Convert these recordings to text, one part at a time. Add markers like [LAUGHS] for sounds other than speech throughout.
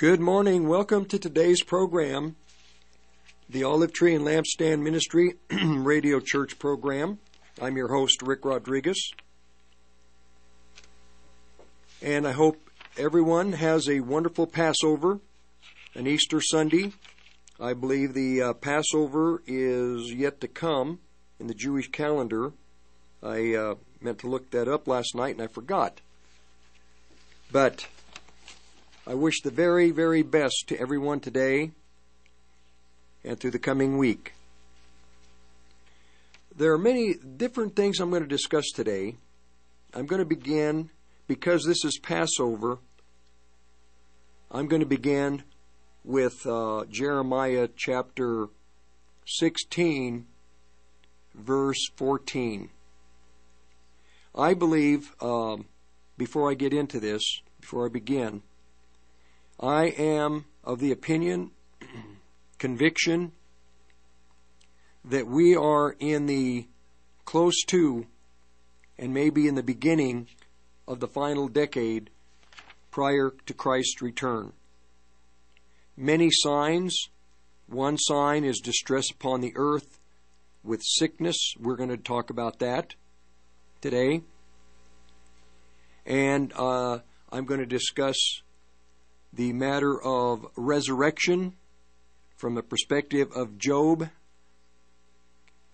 Good morning. Welcome to today's program, the Olive Tree and Lampstand Ministry [CLEARS THROAT] Radio Church program. I'm your host, Rick Rodriguez. And I hope everyone has a wonderful Passover, an Easter Sunday. I believe the uh, Passover is yet to come in the Jewish calendar. I uh, meant to look that up last night and I forgot. But I wish the very, very best to everyone today and through the coming week. There are many different things I'm going to discuss today. I'm going to begin, because this is Passover, I'm going to begin with uh, Jeremiah chapter 16, verse 14. I believe, um, before I get into this, before I begin, I am of the opinion, [CLEARS THROAT] conviction, that we are in the close to and maybe in the beginning of the final decade prior to Christ's return. Many signs. One sign is distress upon the earth with sickness. We're going to talk about that today. And uh, I'm going to discuss the matter of resurrection from the perspective of Job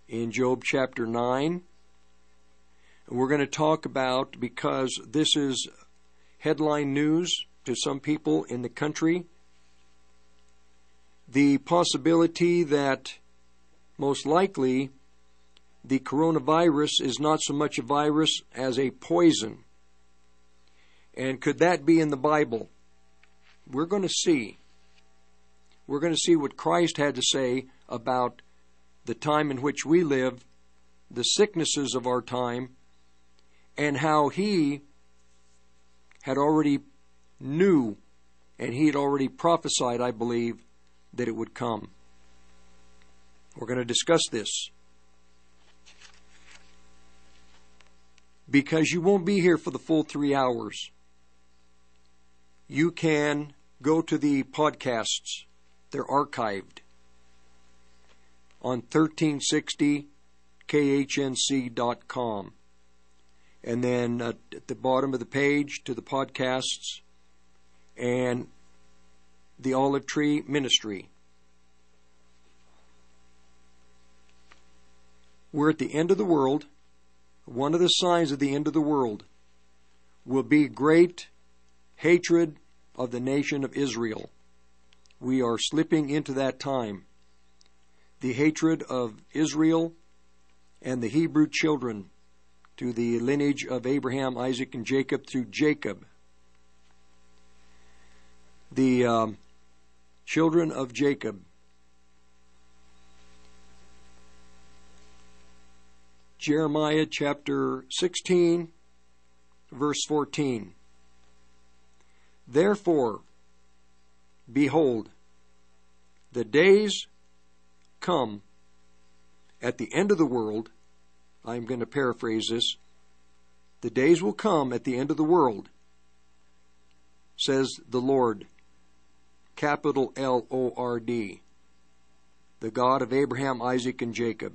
in Job chapter 9. And we're going to talk about, because this is headline news to some people in the country, the possibility that most likely the coronavirus is not so much a virus as a poison. And could that be in the Bible? We're going to see. We're going to see what Christ had to say about the time in which we live, the sicknesses of our time, and how he had already knew and he had already prophesied, I believe, that it would come. We're going to discuss this. Because you won't be here for the full three hours. You can go to the podcasts. They're archived on 1360khnc.com. And then at the bottom of the page to the podcasts and the Olive Tree Ministry. We're at the end of the world. One of the signs of the end of the world will be great hatred of the nation of Israel. We are slipping into that time. The hatred of Israel and the Hebrew children to the lineage of Abraham, Isaac, and Jacob through Jacob. The um, children of Jacob. Jeremiah chapter 16, verse 14. Therefore, behold, the days come at the end of the world. I'm going to paraphrase this. The days will come at the end of the world, says the Lord, capital L O R D, the God of Abraham, Isaac, and Jacob,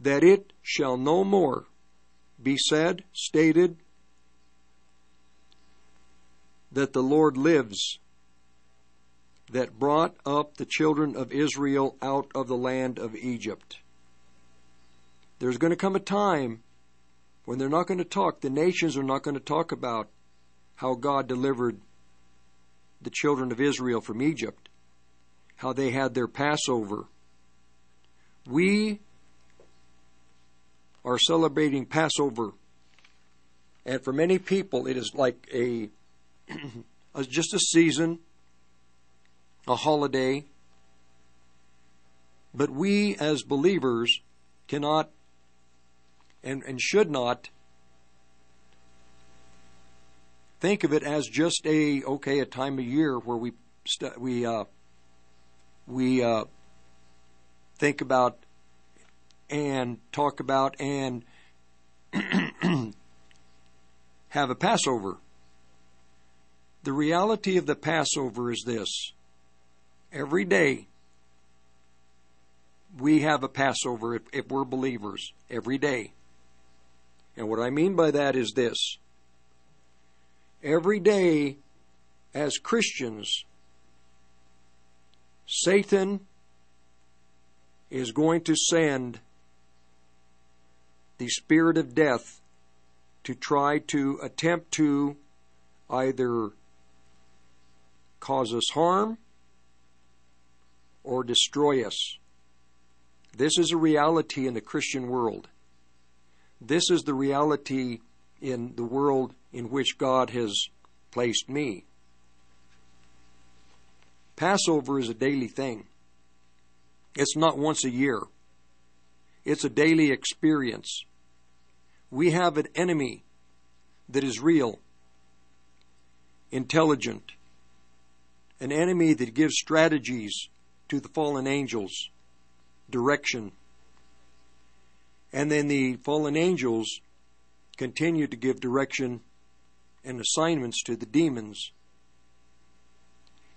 that it shall no more be said, stated, that the Lord lives, that brought up the children of Israel out of the land of Egypt. There's going to come a time when they're not going to talk, the nations are not going to talk about how God delivered the children of Israel from Egypt, how they had their Passover. We are celebrating Passover, and for many people, it is like a just a season, a holiday. But we as believers cannot and, and should not think of it as just a okay a time of year where we st- we uh, we uh, think about and talk about and [CLEARS THROAT] have a Passover. The reality of the Passover is this every day we have a Passover if, if, we're believers, every day. And what I mean by that is this every day, as Christians, Satan is going to send the spirit of death to try to attempt to either cause us harm or destroy us. This is a reality in the Christian world. This is the reality in the world in which God has placed me. Passover is a daily thing. It's not once a year. It's a daily experience. We have an enemy that is real, intelligent, an enemy that gives strategies to the fallen angels, direction. And then the fallen angels continue to give direction and assignments to the demons.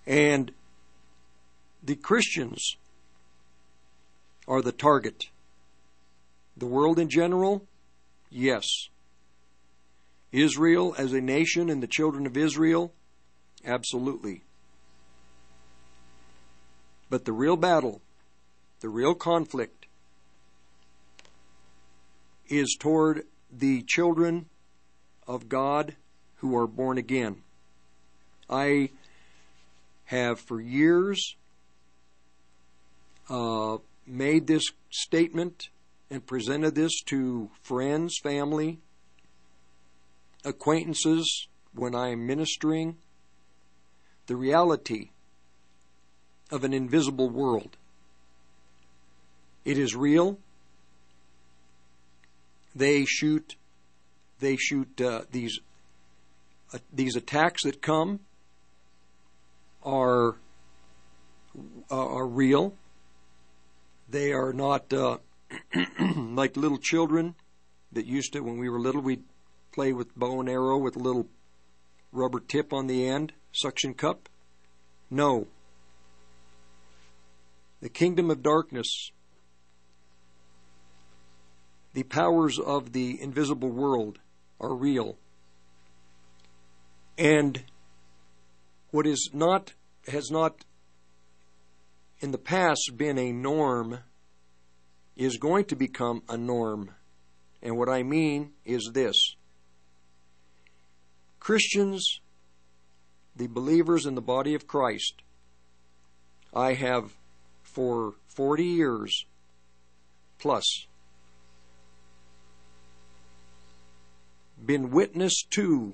And the Christians are the target. The world in general, yes. Israel as a nation and the children of Israel, absolutely. But the real battle, the real conflict, is toward the children of God who are born again. I have for years uh, made this statement and presented this to friends, family, acquaintances when I am ministering. The reality of an invisible world. It is real. They shoot, they shoot uh, these uh, these attacks that come are uh, are real. They are not uh, [CLEARS THROAT] like little children that used to, when we were little, we'd play with bow and arrow with a little rubber tip on the end, suction cup. No. The kingdom of darkness, the powers of the invisible world are real. And what is not, has not in the past been a norm is going to become a norm. And what I mean is this Christians, the believers in the body of Christ, I have for 40 years plus been witness to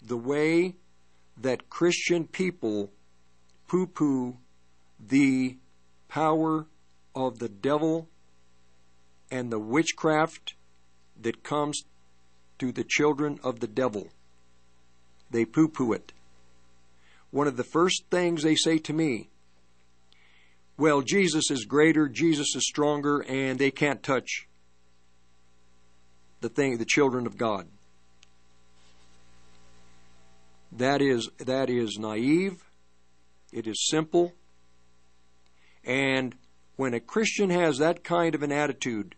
the way that Christian people poo poo the power of the devil and the witchcraft that comes to the children of the devil. They poo poo it. One of the first things they say to me, well, Jesus is greater, Jesus is stronger, and they can't touch the thing, the children of God. That is that is naive. It is simple. And when a Christian has that kind of an attitude,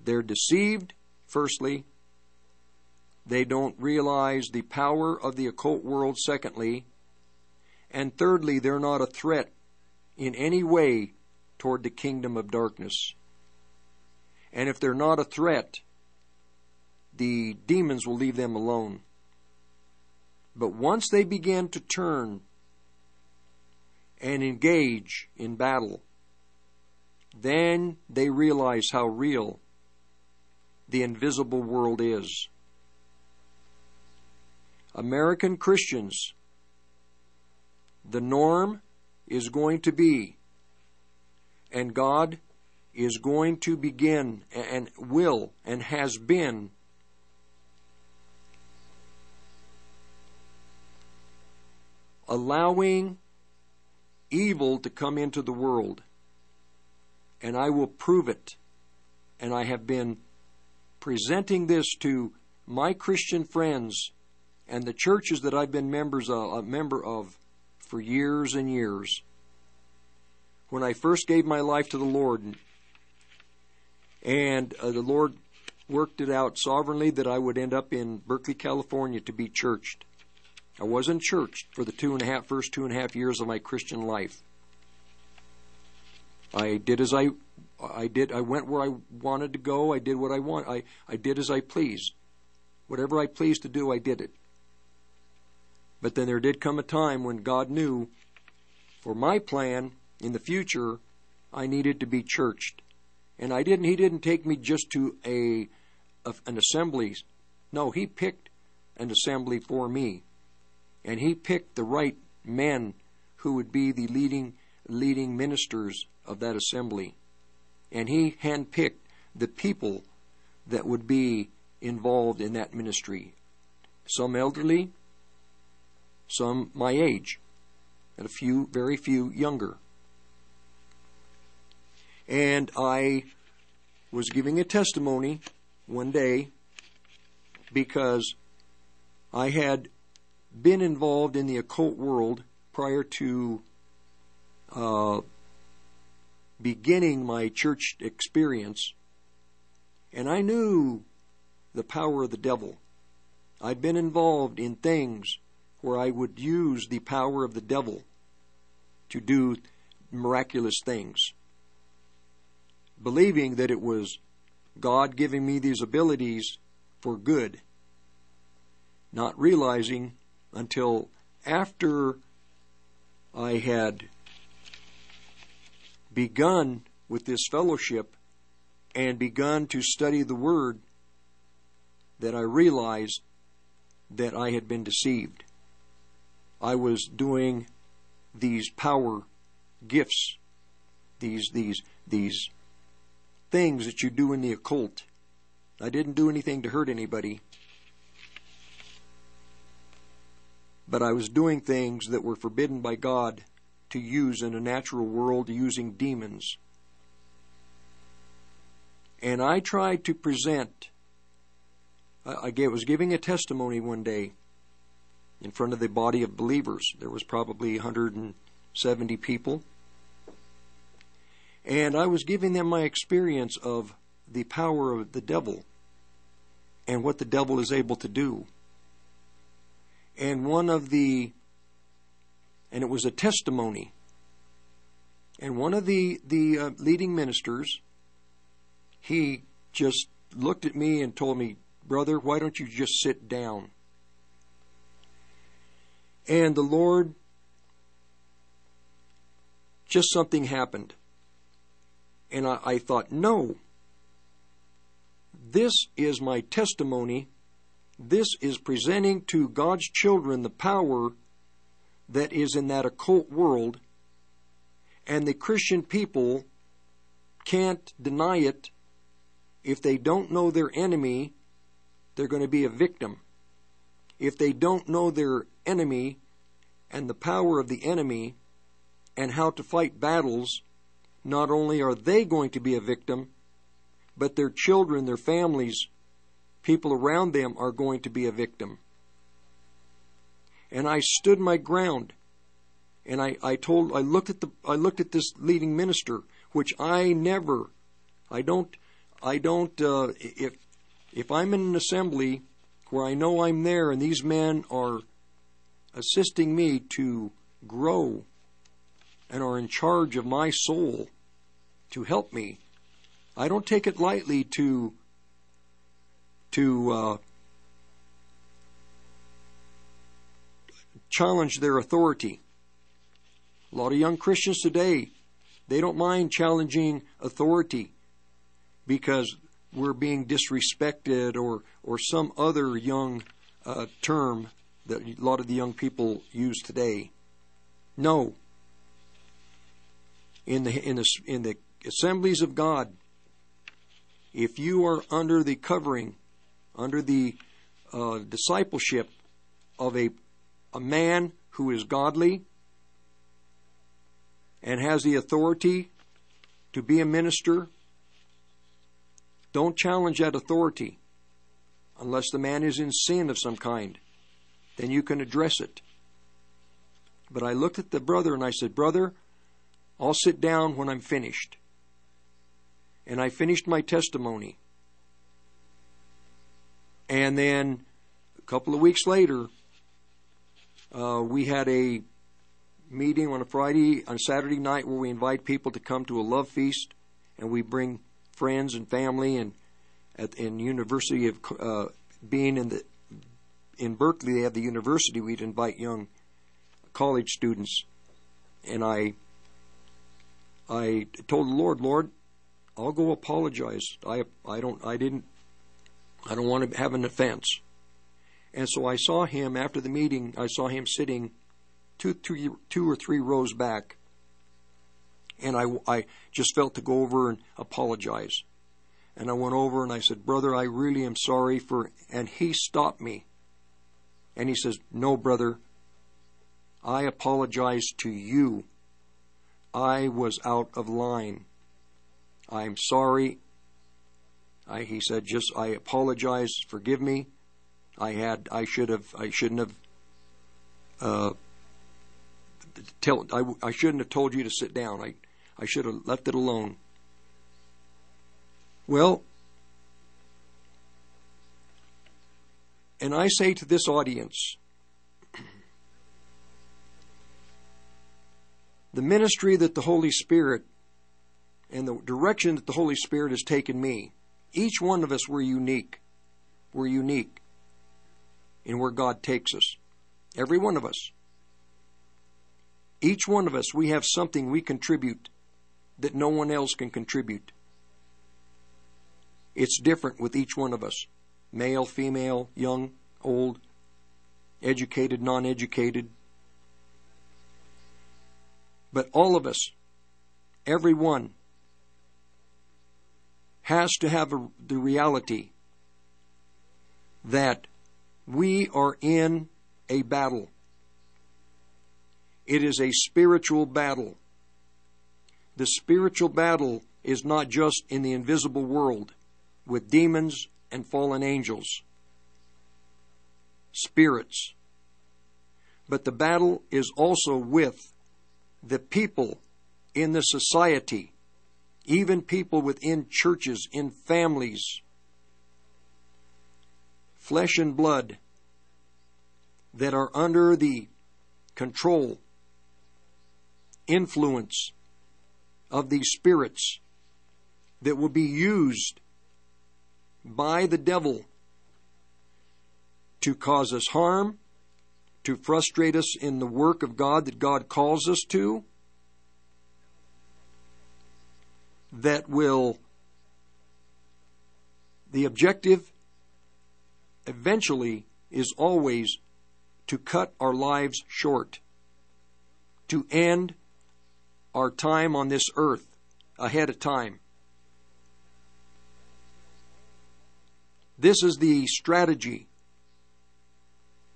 they're deceived, firstly. They don't realize the power of the occult world, secondly. And thirdly, they're not a threat in any way toward the kingdom of darkness. And if they're not a threat, the demons will leave them alone. But once they begin to turn and engage in battle, then they realize how real the invisible world is. American Christians, the norm is going to be, and God is going to begin and will and has been allowing evil to come into the world. And I will prove it. And I have been presenting this to my Christian friends and the churches that I've been members of, a member of for years and years. When I first gave my life to the Lord, and uh, the Lord worked it out sovereignly that I would end up in Berkeley, California to be churched. I wasn't churched for the two and a half first two and a half years of my Christian life. I did as I I did I went where I wanted to go. I did what I want. I, I did as I pleased. Whatever I pleased to do, I did it. But then there did come a time when God knew for my plan in the future I needed to be churched. And I didn't he didn't take me just to a, a an assembly. No, he picked an assembly for me. And he picked the right men who would be the leading leading ministers of that assembly. And he handpicked the people that would be involved in that ministry. Some elderly, some my age, and a few, very few younger. And I was giving a testimony one day because I had been involved in the occult world prior to uh, beginning my church experience, and I knew the power of the devil. I'd been involved in things where I would use the power of the devil to do miraculous things, believing that it was God giving me these abilities for good, not realizing until after I had begun with this fellowship and begun to study the Word that I realized that I had been deceived. I was doing these power gifts, these these these things that you do in the occult. I didn't do anything to hurt anybody. But I was doing things that were forbidden by God to use in a natural world using demons. And I tried to present, I was giving a testimony one day in front of the body of believers. There was probably 170 people. And I was giving them my experience of the power of the devil and what the devil is able to do. And one of the and it was a testimony. And one of the the uh, leading ministers, he just looked at me and told me, "Brother, why don't you just sit down?" And the Lord, just something happened, and I, I thought, no. This is my testimony. This is presenting to God's children the power that is in that occult world, and the Christian people can't deny it. If they don't know their enemy, they're going to be a victim. If they don't know their enemy and the power of the enemy and how to fight battles, not only are they going to be a victim, but their children, their families, people around them are going to be a victim and I stood my ground. And I, I told I looked at the I looked at this leading minister, which I never I don't I don't uh, if if I'm in an assembly where I know I'm there and these men are assisting me to grow and are in charge of my soul to help me, I don't take it lightly to to uh, challenge their authority. A lot of young Christians today, they don't mind challenging authority because we're being disrespected or, or some other young uh, term that a lot of the young people use today. No. In the in the in the assemblies of God, if you are under the covering, under the uh, discipleship of a a man who is godly and has the authority to be a minister, don't challenge that authority unless the man is in sin of some kind. Then you can address it. But I looked at the brother and I said, Brother, I'll sit down when I'm finished. And I finished my testimony. And then a couple of weeks later, uh, we had a meeting on a Friday, on Saturday night, where we invite people to come to a love feast, and we bring friends and family. And at in University of uh, being in the in Berkeley, they have the university. We'd invite young college students, and I I told the Lord, Lord, I'll go apologize. I I don't I didn't I don't want to have an offense. And so I saw him after the meeting. I saw him sitting two, two, two or three rows back, and I I just felt to go over and apologize. And I went over and I said, Brother, I really am sorry for. And he stopped me. And he says, No, brother, I apologize to you. I was out of line. I'm sorry. I, he said, just I apologize. Forgive me. I had I should have I shouldn't have uh, tell I, I shouldn't have told you to sit down. I I should have left it alone. Well, and I say to this audience, the ministry that the Holy Spirit and the direction that the Holy Spirit has taken me, each one of us were unique. We're unique in where God takes us. Every one of us. Each one of us, we have something we contribute that no one else can contribute. It's different with each one of us male, female, young, old, educated, non educated. But all of us, every one, has to have a, the reality that we are in a battle. It is a spiritual battle. The spiritual battle is not just in the invisible world with demons and fallen angels, spirits. But the battle is also with the people in the society, even people within churches, in families, flesh and blood, that are under the control, influence of these spirits that will be used by the devil to cause us harm, to frustrate us in the work of God that God calls us to, that will, the objective eventually is always to cut our lives short, to end our time on this earth ahead of time. This is the strategy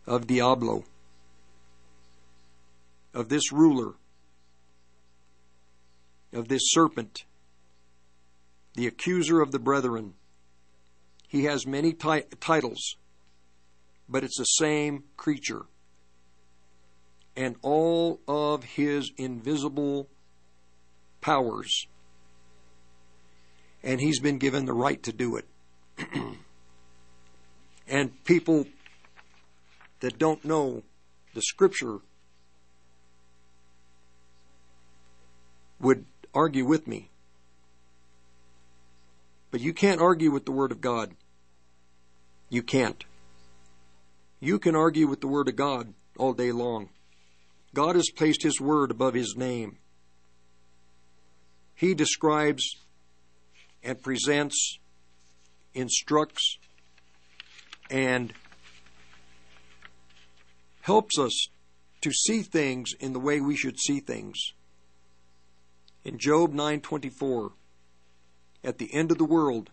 of Diablo, of this ruler, of this serpent, the accuser of the brethren. He has many ti- titles, but it's the same creature. And all of his invisible powers. And he's been given the right to do it. [CLEARS THROAT] And people that don't know the scripture would argue with me. But you can't argue with the Word of God. You can't. You can argue with the Word of God all day long. God has placed His Word above His name. He describes and presents, instructs, and helps us to see things in the way we should see things. In Job 9:24, at the end of the world,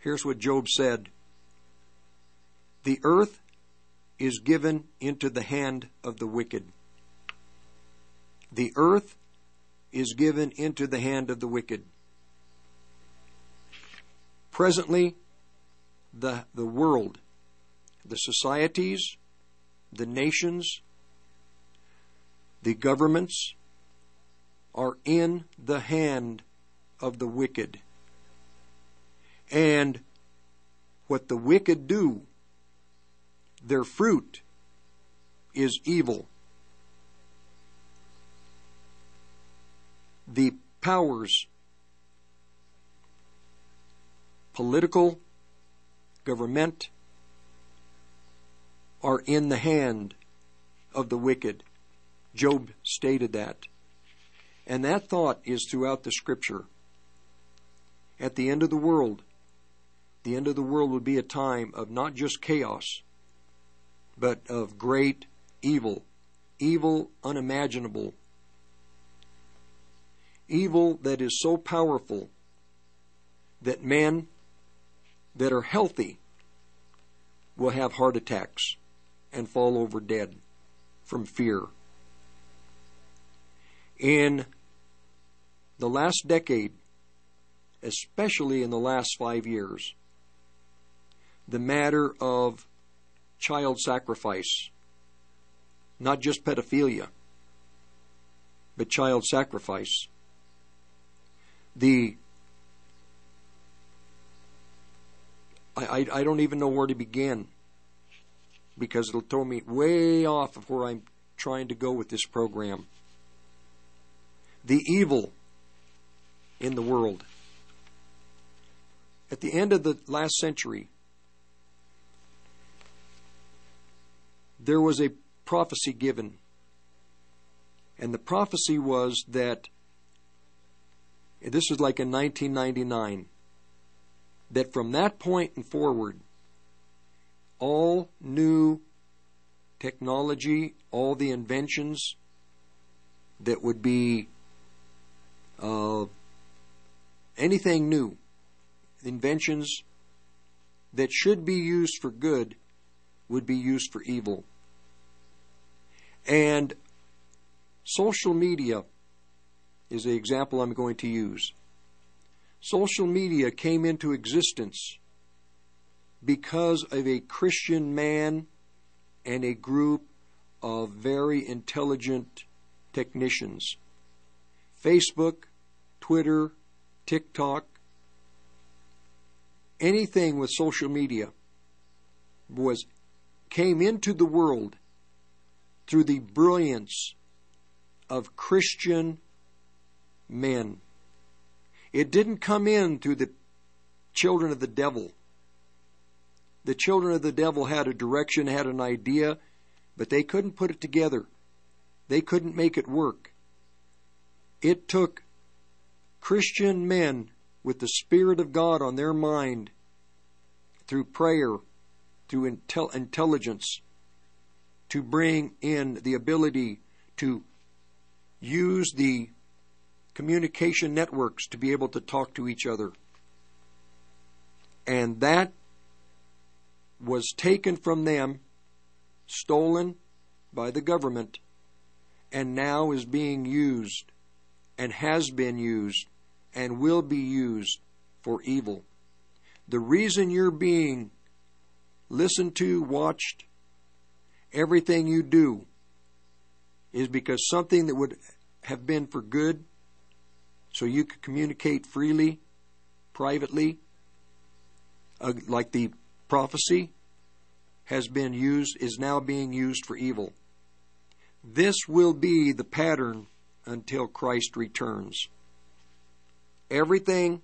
here's what Job said: "The earth is given into the hand of the wicked. The earth is given into the hand of the wicked." Presently, the, the world, the societies, the nations, the governments are in the hand of the wicked. And what the wicked do, their fruit is evil. The powers, political, government, are in the hand of the wicked. Job stated that. And that thought is throughout the scripture. At the end of the world, the end of the world would be a time of not just chaos, but of great evil, evil unimaginable, evil that is so powerful that men that are healthy will have heart attacks and fall over dead from fear. In the last decade, especially in the last five years, the matter of child sacrifice, not just pedophilia, but child sacrifice, the I, I, I don't even know where to begin because it'll throw me way off of where I'm trying to go with this program. The evil in the world. At the end of the last century, there was a prophecy given. And the prophecy was that, this was like in 1999, that from that point and forward, all new technology, all the inventions that would be uh, anything new, inventions that should be used for good would be used for evil. And social media is the example I'm going to use. Social media came into existence because of a Christian man and a group of very intelligent technicians. Facebook, Twitter, TikTok, anything with social media was came into the world through the brilliance of Christian men. It didn't come in through the children of the devil. The children of the devil had a direction, had an idea, but they couldn't put it together. They couldn't make it work. It took Christian men with the Spirit of God on their mind through prayer, through intel- intelligence, to bring in the ability to use the communication networks to be able to talk to each other. And that was taken from them, stolen by the government, and now is being used and has been used and will be used for evil. The reason you're being listened to, watched, everything you do is because something that would have been for good, so you could communicate freely, privately, uh, like the prophecy has been used, is now being used for evil. This will be the pattern until Christ returns. Everything,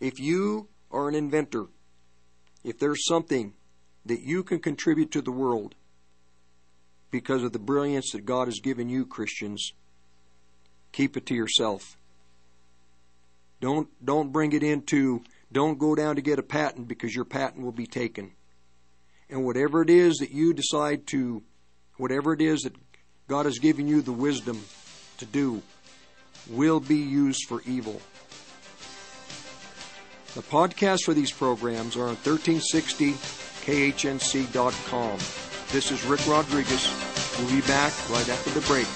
if you are an inventor, if there's something that you can contribute to the world because of the brilliance that God has given you, Christians, keep it to yourself. Don't don't bring it into don't go down to get a patent because your patent will be taken. And whatever it is that you decide to, whatever it is that God has given you the wisdom to do, will be used for evil. The podcasts for these programs are on 1360khnc.com. This is Rick Rodriguez. We'll be back right after the break.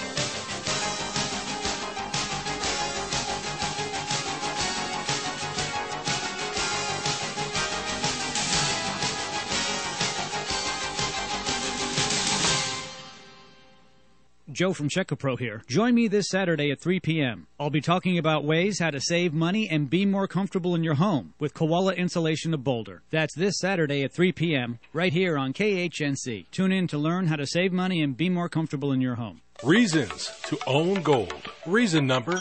Joe from Checkapro here. Join me this Saturday at 3 p.m. I'll be talking about ways how to save money and be more comfortable in your home with Koala Insulation of Boulder. That's this Saturday at 3 p.m. right here on KHNC. Tune in to learn how to save money and be more comfortable in your home. Reasons to own gold. Reason number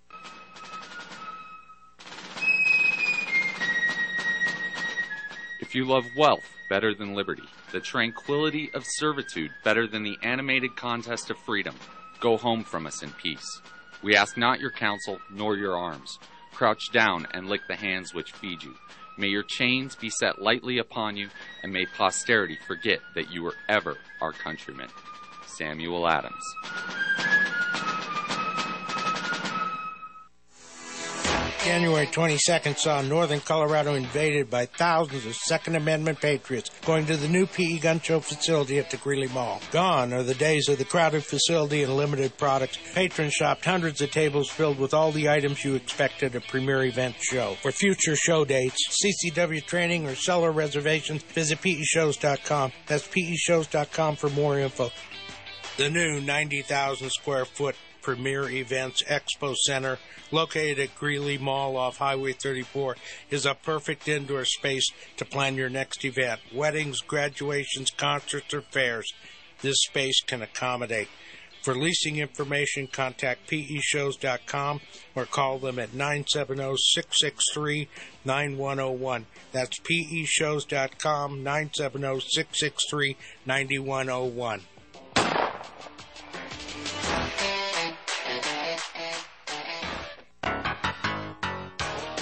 If you love wealth better than liberty, the tranquility of servitude better than the animated contest of freedom, go home from us in peace. We ask not your counsel nor your arms. Crouch down and lick the hands which feed you. May your chains be set lightly upon you, and may posterity forget that you were ever our countrymen. Samuel Adams. January 22nd saw northern Colorado invaded by thousands of Second Amendment patriots going to the new PE gun show facility at the Greeley Mall. Gone are the days of the crowded facility and limited products. Patrons shopped hundreds of tables filled with all the items you expect at a premier event show. For future show dates, CCW training, or seller reservations, visit PEShows.com. That's PEShows.com for more info. The new 90,000 square foot Premier Events Expo Center, located at Greeley Mall off Highway 34, is a perfect indoor space to plan your next event. Weddings, graduations, concerts, or fairs. This space can accommodate. For leasing information, contact peshows.com or call them at 970-663-9101. That's peshows.com, 970-663-9101.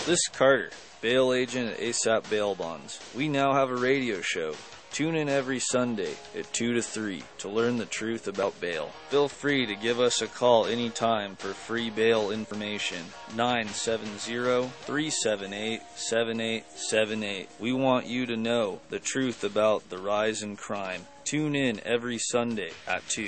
This is Carter, bail agent at ASAP Bail Bonds. We now have a radio show. Tune in every Sunday at 2 to 3 to learn the truth about bail. Feel free to give us a call anytime for free bail information. 970-378-7878. We want you to know the truth about the rise in crime. Tune in every Sunday at 2.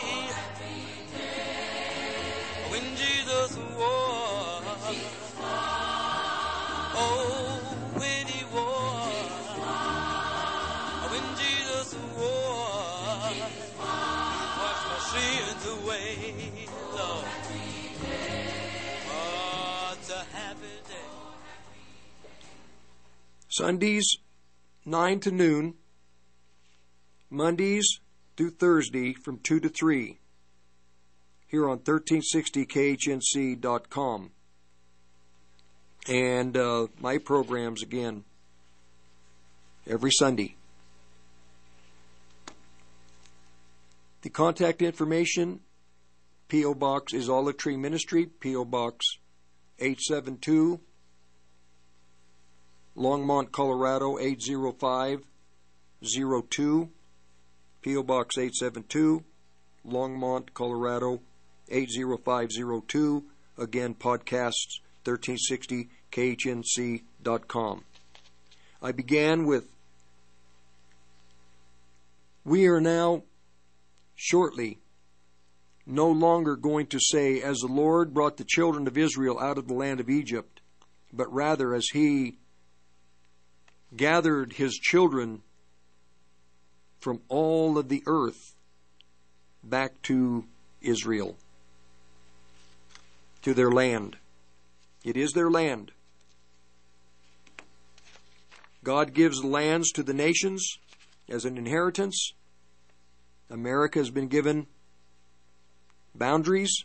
Sundays, 9 to noon. Mondays through Thursday from 2 to 3. Here on 1360khnc.com. And uh, my programs again every Sunday. The contact information P.O. Box is Olive Tree Ministry, P.O. Box 872, Longmont, Colorado 80502, P.O. Box 872, Longmont, Colorado 80502. Again, podcasts 1360khnc.com. I began with We are now shortly no longer going to say, As the Lord brought the children of Israel out of the land of Egypt, but rather as He gathered His children from all of the earth back to Israel, to their land. It is their land. God gives lands to the nations as an inheritance. America has been given boundaries.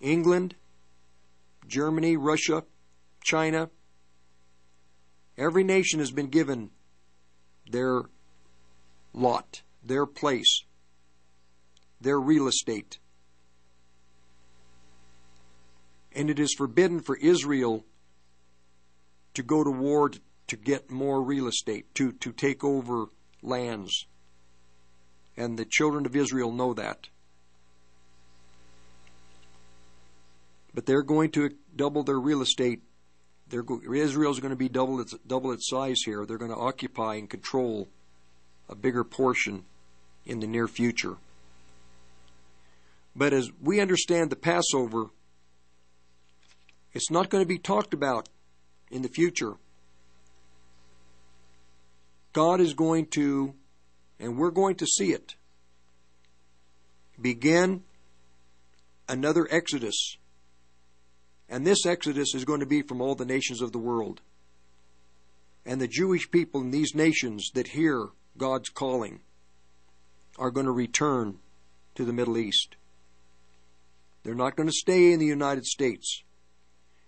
England, Germany, Russia, China. Every nation has been given their lot, their place, their real estate. And it is forbidden for Israel to go to war to get more real estate, to, to take over lands. And the children of Israel know that. But they're going to double their real estate. They're Israel's going to be double its, double its size here. They're going to occupy and control a bigger portion in the near future. But as we understand the Passover, it's not going to be talked about in the future. God is going to, and we're going to see it, begin another exodus. And this exodus is going to be from all the nations of the world. And the Jewish people in these nations that hear God's calling are going to return to the Middle East. They're not going to stay in the United States.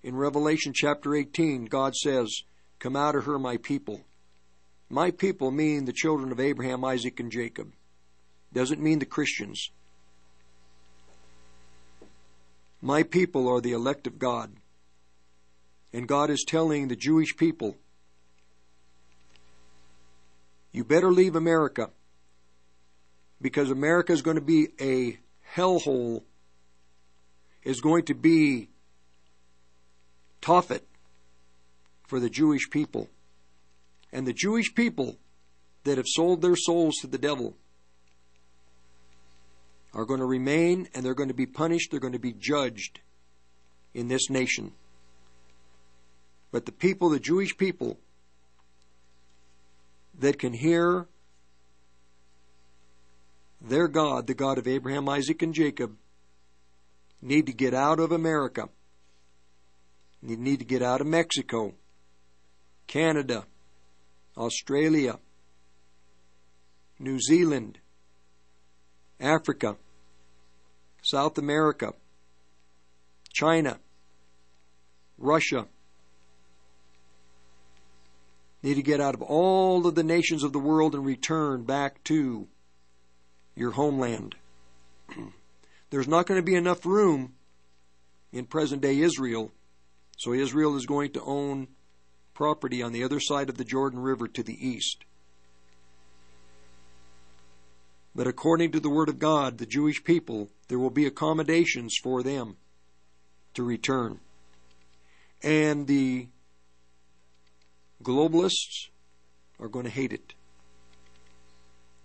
In Revelation chapter 18, God says, Come out of her, my people. My people mean the children of Abraham, Isaac, and Jacob. Doesn't mean the Christians. My people are the elect of God. And God is telling the Jewish people, you better leave America because America is going to be a hellhole, is going to be Tophet for the Jewish people. And the Jewish people that have sold their souls to the devil are going to remain and they're going to be punished, they're going to be judged in this nation. But the people, the Jewish people, that can hear their God, the God of Abraham, Isaac, and Jacob, need to get out of America. They need to get out of Mexico, Canada, Australia, New Zealand, Africa, South America, China, Russia. Need to get out of all of the nations of the world and return back to your homeland. [CLEARS THROAT] There's not going to be enough room in present day Israel, so Israel is going to own property on the other side of the Jordan River to the east. But according to the Word of God, the Jewish people, there will be accommodations for them to return. And the globalists are going to hate it.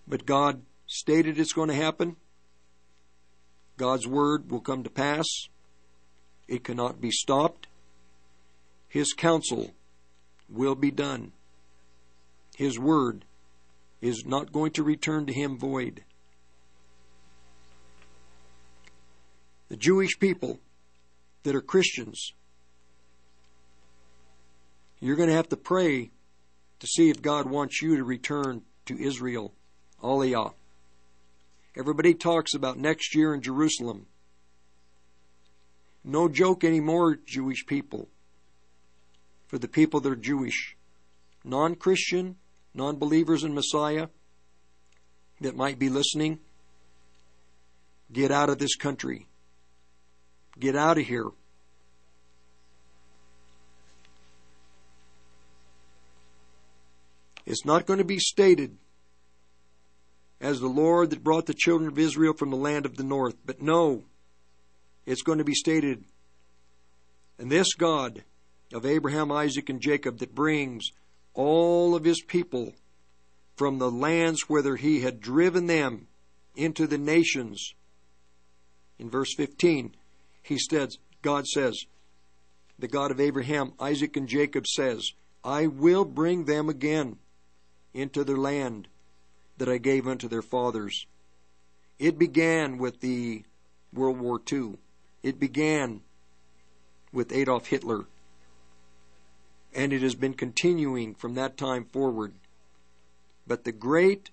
But God stated it's going to happen. God's Word will come to pass. It cannot be stopped. His counsel will be done. His word is not going to return to him void. The Jewish people that are Christians, you're going to have to pray to see if God wants you to return to Israel, Aliyah. Everybody talks about next year in Jerusalem. No joke anymore, Jewish people for the people that are Jewish, non Christian, non believers in Messiah that might be listening. Get out of this country. Get out of here. It's not going to be stated as the Lord that brought the children of Israel from the land of the north, but no, it's going to be stated, and this God of Abraham, Isaac, and Jacob that brings all of his people from the lands whither he had driven them into the nations In verse 15, he says, God says, the God of Abraham, Isaac, and Jacob says, I will bring them again into their land that I gave unto their fathers. It began with the World War II. It began with Adolf Hitler. And it has been continuing from that time forward. But the great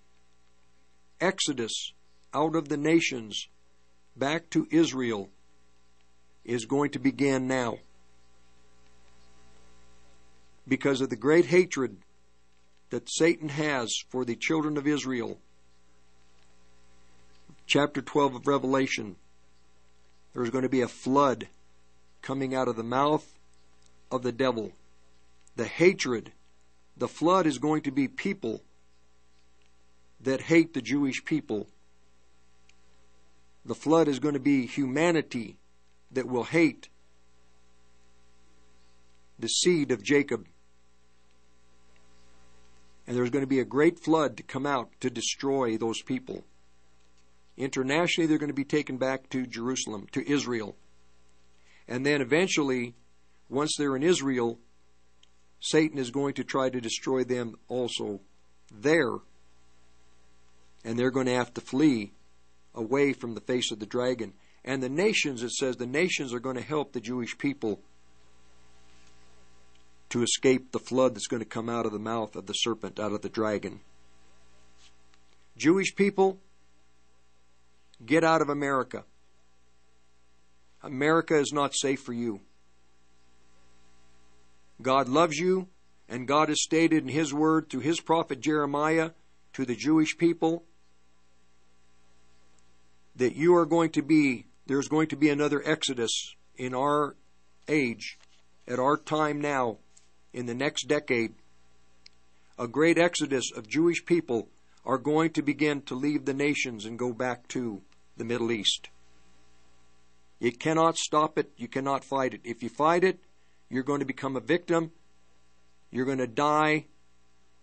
exodus out of the nations back to Israel is going to begin now. Because of the great hatred that Satan has for the children of Israel. Chapter 12 of Revelation. There's going to be a flood coming out of the mouth of the devil. The hatred, the flood is going to be people that hate the Jewish people. The flood is going to be humanity that will hate the seed of Jacob. And there's going to be a great flood to come out to destroy those people. Internationally, they're going to be taken back to Jerusalem, to Israel. And then eventually, once they're in Israel, Satan is going to try to destroy them also there. And they're going to have to flee away from the face of the dragon. And the nations, it says, the nations are going to help the Jewish people to escape the flood that's going to come out of the mouth of the serpent, out of the dragon. Jewish people, get out of America. America is not safe for you. God loves you, and God has stated in His word through His prophet Jeremiah to the Jewish people that you are going to be, there's going to be another exodus in our age, at our time now, in the next decade. A great exodus of Jewish people are going to begin to leave the nations and go back to the Middle East. You cannot stop it. You cannot fight it. If you fight it, you're going to become a victim. You're going to die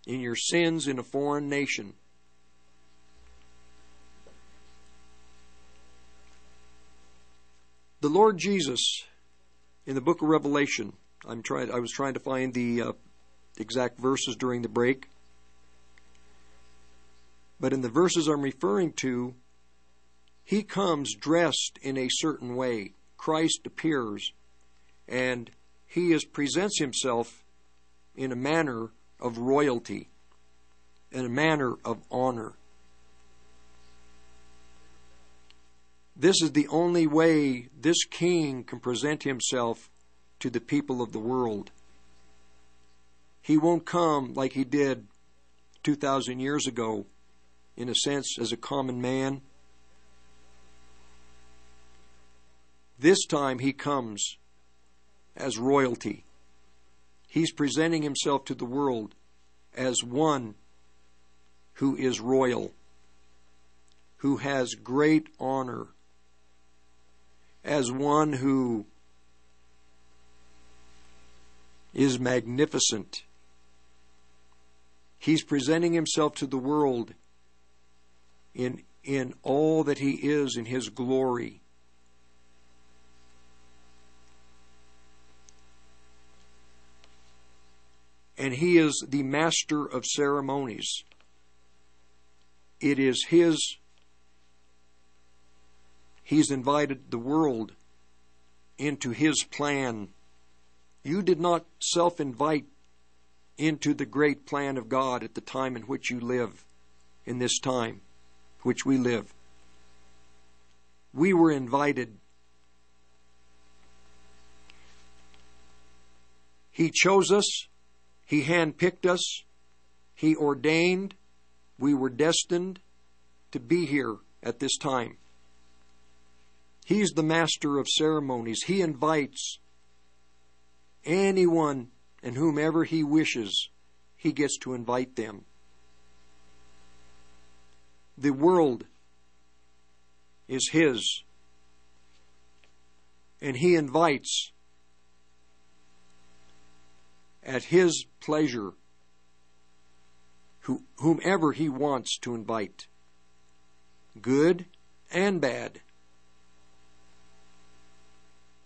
in your sins in a foreign nation. The Lord Jesus, in the book of Revelation, I'm trying. I was trying to find the uh, exact verses during the break, but in the verses I'm referring to, he comes dressed in a certain way. Christ appears, and he is presents himself in a manner of royalty, in a manner of honor. This is the only way this king can present himself to the people of the world. He won't come like he did 2,000 years ago, in a sense, as a common man. This time he comes as royalty. He's presenting himself to the world as one who is royal, who has great honor, as one who is magnificent. He's presenting himself to the world in, in all that he is in his glory. And he is the master of ceremonies. It is his He's invited the world into His plan. You did not self invite into the great plan of God at the time in which you live, in this time which we live. We were invited. He chose us. He handpicked us. He ordained. We were destined to be here at this time. He's the master of ceremonies. He invites anyone and whomever he wishes, he gets to invite them. The world is his. And he invites at his pleasure whomever he wants to invite, good and bad.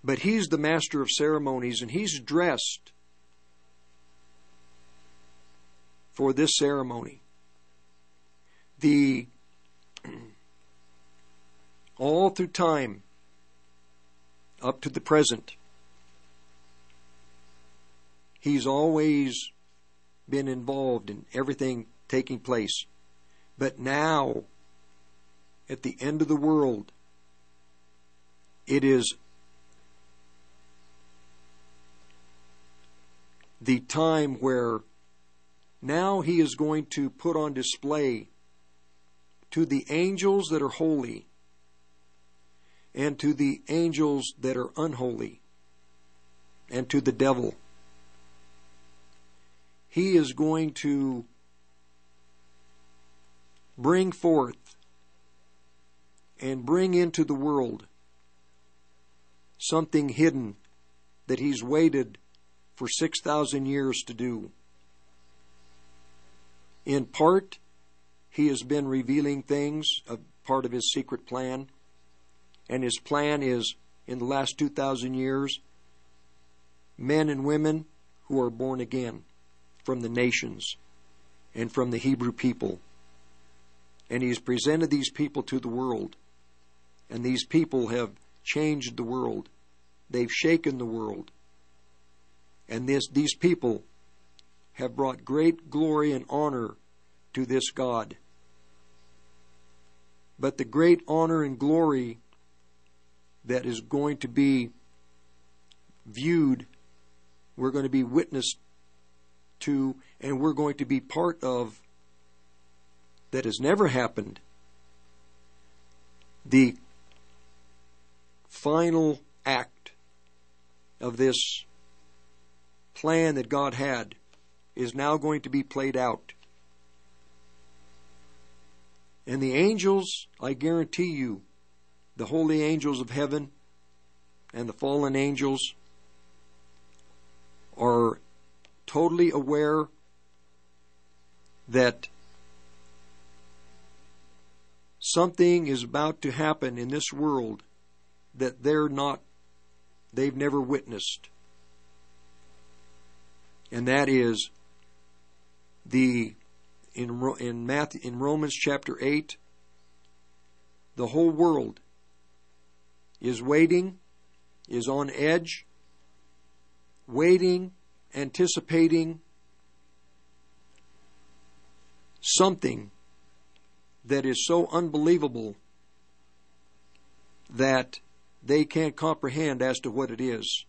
But he's the master of ceremonies, and he's dressed for this ceremony. The [CLEARS THROAT] all through time up to the present he's always been involved in everything taking place but now at the end of the world it is the time where now he is going to put on display to the angels that are holy and to the angels that are unholy and to the devil. He is going to bring forth and bring into the world something hidden that he's waited for 6,000 years to do. In part, he has been revealing things, a part of his secret plan. And his plan is, in the last 2,000 years, men and women who are born again from the nations and from the Hebrew people. And he's presented these people to the world. And these people have changed the world. They've shaken the world. And this, these people have brought great glory and honor to this God. But the great honor and glory that is going to be viewed, we're going to be witnessed to, and we're going to be part of that has never happened. The final act of this plan that God had is now going to be played out. And the angels, I guarantee you, the holy angels of heaven and the fallen angels are totally aware that something is about to happen in this world that they're not they've never witnessed. And that is the in in Matthew, in Romans chapter 8 the whole world is waiting is on edge waiting anticipating something that is so unbelievable that they can't comprehend as to what it is.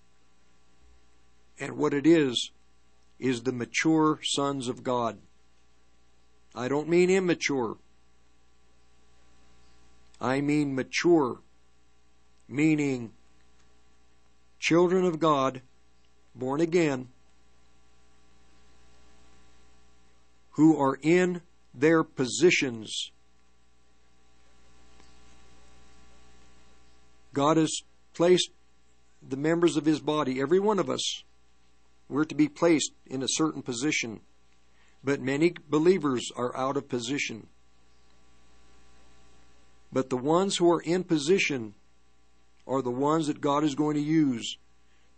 And what it is, is the mature sons of God. I don't mean immature. I mean mature, meaning children of God, born again, who are in their positions. God has placed the members of His body, every one of us, we're to be placed in a certain position. But many believers are out of position. But the ones who are in position are the ones that God is going to use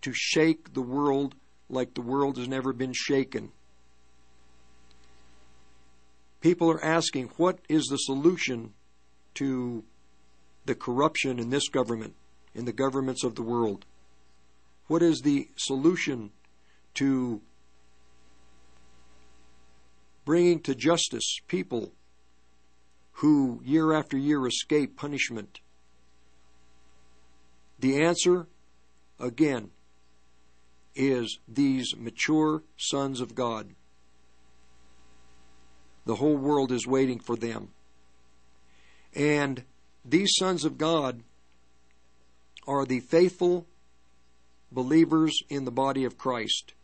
to shake the world like the world has never been shaken. People are asking, what is the solution to the corruption in this government, in the governments of the world? What is the solution to bringing to justice people who year after year escape punishment? The answer, again, is these mature sons of God. The whole world is waiting for them. And these sons of God are the faithful believers in the body of Christ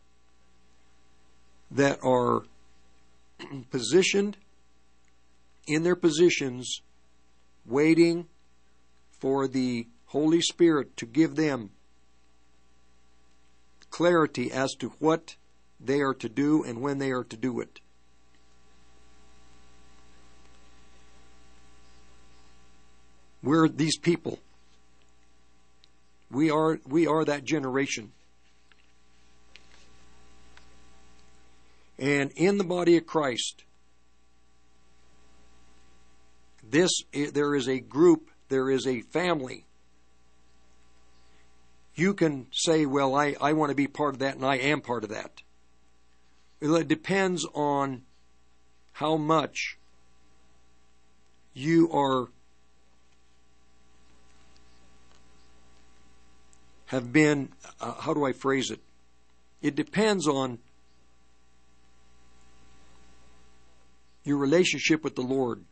that are [CLEARS THROAT] positioned in their positions, waiting for the Holy Spirit to give them clarity as to what they are to do and when they are to do it. We're these people We are we are that generation. And in the body of Christ, this eh, there is a group, there is a family. You can say, well, I, I want to be part of that, and I am part of that. It depends on how much you are have been uh, how do I phrase it? It depends on your relationship with the Lord.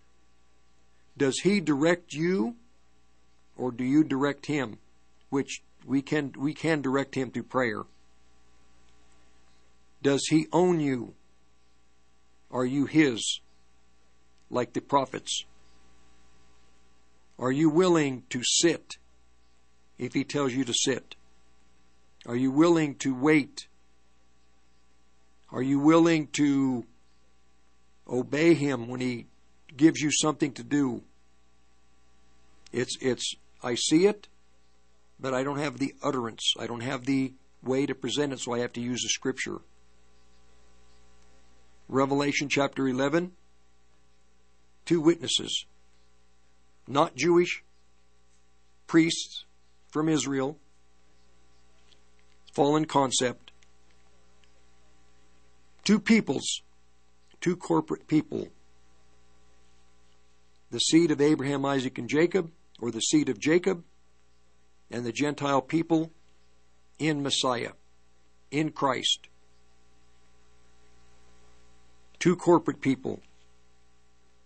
Does he direct you or do you direct him? Which we can we can direct him through prayer. Does he own you? Are you his? Like the prophets. Are you willing to sit if he tells you to sit? Are you willing to wait? Are you willing to obey him when he gives you something to do? It's it's I see it, but I don't have the utterance. I don't have the way to present it, so I have to use the scripture. Revelation chapter 11, two witnesses, not Jewish, priests from Israel, fallen concept, two peoples, two corporate people, the seed of Abraham, Isaac, and Jacob, or the seed of Jacob, and the Gentile people in Messiah, in Christ. Two corporate people,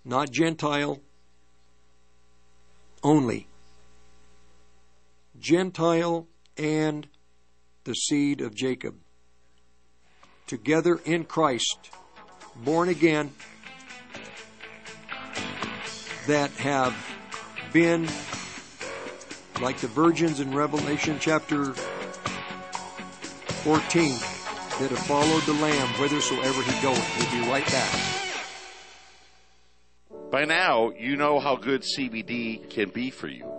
not Gentile only. Gentile and the seed of Jacob. Together in Christ, born again, that have been like the virgins in Revelation chapter 14 that have followed the Lamb whithersoever he goeth. We'll be right back. By now, you know how good CBD can be for you.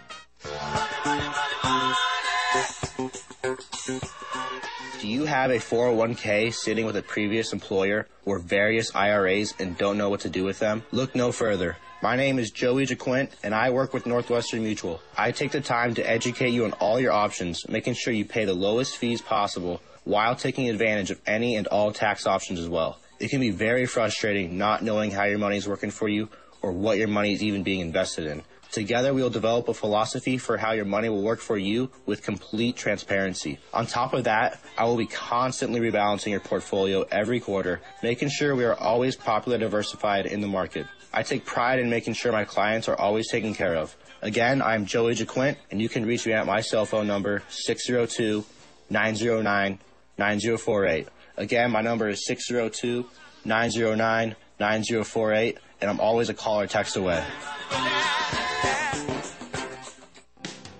Do you have a 401k sitting with a previous employer or various IRAs and don't know what to do with them? Look no further. My name is Joey Jaquint and I work with Northwestern Mutual. I take the time to educate you on all your options, making sure you pay the lowest fees possible while taking advantage of any and all tax options as well. It can be very frustrating not knowing how your money is working for you or what your money is even being invested in. Together, we will develop a philosophy for how your money will work for you with complete transparency. On top of that, I will be constantly rebalancing your portfolio every quarter, making sure we are always properly diversified in the market. I take pride in making sure my clients are always taken care of. Again, I'm Joey Jaquint, and you can reach me at my cell phone number, 602 909 9048. Again, my number is 602 909 9048, and I'm always a call or text away.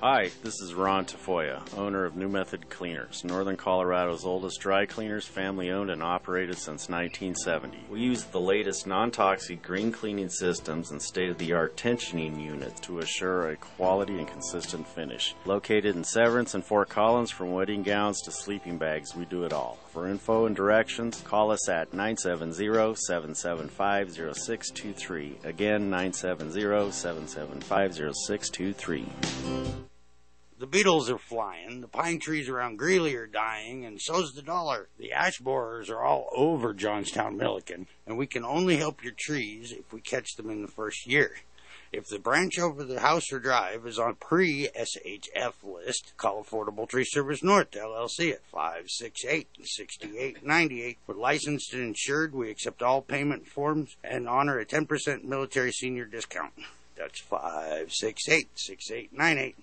Hi, this is Ron Tafoya, owner of New Method Cleaners, Northern Colorado's oldest dry cleaners, family owned and operated since 1970. We use the latest non toxic green cleaning systems and state of the art tensioning units to assure a quality and consistent finish. Located in Severance and Fort Collins, from wedding gowns to sleeping bags, we do it all. For info and directions, call us at 970 775 0623. Again, 970 775 0623. The beetles are flying, the pine trees around Greeley are dying, and so's the dollar. The ash borers are all over Johnstown Milliken, and we can only help your trees if we catch them in the first year. If the branch over the house or drive is on pre-SHF list, call Affordable Tree Service North LLC at 568-6898. We're licensed and insured. We accept all payment forms and honor a 10% military senior discount. That's 568-6898.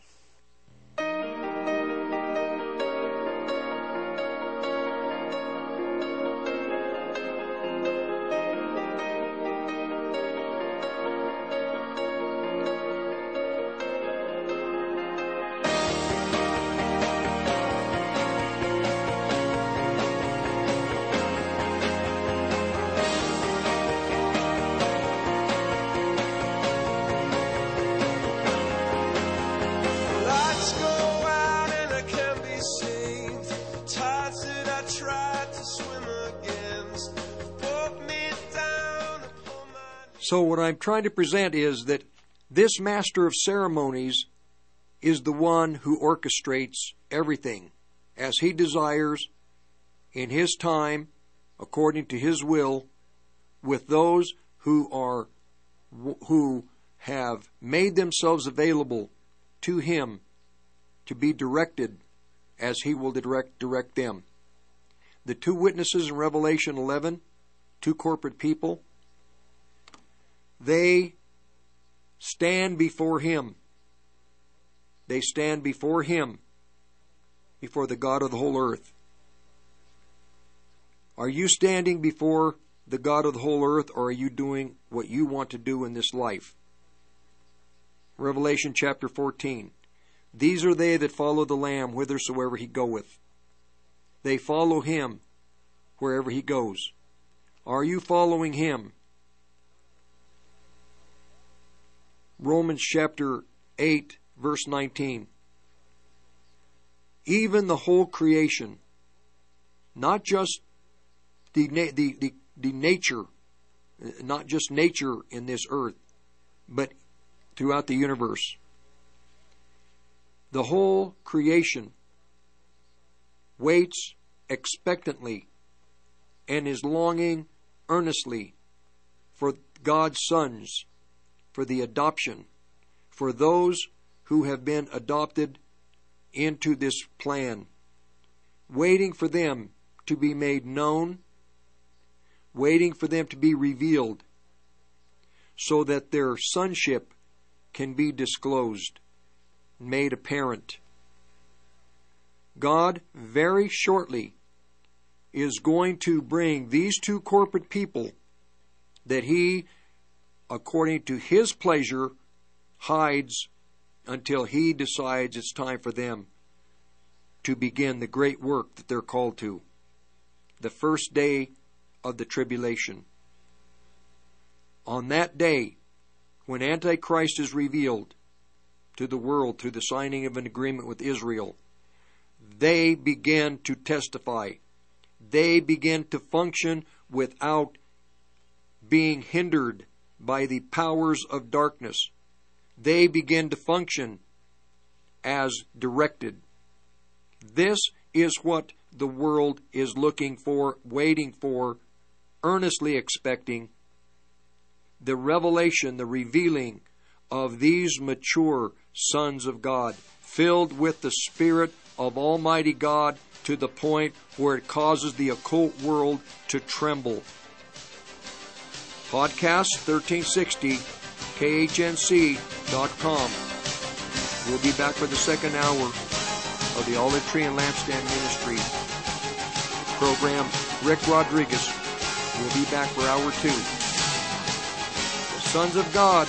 So, what I'm trying to present is that this master of ceremonies is the one who orchestrates everything as he desires in his time, according to his will, with those who are who have made themselves available to him to be directed as he will direct direct them. The two witnesses in Revelation 11, two corporate people, they stand before him. They stand before him, before the God of the whole earth. Are you standing before the God of the whole earth, or are you doing what you want to do in this life? Revelation chapter 14. These are they that follow the Lamb whithersoever he goeth. They follow him wherever he goes. Are you following him? Romans chapter 8, verse 19. Even the whole creation, not just the, the, the, the nature, not just nature in this earth, but throughout the universe. The whole creation waits expectantly and is longing earnestly for God's sons, for the adoption, for those who have been adopted into this plan, waiting for them to be made known, waiting for them to be revealed, so that their sonship can be disclosed, made apparent. God very shortly is going to bring these two corporate people that He, according to His pleasure, hides until He decides it's time for them to begin the great work that they're called to. The first day of the tribulation. On that day, when Antichrist is revealed to the world through the signing of an agreement with Israel, they begin to testify. They begin to function without being hindered by the powers of darkness. They begin to function as directed. This is what the world is looking for, waiting for, earnestly expecting the revelation, the revealing of these mature sons of God, filled with the Spirit of Almighty God to the point where it causes the occult world to tremble. Podcast 1360, KHNC.com. We'll be back for the second hour of the Olive Tree and Lampstand Ministry program. Rick Rodriguez We'll be back for hour two. The Sons of God.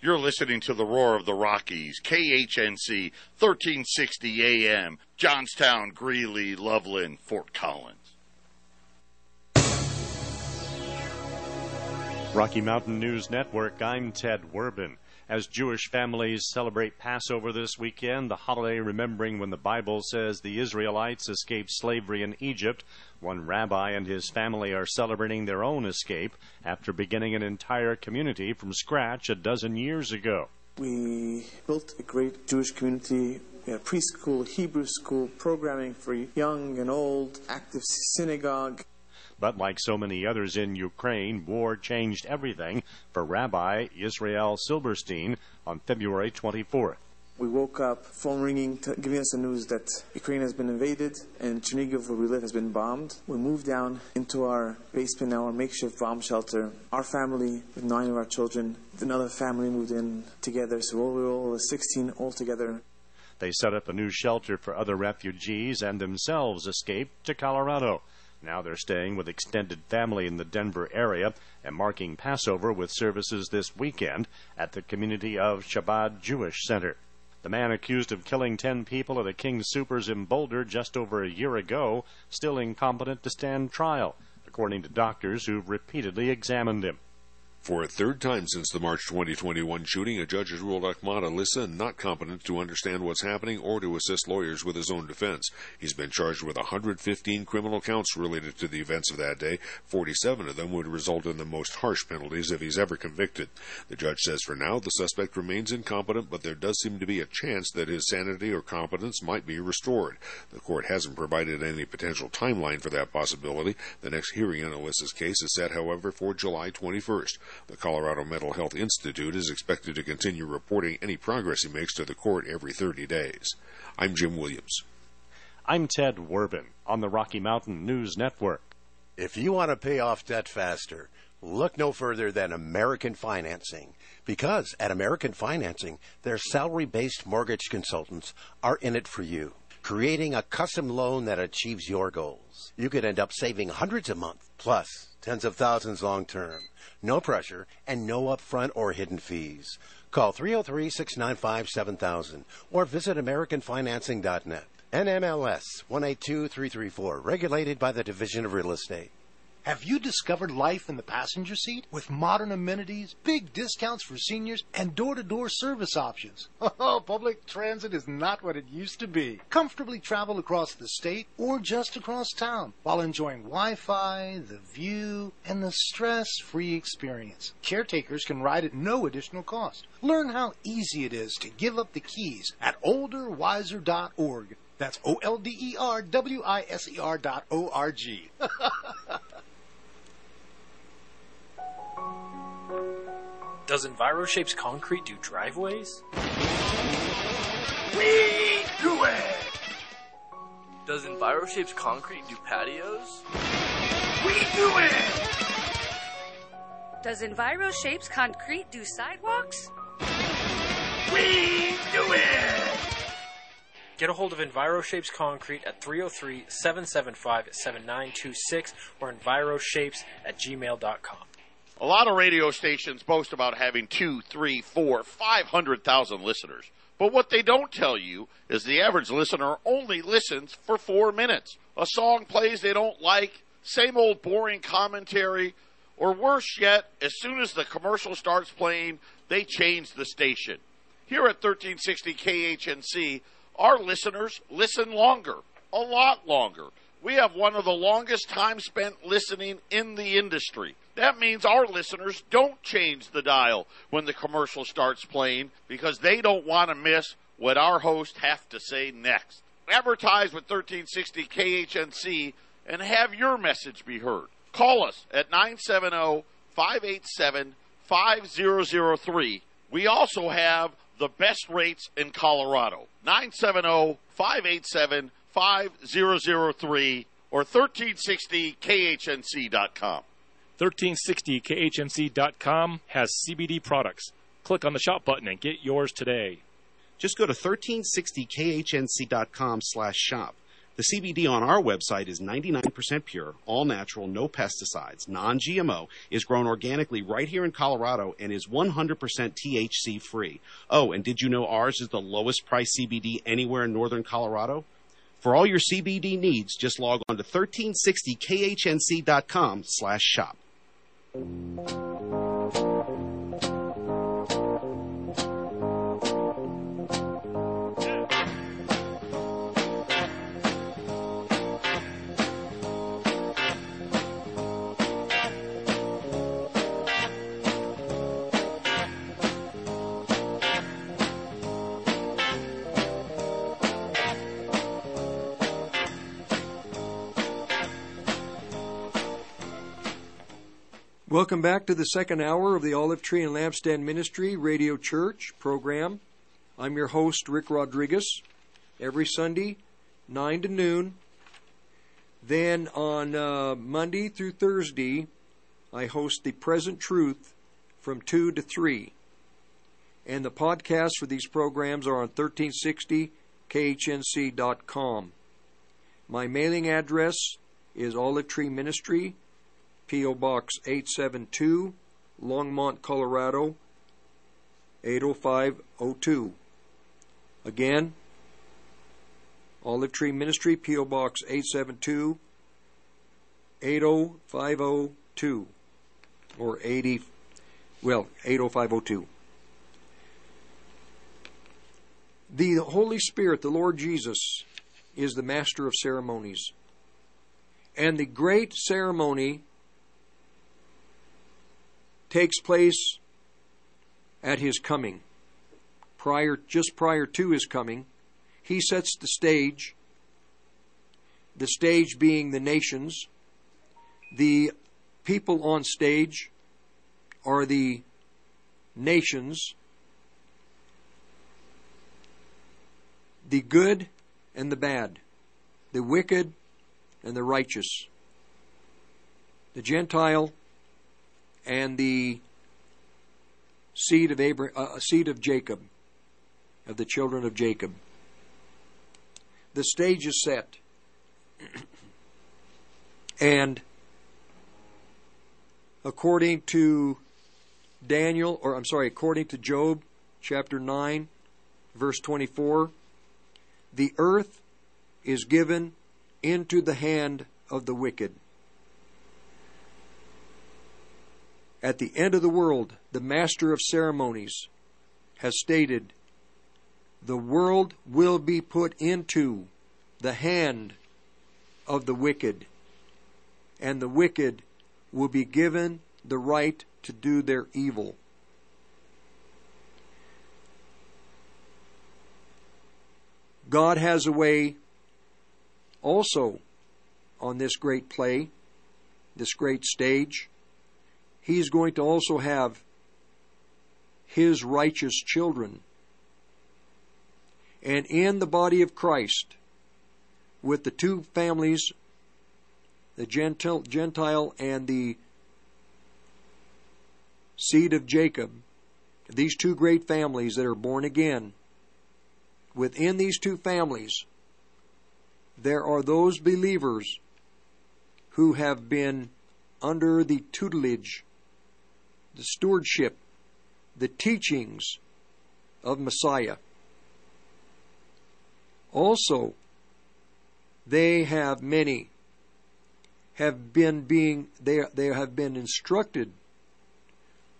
You're listening to the Roar of the Rockies, KHNC, 1360 AM, Johnstown, Greeley, Loveland, Fort Collins. Rocky Mountain News Network, I'm Ted Werbin. As Jewish families celebrate Passover this weekend, the holiday remembering when the Bible says the Israelites escaped slavery in Egypt, one rabbi and his family are celebrating their own escape after beginning an entire community from scratch a dozen years ago. We built a great Jewish community. We had preschool, Hebrew school, programming for young and old, active synagogue. But like so many others in Ukraine, war changed everything for Rabbi Israel Silberstein on February 24th. We woke up, phone ringing, t- giving us the news that Ukraine has been invaded and Chernihiv, where we live, has been bombed. We moved down into our basement our makeshift bomb shelter. Our family, with nine of our children, another family moved in together, so we were all 16 all together. They set up a new shelter for other refugees and themselves escaped to Colorado. Now they're staying with extended family in the Denver area and marking Passover with services this weekend at the community of Chabad Jewish Center. The man accused of killing 10 people at a King Supers in Boulder just over a year ago, still incompetent to stand trial, according to doctors who've repeatedly examined him. For a third time since the March 2021 shooting, a judge has ruled Ahmad Alissa not competent to understand what's happening or to assist lawyers with his own defense. He's been charged with 115 criminal counts related to the events of that day. 47 of them would result in the most harsh penalties if he's ever convicted. The judge says for now the suspect remains incompetent, but there does seem to be a chance that his sanity or competence might be restored. The court hasn't provided any potential timeline for that possibility. The next hearing in Alissa's case is set, however, for July 21st. The Colorado Mental Health Institute is expected to continue reporting any progress he makes to the court every 30 days. I'm Jim Williams. I'm Ted Werbin on the Rocky Mountain News Network. If you want to pay off debt faster, look no further than American Financing. Because at American Financing, their salary based mortgage consultants are in it for you, creating a custom loan that achieves your goals. You could end up saving hundreds a month, plus tens of thousands long term. No pressure and no upfront or hidden fees. Call 303 695 7000 or visit AmericanFinancing.net. NMLS 182334, regulated by the Division of Real Estate. Have you discovered life in the passenger seat with modern amenities, big discounts for seniors, and door to door service options? [LAUGHS] Oh, public transit is not what it used to be. Comfortably travel across the state or just across town while enjoying Wi Fi, the view, and the stress free experience. Caretakers can ride at no additional cost. Learn how easy it is to give up the keys at olderwiser.org. That's O L D E R W I S E R dot O R G. [LAUGHS] Does EnviroShapes Concrete do driveways? We do it! Does EnviroShapes Concrete do patios? We do it! Does EnviroShapes Concrete do sidewalks? We do it! Get a hold of EnviroShapes Concrete at 303 775 7926 or EnviroShapes at gmail.com. A lot of radio stations boast about having two, three, four, five hundred thousand listeners. But what they don't tell you is the average listener only listens for four minutes. A song plays they don't like, same old boring commentary, or worse yet, as soon as the commercial starts playing, they change the station. Here at 1360 KHNC, our listeners listen longer, a lot longer. We have one of the longest time spent listening in the industry. That means our listeners don't change the dial when the commercial starts playing because they don't want to miss what our hosts have to say next. Advertise with 1360 KHNC and have your message be heard. Call us at 970 587 5003. We also have the best rates in Colorado. 970 587 5003 or 1360khnc.com. 1360khmc.com has CBD products. Click on the shop button and get yours today. Just go to 1360khnc.com slash shop. The CBD on our website is 99% pure, all natural, no pesticides, non GMO, is grown organically right here in Colorado, and is 100% THC free. Oh, and did you know ours is the lowest price CBD anywhere in northern Colorado? For all your CBD needs, just log on to 1360khnc.com slash shop. Welcome back to the second hour of the Olive Tree and Lampstand Ministry Radio Church program. I'm your host, Rick Rodriguez. Every Sunday, 9 to noon. Then on uh, Monday through Thursday, I host the Present Truth from 2 to 3. And the podcasts for these programs are on 1360khnc.com. My mailing address is Olive Tree Ministry, P.O. Box 872, Longmont, Colorado 80502. Again, Olive Tree Ministry, P.O. Box 872, 80502, or 80, well, 80502. The Holy Spirit, the Lord Jesus, is the master of ceremonies. And the great ceremony takes place at his coming. Prior just prior to his coming, he sets the stage, the stage being the nations. The people on stage are the nations, the good and the bad, the wicked and the righteous, the Gentile and the seed of Abraham, uh, seed of Jacob, of the children of Jacob. The stage is set, [CLEARS THROAT] and according to Daniel, or I'm sorry, according to Job, chapter nine, verse twenty-four, the earth is given into the hand of the wicked. At the end of the world, the master of ceremonies has stated, the world will be put into the hand of the wicked, and the wicked will be given the right to do their evil. God has a way also on this great play, this great stage. He's going to also have his righteous children. And in the body of Christ, with the two families, the Gentile, Gentile and the seed of Jacob, these two great families that are born again, within these two families, there are those believers who have been under the tutelage, the stewardship, the teachings of Messiah. Also, they have many have been being they they have been instructed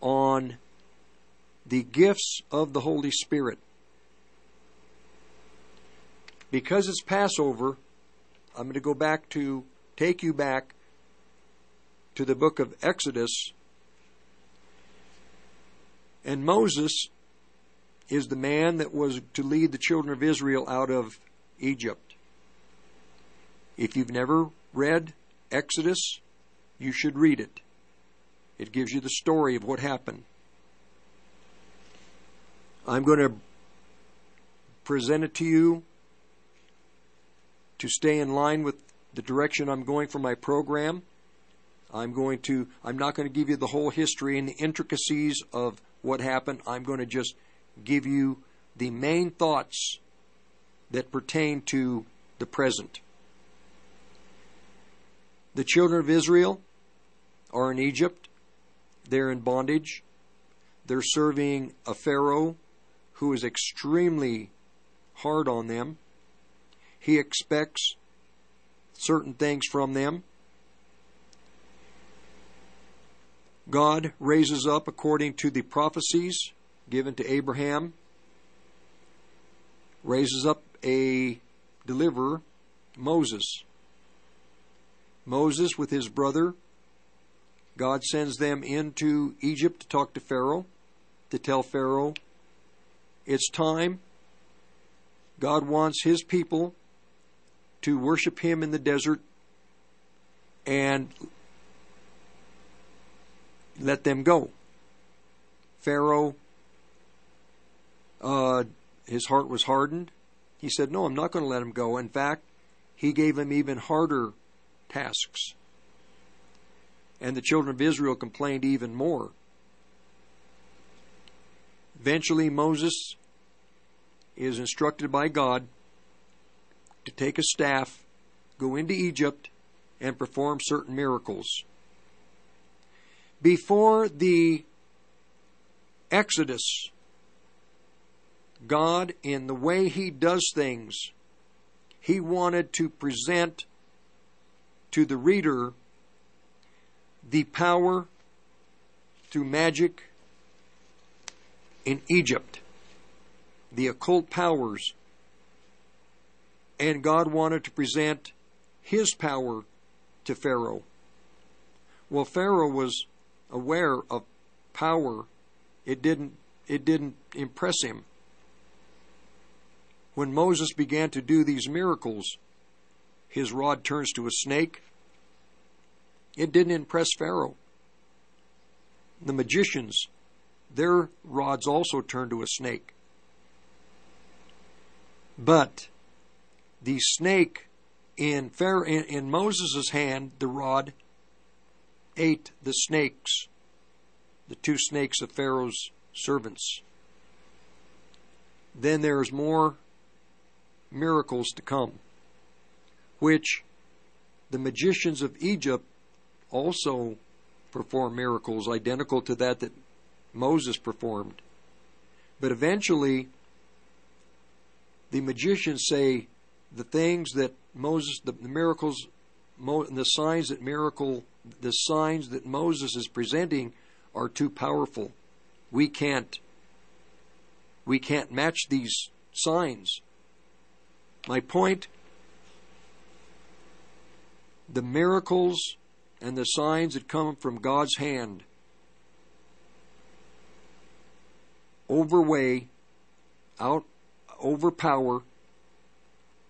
on the gifts of the Holy Spirit. Because it's Passover, I'm going to go back to take you back to the book of Exodus. And Moses is the man that was to lead the children of Israel out of Egypt. If you've never read Exodus, you should read it. It gives you the story of what happened. I'm going to present it to you to stay in line with the direction I'm going for my program. I'm going to I'm not going to give you the whole history and the intricacies of what happened. I'm going to just give you the main thoughts that pertain to the present. The children of Israel are in Egypt. They're in bondage. They're serving a Pharaoh who is extremely hard on them. He expects certain things from them. God raises up, according to the prophecies given to Abraham, raises up a deliverer, Moses. Moses, with his brother, God sends them into Egypt to talk to Pharaoh, to tell Pharaoh, it's time. God wants his people to worship him in the desert and let them go. Pharaoh, uh, his heart was hardened. He said, No, I'm not going to let him go. In fact, he gave him even harder tasks. And the children of Israel complained even more. Eventually, Moses is instructed by God to take a staff, go into Egypt, and perform certain miracles. Before the Exodus, God, in the way He does things, He wanted to present to the reader the power through magic in Egypt, the occult powers. And God wanted to present His power to Pharaoh. Well, Pharaoh was aware of power. It didn't, it didn't impress him. When Moses began to do these miracles, his rod turns to a snake. It didn't impress Pharaoh. The magicians, their rods also turned to a snake. But the snake in, Pharaoh, in, in Moses' hand, the rod, ate the snakes, the two snakes of Pharaoh's servants. Then there's more miracles to come, which the magicians of Egypt also perform miracles identical to that that Moses performed. But eventually, the magicians say the things that Moses, the, miracles, Mo, the signs that miracle, the signs that Moses is presenting are too powerful. We can't, we can't match these signs. My point, the miracles and the signs that come from God's hand overweigh, out, overpower,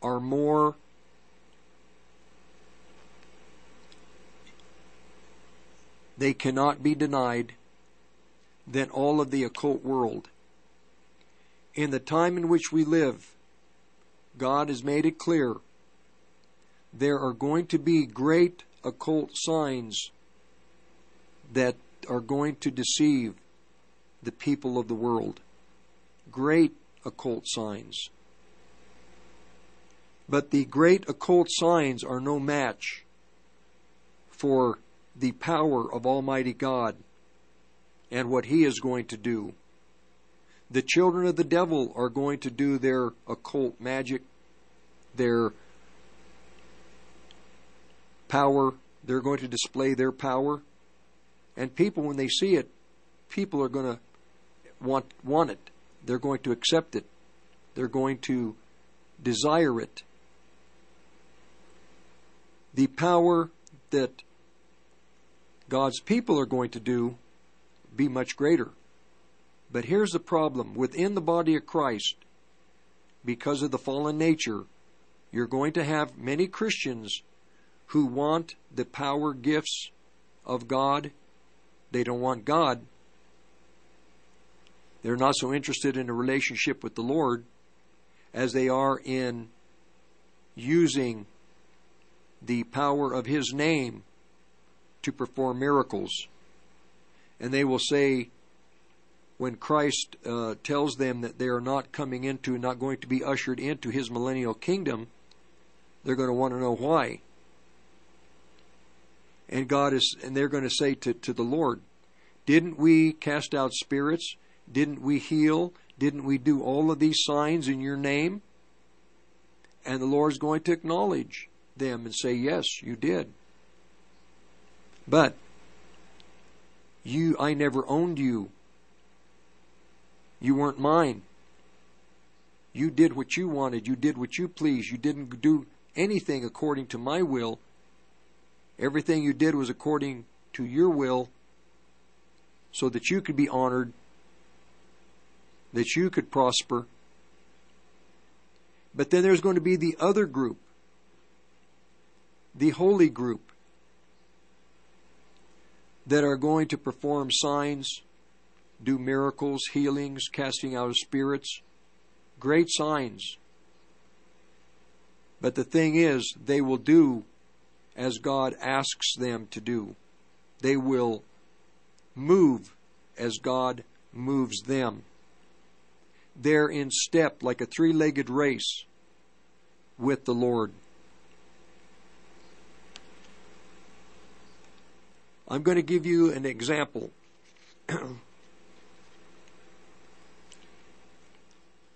are more they cannot be denied than all of the occult world. In the time in which we live, God has made it clear there are going to be great occult signs that are going to deceive the people of the world. Great occult signs. But the great occult signs are no match for the power of Almighty God and what He is going to do. The children of the devil are going to do their occult magic, their power. They're going to display their power. And people, when they see it, people are going to want, want it. They're going to accept it. They're going to desire it. The power that God's people are going to do be much greater. But here's the problem within the body of Christ, because of the fallen nature, you're going to have many Christians who want the power gifts of God. They don't want God. They're not so interested in a relationship with the Lord as they are in using the power of His name to perform miracles. And they will say, when Christ uh, tells them that they are not coming into, not going to be ushered into His millennial kingdom, they're going to want to know why. And God is, and they're going to say to, to the Lord, Didn't we cast out spirits? Didn't we heal? Didn't we do all of these signs in your name? And the Lord's going to acknowledge them and say, Yes, you did. But you I never owned you. You weren't mine. You did what you wanted. You did what you pleased. You didn't do anything according to my will. Everything you did was according to your will so that you could be honored, that you could prosper. But then there's going to be the other group, the holy group, that are going to perform signs, do miracles, healings, casting out of spirits, great signs. But the thing is, they will do as God asks them to do. They will move as God moves them. They're in step like a three legged race with the Lord. I'm going to give you an example. [CLEARS THROAT]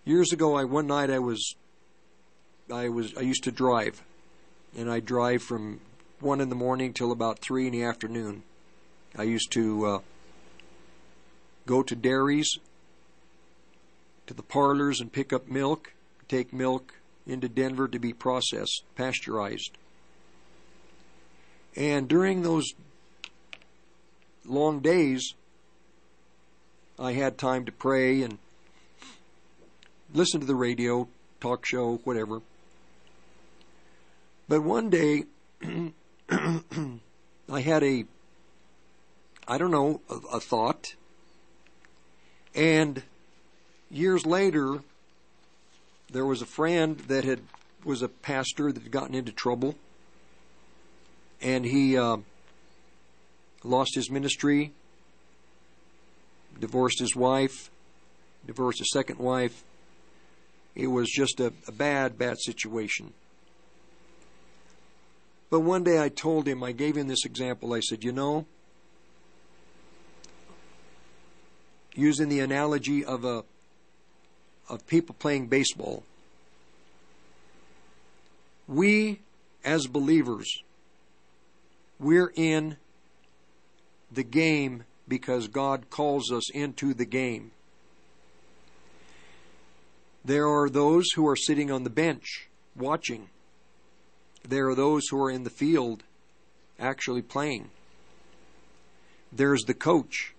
Years ago, I one night I was, I was I used to drive, and I drive from one in the morning till about three in the afternoon. I used to uh, go to dairies, to the parlors, and pick up milk, take milk into Denver to be processed, pasteurized. And during those long days, I had time to pray and listen to the radio, talk show, whatever. But one day, [CLEARS THROAT] I had a, I don't know, a, a thought. And years later, there was a friend that had was a pastor that had gotten into trouble, and he uh, lost his ministry, divorced his wife, divorced his second wife. It was just a, a bad, bad situation. But one day I told him, I gave him this example. I said, you know, using the analogy of a of people playing baseball, we as believers, we're in the game because God calls us into the game. There are those who are sitting on the bench watching. There are those who are in the field actually playing. There's the coach.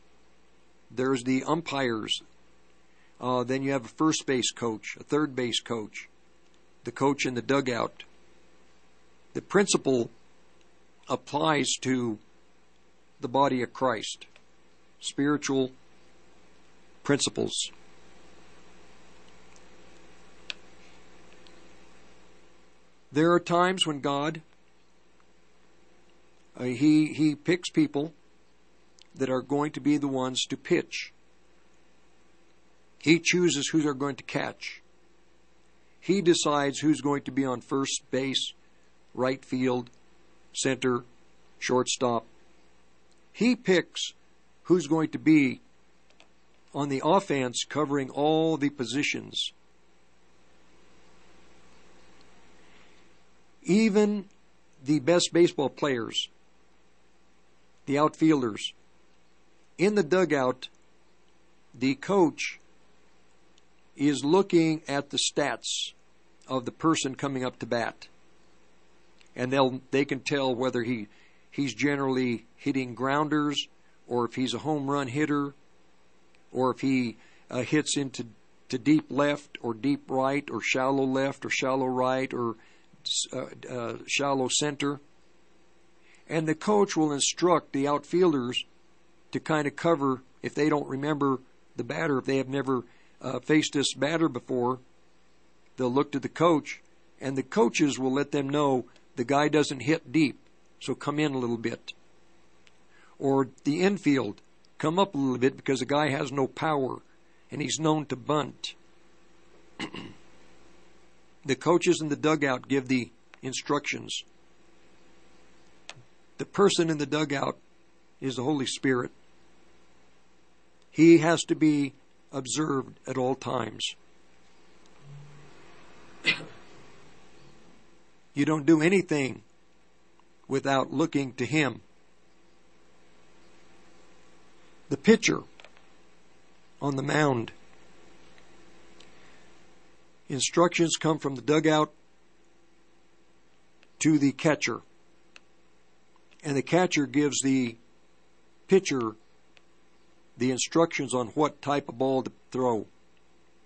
There's the umpires. Uh, then you have a first base coach, a third base coach, the coach in the dugout. The principle applies to the body of Christ, spiritual principles. There are times when God uh, he he picks people that are going to be the ones to pitch. He chooses who they're going to catch. He decides who's going to be on first base, right field, center, shortstop. He picks who's going to be on the offense covering all the positions. Even the best baseball players, the outfielders, in the dugout, the coach is looking at the stats of the person coming up to bat. And they'll they can tell whether he he's generally hitting grounders or if he's a home run hitter or if he uh, hits into to deep left or deep right or shallow left or shallow right or uh, uh, shallow center. And the coach will instruct the outfielders to kind of cover if they don't remember the batter, if they have never uh, faced this batter before, they'll look to the coach, and the coaches will let them know the guy doesn't hit deep, so come in a little bit. Or the infield, come up a little bit because the guy has no power and he's known to bunt. [CLEARS THROAT] the coaches in the dugout give the instructions. the person in the dugout is the Holy Spirit. He has to be observed at all times. [COUGHS] You don't do anything without looking to Him. The pitcher on the mound. Instructions come from the dugout to the catcher. And the catcher gives the pitcher the instructions on what type of ball to throw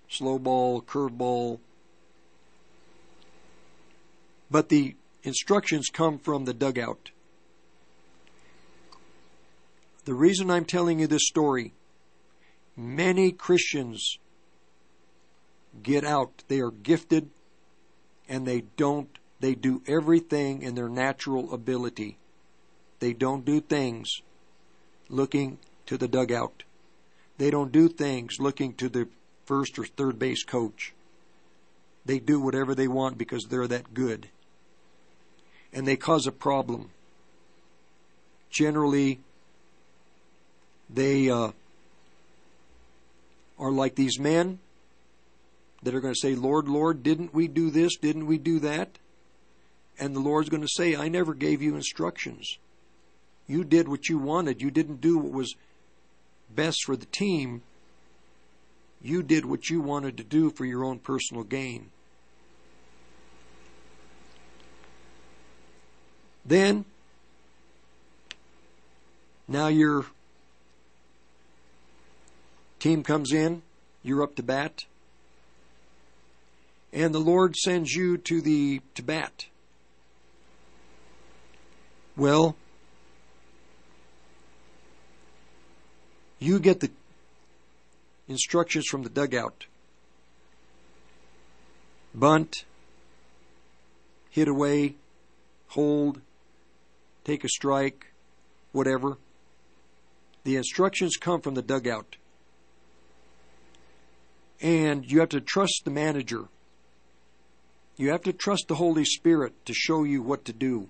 slow ball, curve ball. But the instructions come from the dugout. The reason I'm telling you this story many Christians get out. They are gifted and they don't, they do everything in their natural ability. They don't do things looking to the dugout. They don't do things looking to the first or third base coach. They do whatever they want because they're that good. And they cause a problem. Generally, they uh, are like these men that are going to say, Lord, Lord, didn't we do this? Didn't we do that? And the Lord's going to say, I never gave you instructions. You did what you wanted. You didn't do what was best for the team. You did what you wanted to do for your own personal gain. Then, now your team comes in, you're up to bat, and the Lord sends you to the to bat. Well, you get the instructions from the dugout. Bunt, hit away, hold, take a strike, whatever. The instructions come from the dugout. And you have to trust the manager. You have to trust the Holy Spirit to show you what to do.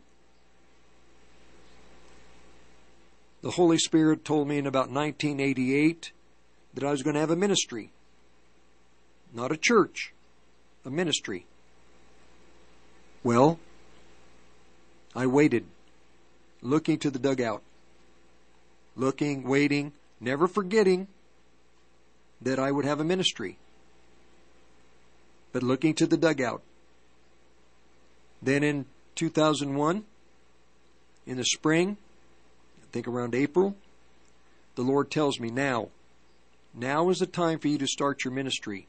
The Holy Spirit told me in about 1988 that I was going to have a ministry. Not a church, a ministry. Well, I waited, looking to the dugout, looking, waiting, never forgetting that I would have a ministry, but looking to the dugout. Then in 2001, in the spring, I think around April, the Lord tells me now, now is the time for you to start your ministry.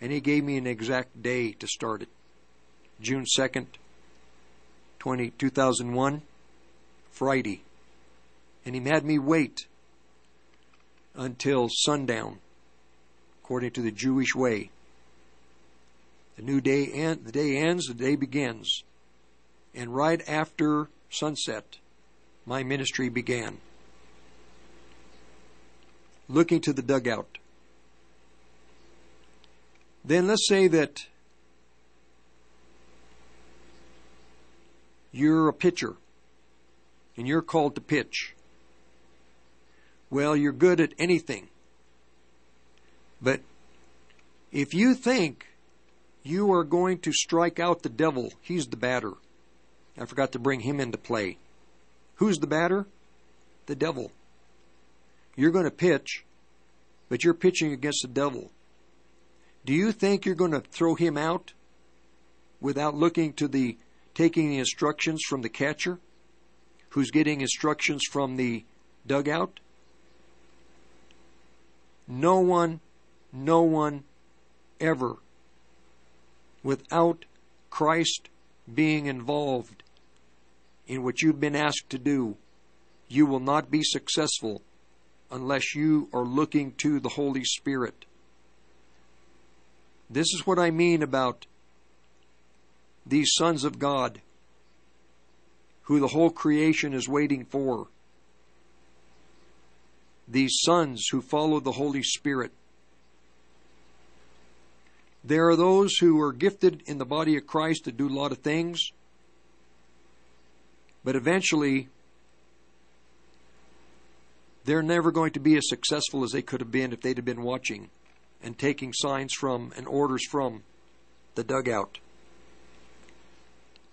And He gave me an exact day to start it. June 2nd, 20, 2001, Friday. And He had me wait until sundown, according to the Jewish way. The new day end, the day ends, the day begins. And right after sunset, my ministry began. Looking to the dugout. Then let's say that you're a pitcher and you're called to pitch. Well, you're good at anything. But if you think you are going to strike out the devil, he's the batter. I forgot to bring him into play. Who's the batter? The devil. You're going to pitch, but you're pitching against the devil. Do you think you're going to throw him out without looking to the taking the instructions from the catcher who's getting instructions from the dugout? No one, no one ever without Christ being involved in what you've been asked to do, you will not be successful unless you are looking to the Holy Spirit. This is what I mean about these sons of God who the whole creation is waiting for. These sons who follow the Holy Spirit. There are those who are gifted in the body of Christ to do a lot of things, but eventually they're never going to be as successful as they could have been if they'd have been watching and taking signs from and orders from the dugout.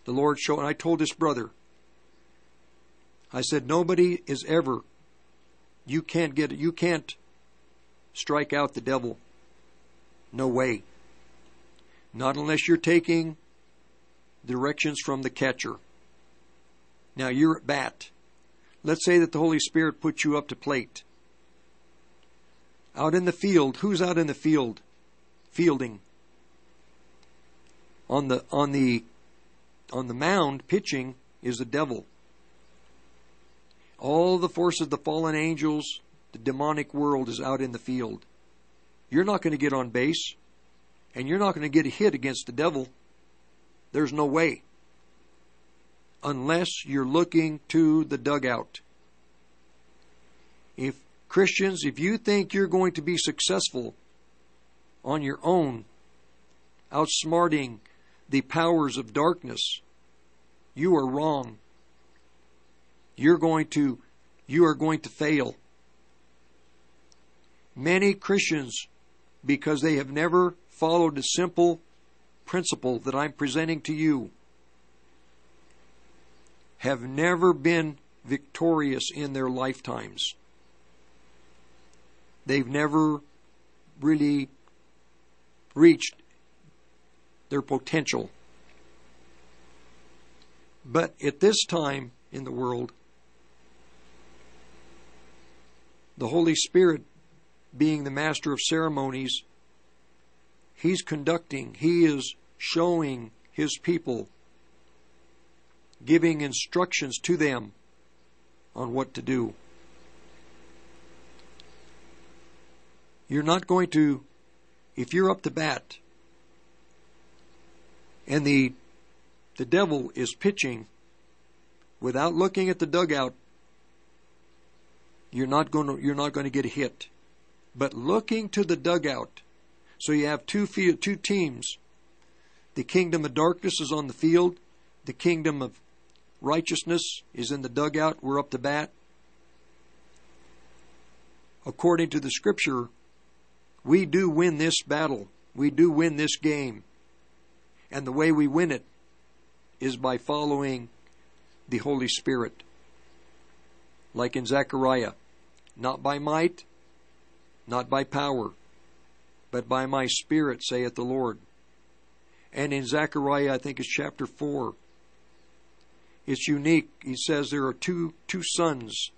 The Lord showed, and I told this brother, I said, nobody is ever, you can't get, you can't strike out the devil. No way. Not unless you're taking directions from the catcher. Now you're at bat. Let's say that the Holy Spirit puts you up to plate. Out in the field, who's out in the field? Fielding. On the on the on the mound pitching is the devil. All the forces, of the fallen angels, the demonic world is out in the field. You're not going to get on base, and you're not going to get a hit against the devil. There's no way. Unless you're looking to the dugout. If Christians, if you think you're going to be successful on your own, outsmarting the powers of darkness, you are wrong. You're going to you are going to fail. Many Christians because they have never followed a simple principle that I'm presenting to you have never been victorious in their lifetimes. They've never really reached their potential. But at this time in the world, the Holy Spirit, being the master of ceremonies, He's conducting, He is showing His people, giving instructions to them on what to do. You're not going to, if you're up to bat, and the the devil is pitching without looking at the dugout, you're not going to you're not going to get hit. But looking to the dugout, so you have two field, two teams. The kingdom of darkness is on the field. The kingdom of righteousness is in the dugout. We're up to bat. According to the scripture, we do win this battle. We do win this game. And the way we win it is by following the Holy Spirit. Like in Zechariah, not by might, not by power, but by my Spirit, saith the Lord. And in Zechariah, I think it's chapter 4, it's unique. He says there are two, two sons.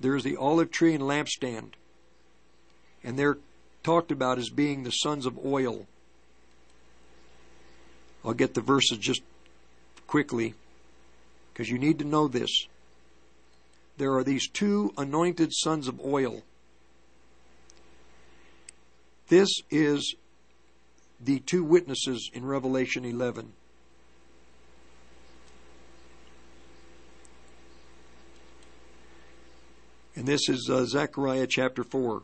There's the olive tree and lampstand. And they're talked about as being the sons of oil. I'll get the verses just quickly because you need to know this. There are these two anointed sons of oil. This is the two witnesses in Revelation 11. And this is uh, Zechariah chapter 4,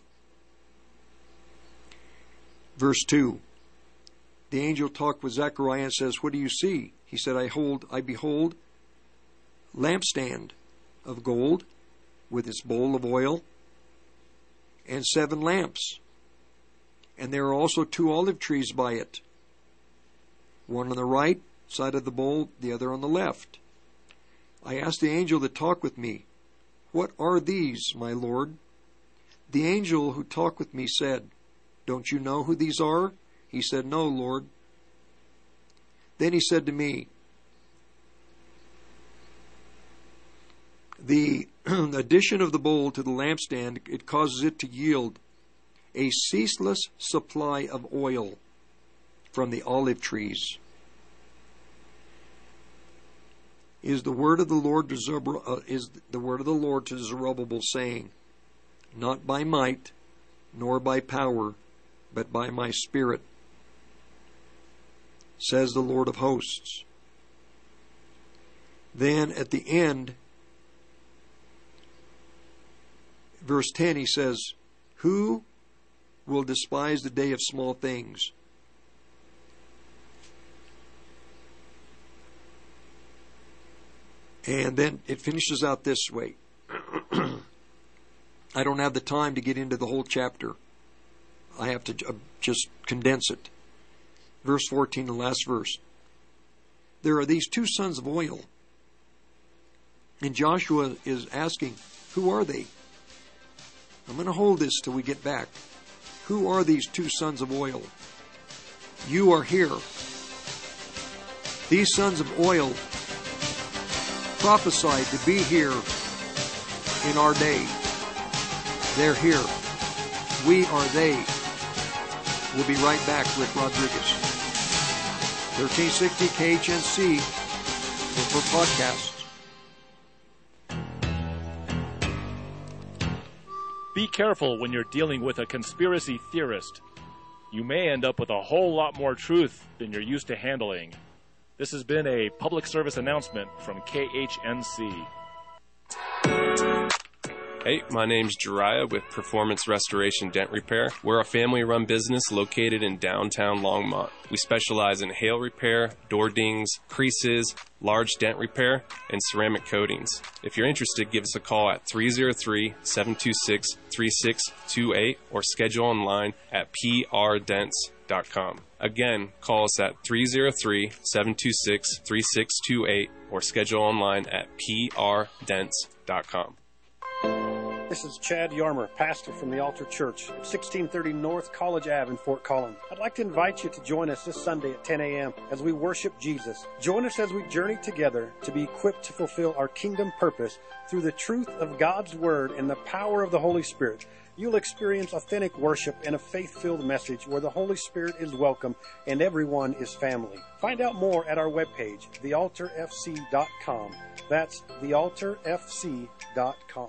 verse 2. The angel talked with Zechariah and says, What do you see? He said, I hold, I behold, lampstand of gold with its bowl of oil and seven lamps. And there are also two olive trees by it, one on the right side of the bowl, the other on the left. I asked the angel that talked with me, What are these, my Lord? The angel who talked with me said, Don't you know who these are? He said, No, Lord. Then he said to me, The [CLEARS THROAT] addition of the bowl to the lampstand, it causes it to yield a ceaseless supply of oil from the olive trees. Is the word of the Lord to uh, is the word of the Lord to Zerubbabel saying, Not by might, nor by power, but by my spirit, says the Lord of hosts. Then at the end, verse 10, he says, Who will despise the day of small things? And then it finishes out this way. [CLEARS THROAT] I don't have the time to get into the whole chapter. I have to uh, just condense it. Verse 14, the last verse. There are these two sons of oil. And Joshua is asking, Who are they? I'm going to hold this till we get back. Who are these two sons of oil? You are here. These sons of oil prophesied to be here in our day. They're here. We are they. We'll be right back with Rodriguez. 1360 KHNC for podcasts. Be careful when you're dealing with a conspiracy theorist. You may end up with a whole lot more truth than you're used to handling. This has been a public service announcement from KHNC. Hey, my name's Jariah with Performance Restoration Dent Repair. We're a family run business located in downtown Longmont. We specialize in hail repair, door dings, creases, large dent repair, and ceramic coatings. If you're interested, give us a call at 303 726 3628 or schedule online at prdents.com. Again, call us at 303 726 3628 or schedule online at prdents.com. This is Chad Yarmer, pastor from the Altar Church, 1630 North College Ave in Fort Collins. I'd like to invite you to join us this Sunday at 10 a.m. as we worship Jesus. Join us as we journey together to be equipped to fulfill our kingdom purpose through the truth of God's Word and the power of the Holy Spirit. You'll experience authentic worship and a faith filled message where the Holy Spirit is welcome and everyone is family. Find out more at our webpage, thealtarfc.com. That's thealtarfc.com.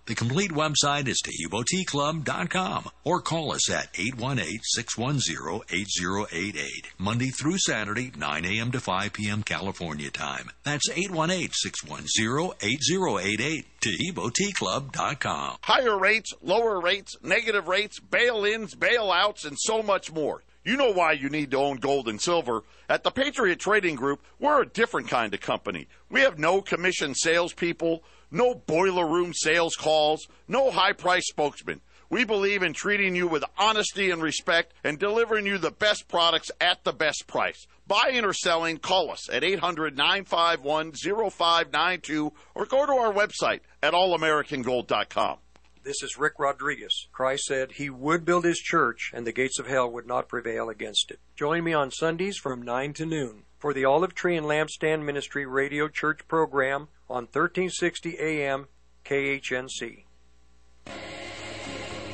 The complete website is TaheeboTeaClub.com or call us at 818-610-8088, Monday through Saturday, 9 a.m. to 5 p.m. California time. That's 818-610-8088, TaheeboTeaClub.com. Higher rates, lower rates, negative rates, bail ins, bailouts, and so much more. You know why you need to own gold and silver. At the Patriot Trading Group, we're a different kind of company. We have no commission salespeople, no boiler room sales calls, no high price spokesman. We believe in treating you with honesty and respect and delivering you the best products at the best price. Buying or selling, call us at 800 951 0592 or go to our website at allamericangold.com. This is Rick Rodriguez. Christ said he would build his church and the gates of hell would not prevail against it. Join me on Sundays from 9 to noon for the Olive Tree and Lampstand Ministry Radio Church program on 1360 AM KHNC.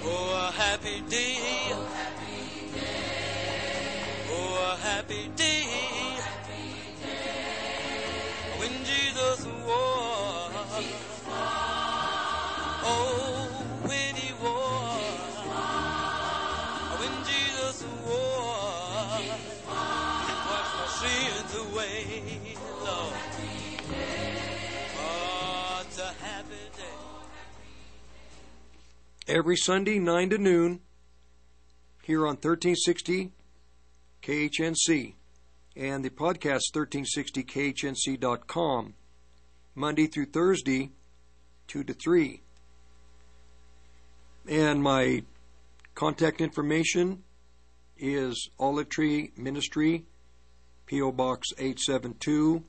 Oh, a happy day. Oh, a happy day. When Jesus was. Oh, Every Sunday, 9 to noon, here on 1360 KHNC and the podcast 1360khnc.com, Monday through Thursday, 2 to 3. And my contact information is Olive Tree Ministry, P.O. Box 872,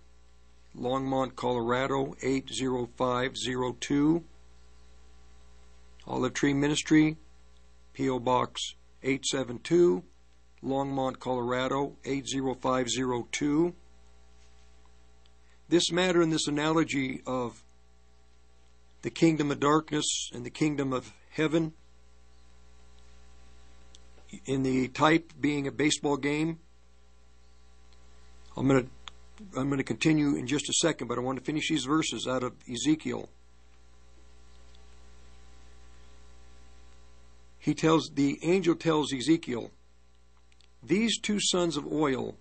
Longmont, Colorado 80502. Olive Tree Ministry, P.O. Box 872, Longmont, Colorado 80502. This matter and this analogy of the kingdom of darkness and the kingdom of heaven. In the type being a baseball game. I'm going to I'm going to continue in just a second, but I want to finish these verses out of Ezekiel. He tells the angel tells Ezekiel, these two sons of oil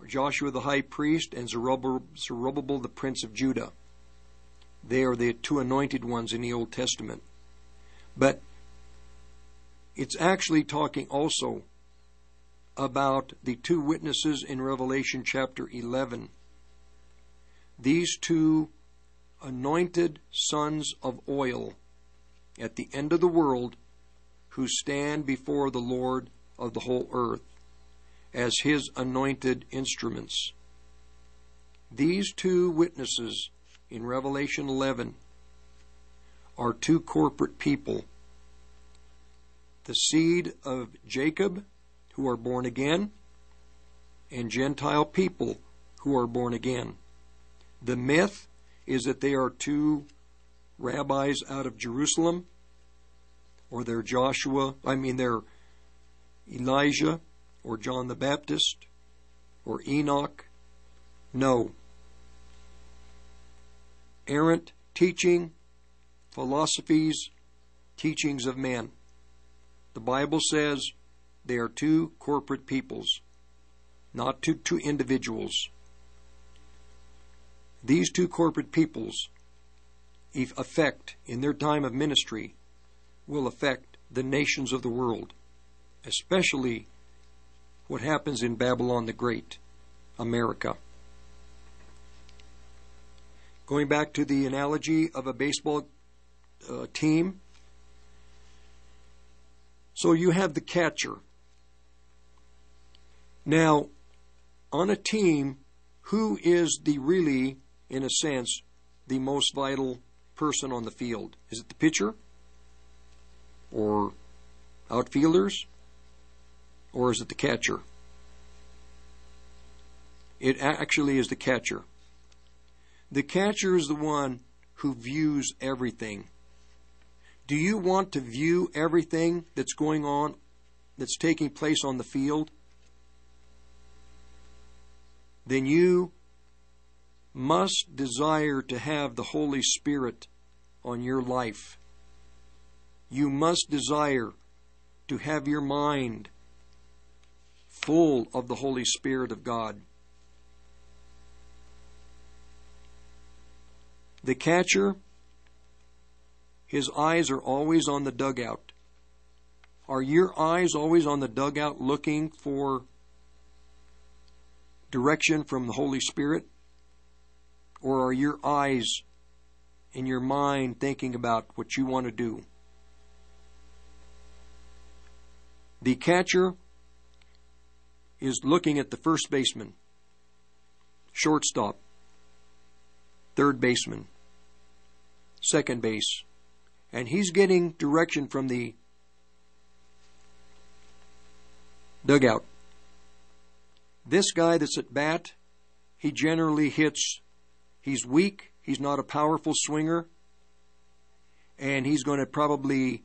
are Joshua the high priest and Zerubbabel, Zerubbabel the prince of Judah. They are the two anointed ones in the Old Testament. But it's actually talking also about the two witnesses in Revelation chapter 11. These two anointed sons of oil at the end of the world who stand before the Lord of the whole earth as his anointed instruments. These two witnesses in Revelation 11 are two corporate people the seed of Jacob, who are born again, and Gentile people who are born again. The myth is that they are two rabbis out of Jerusalem, or they're Joshua, I mean, they're Elijah, or John the Baptist, or Enoch. No. Errant teaching, philosophies, teachings of men. The Bible says they are two corporate peoples, not two, two individuals. These two corporate peoples affect, in their time of ministry, will affect the nations of the world, especially what happens in Babylon the Great, America. Going back to the analogy of a baseball uh, team, so you have the catcher. Now, on a team, who is the really, in a sense, the most vital person on the field? Is it the pitcher? Or outfielders? Or is it the catcher? It actually is the catcher. The catcher is the one who views everything. Do you want to view everything that's going on, that's taking place on the field? Then you must desire to have the Holy Spirit on your life. You must desire to have your mind full of the Holy Spirit of God. The catcher his eyes are always on the dugout. Are your eyes always on the dugout looking for direction from the Holy Spirit? Or are your eyes in your mind thinking about what you want to do? The catcher is looking at the first baseman, shortstop, third baseman, second base, and he's getting direction from the dugout. This guy that's at bat, he generally hits, he's weak, he's not a powerful swinger, and he's going to probably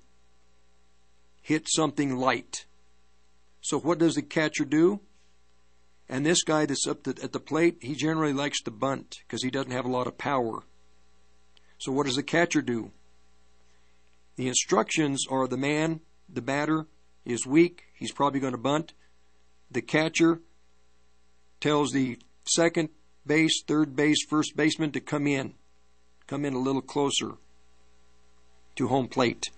hit something light. So what does the catcher do? And this guy that's up the, at the plate, he generally likes to bunt because he doesn't have a lot of power. So what does the catcher do? The instructions are the man, the batter, is weak. He's probably going to bunt. The catcher tells the second base, third base, first baseman to come in. Come in a little closer to home plate.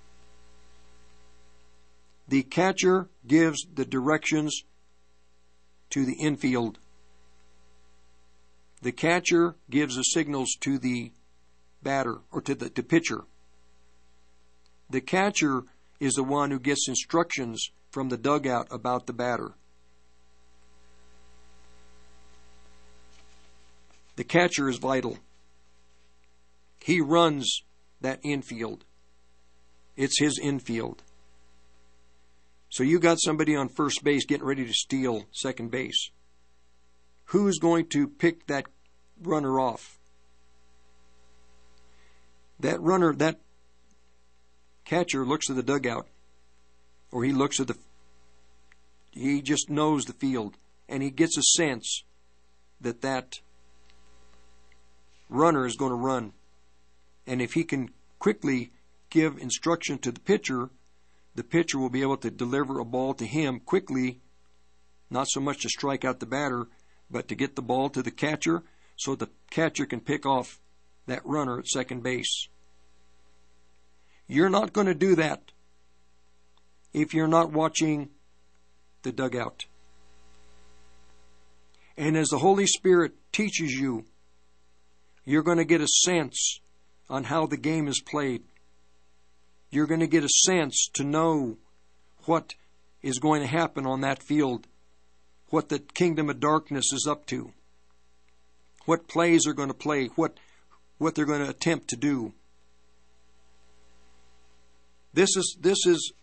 The catcher gives the directions to the infield. The catcher gives the signals to the batter or to the to pitcher. The catcher is the one who gets instructions from the dugout about the batter. The catcher is vital. He runs that infield. It's his infield. So you got somebody on first base getting ready to steal second base. Who's going to pick that runner off? that runner, that catcher looks at the dugout, or he looks at the, he just knows the field, and he gets a sense that that runner is going to run. And if he can quickly give instruction to the pitcher, the pitcher will be able to deliver a ball to him quickly, not so much to strike out the batter, but to get the ball to the catcher so the catcher can pick off that runner at second base. You're not going to do that if you're not watching the dugout. And as the Holy Spirit teaches you, you're going to get a sense on how the game is played. You're going to get a sense to know what is going to happen on that field, what the kingdom of darkness is up to, what plays are going to play, what, what they're going to attempt to do. This is, this is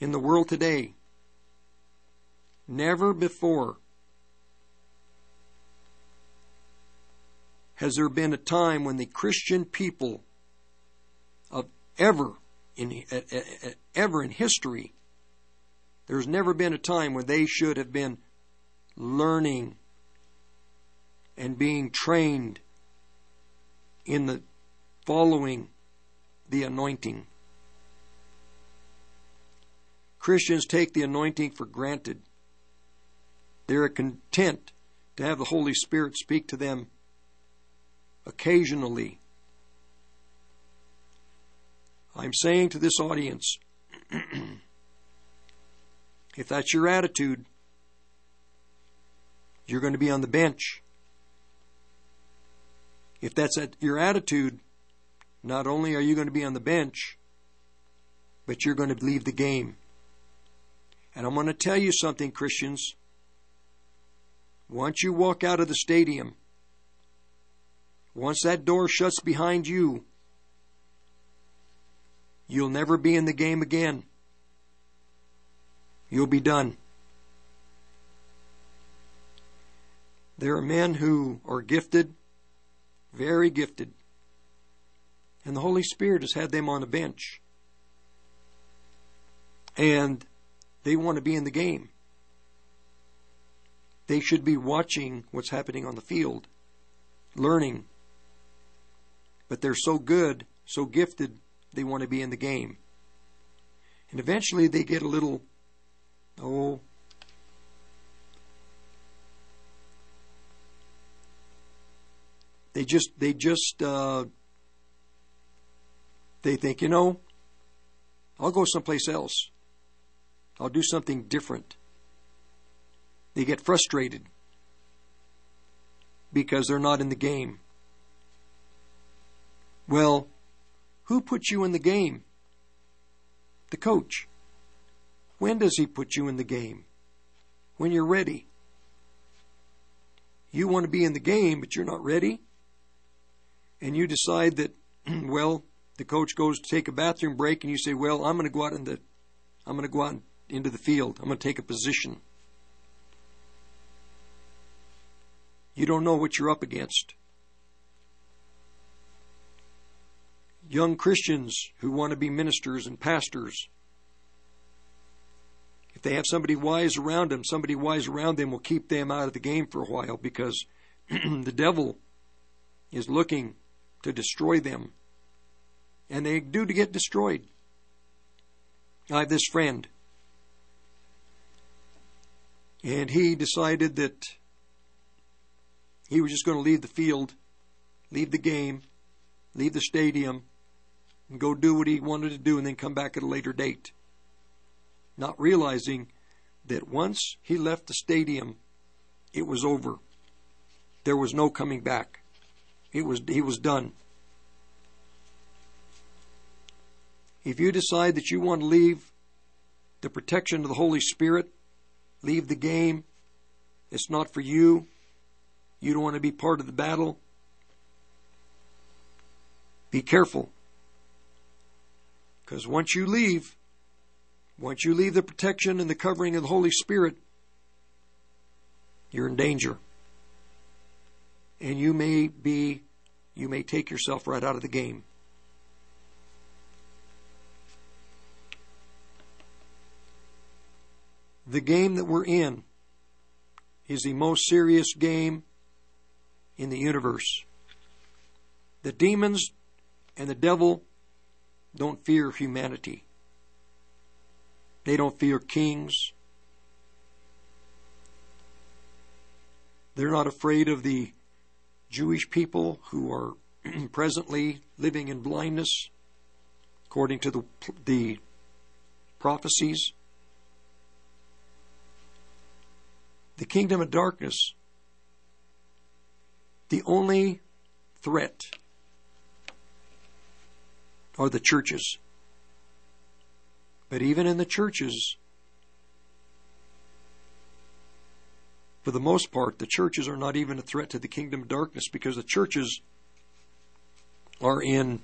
in the world today. Never before has there been a time when the Christian people ever in ever in history there's never been a time when they should have been learning and being trained in the following the anointing. Christians take the anointing for granted. They're content to have the Holy Spirit speak to them occasionally. I'm saying to this audience, [CLEARS THROAT] if that's your attitude, you're going to be on the bench. If that's your attitude, not only are you going to be on the bench, but you're going to leave the game. And I'm going to tell you something, Christians. Once you walk out of the stadium, once that door shuts behind you, you'll never be in the game again. You'll be done. There are men who are gifted, very gifted, and the Holy Spirit has had them on a bench. And they want to be in the game. They should be watching what's happening on the field, learning. But they're so good, so gifted, they want to be in the game. And eventually they get a little, oh, they just, they just, uh, they think, you know, I'll go someplace else. I'll do something different. They get frustrated because they're not in the game. Well, who puts you in the game? The coach. When does he put you in the game? When you're ready. You want to be in the game, but you're not ready. And you decide that, [CLEARS THROAT] well, the coach goes to take a bathroom break, and you say, well, I'm going to go out in the, I'm going to go out into the field. I'm going to take a position. You don't know what you're up against. Young Christians who want to be ministers and pastors, if they have somebody wise around them, somebody wise around them will keep them out of the game for a while because [CLEARS THROAT] the devil is looking to destroy them. And they do to get destroyed. I have this friend and he decided that he was just going to leave the field, leave the game, leave the stadium, and go do what he wanted to do and then come back at a later date. Not realizing that once he left the stadium, it was over. There was no coming back. It was, he was done. If you decide that you want to leave the protection of the Holy Spirit, leave the game. It's not for you. You don't want to be part of the battle. Be careful. Because once you leave, once you leave the protection and the covering of the Holy Spirit, you're in danger. And you may be you may take yourself right out of the game. The game that we're in is the most serious game in the universe. The demons and the devil don't fear humanity. They don't fear kings. They're not afraid of the Jewish people who are [CLEARS THROAT] presently living in blindness, according to the, the prophecies. The kingdom of darkness, the only threat are the churches. But even in the churches, for the most part, the churches are not even a threat to the kingdom of darkness because the churches are in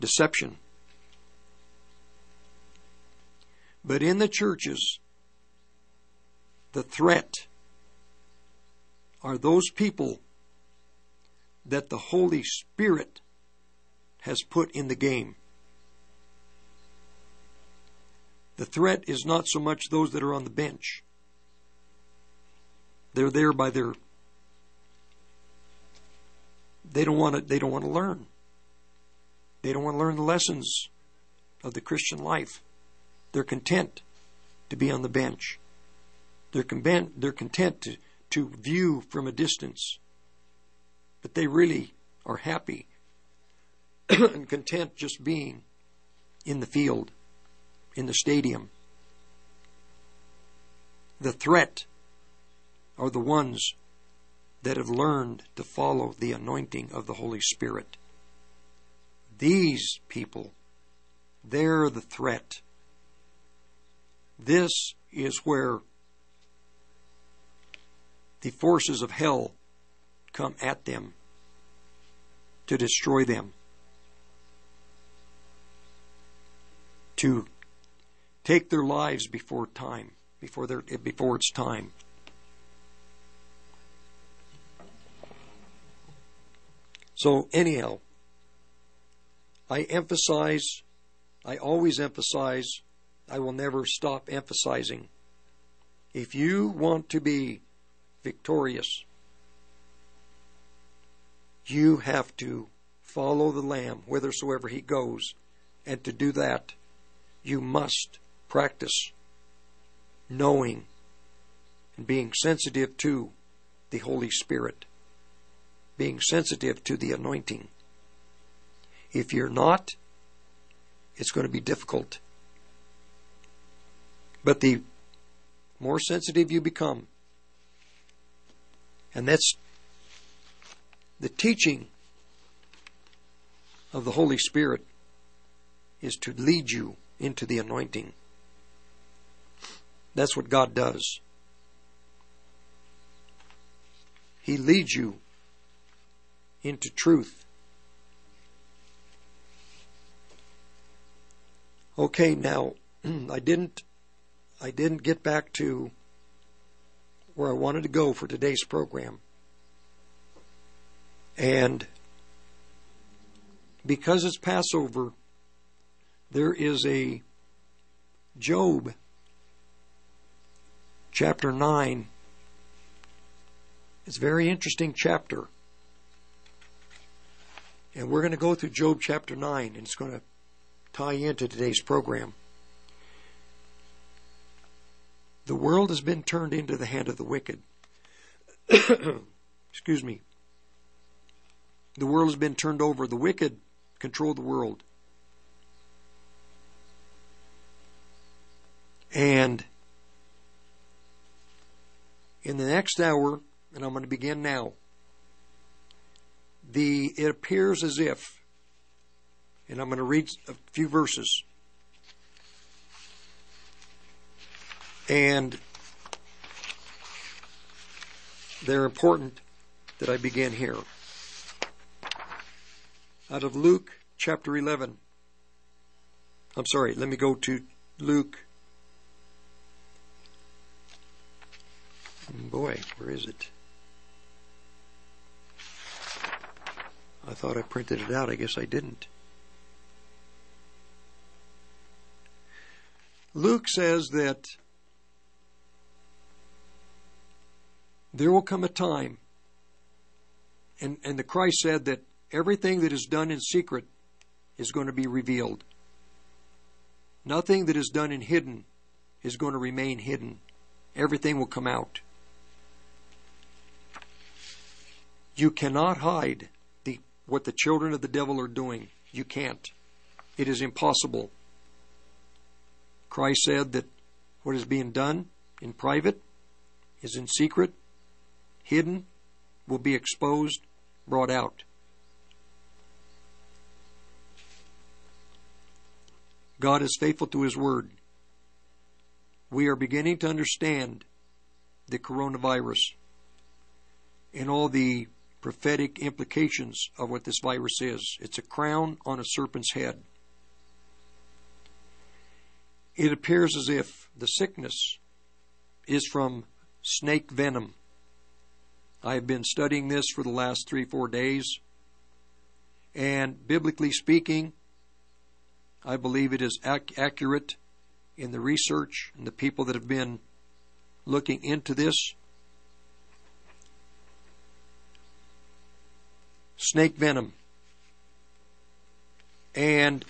deception. But in the churches, the threat are those people that the Holy Spirit has put in the game. The threat is not so much those that are on the bench. They're there by their they don't want to they don't want to learn. They don't want to learn the lessons of the Christian life. They're content to be on the bench. They're content, they're content to, to view from a distance. But they really are happy [COUGHS] and content just being in the field, in the stadium. The threat are the ones that have learned to follow the anointing of the Holy Spirit. These people, they're the threat. This is where the forces of hell come at them to destroy them, to take their lives before time, before their before it's time. So anyhow, I emphasize, I always emphasize, I will never stop emphasizing. If you want to be victorious, you have to follow the Lamb whithersoever he goes. And to do that, you must practice knowing and being sensitive to the Holy Spirit, being sensitive to the anointing. If you're not, it's going to be difficult. But the more sensitive you become, and that's the teaching of the Holy Spirit is to lead you into the anointing. That's what God does. He leads you into truth. Okay, now [CLEARS THROAT] I didn't I didn't get back to where I wanted to go for today's program. And because it's Passover, there is a Job chapter 9. It's a very interesting chapter. And we're going to go through Job chapter 9, and it's going to tie into today's program. The world has been turned into the hand of the wicked. [COUGHS] Excuse me. The world has been turned over. The wicked control the world. And in the next hour, and I'm going to begin now, the it appears as if, and I'm going to read a few verses. And they're important that I begin here. Out of Luke chapter 11. I'm sorry, let me go to Luke. Boy, where is it? I thought I printed it out. I guess I didn't. Luke says that there will come a time, and, and the Christ said that everything that is done in secret is going to be revealed. Nothing that is done in hidden is going to remain hidden. Everything will come out. You cannot hide the, what the children of the devil are doing. You can't. It is impossible. Christ said that what is being done in private is in secret, hidden, will be exposed, brought out. God is faithful to His Word. We are beginning to understand the coronavirus and all the prophetic implications of what this virus is. It's a crown on a serpent's head. It appears as if the sickness is from snake venom. I have been studying this for the last three, four days. And biblically speaking, I believe it is ac- accurate in the research and the people that have been looking into this. Snake venom. And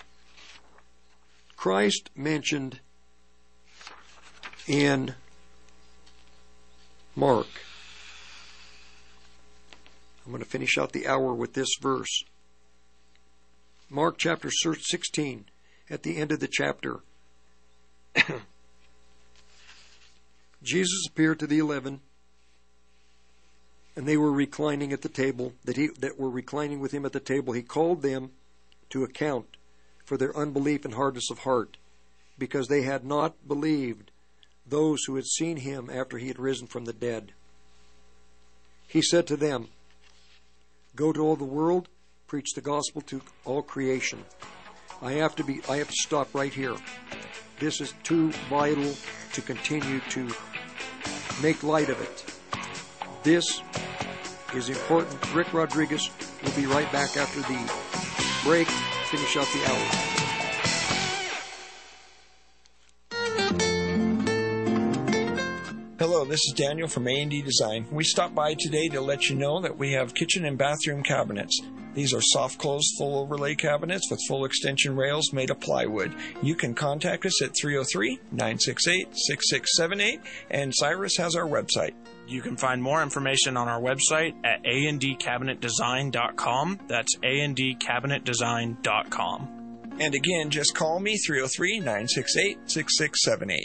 Christ mentioned in Mark. I'm going to finish out the hour with this verse. Mark chapter 16, at the end of the chapter. [COUGHS] Jesus appeared to the eleven, and they were reclining at the table, that, he, that were reclining with him at the table. He called them to account for their unbelief and hardness of heart, because they had not believed those who had seen him after he had risen from the dead. He said to them, Go to all the world, preach the gospel to all creation. I have to be I have to stop right here. This is too vital to continue to make light of it. This is important. Rick Rodriguez will be right back after the break finish out the hour. Hello, this is Daniel from A&D Design. We stopped by today to let you know that we have kitchen and bathroom cabinets. These are soft close full overlay cabinets with full extension rails made of plywood. You can contact us at 303-968-6678 and Cyrus has our website. You can find more information on our website at andcabinetdesign.com. That's andcabinetdesign.com. And again, just call me 303-968-6678.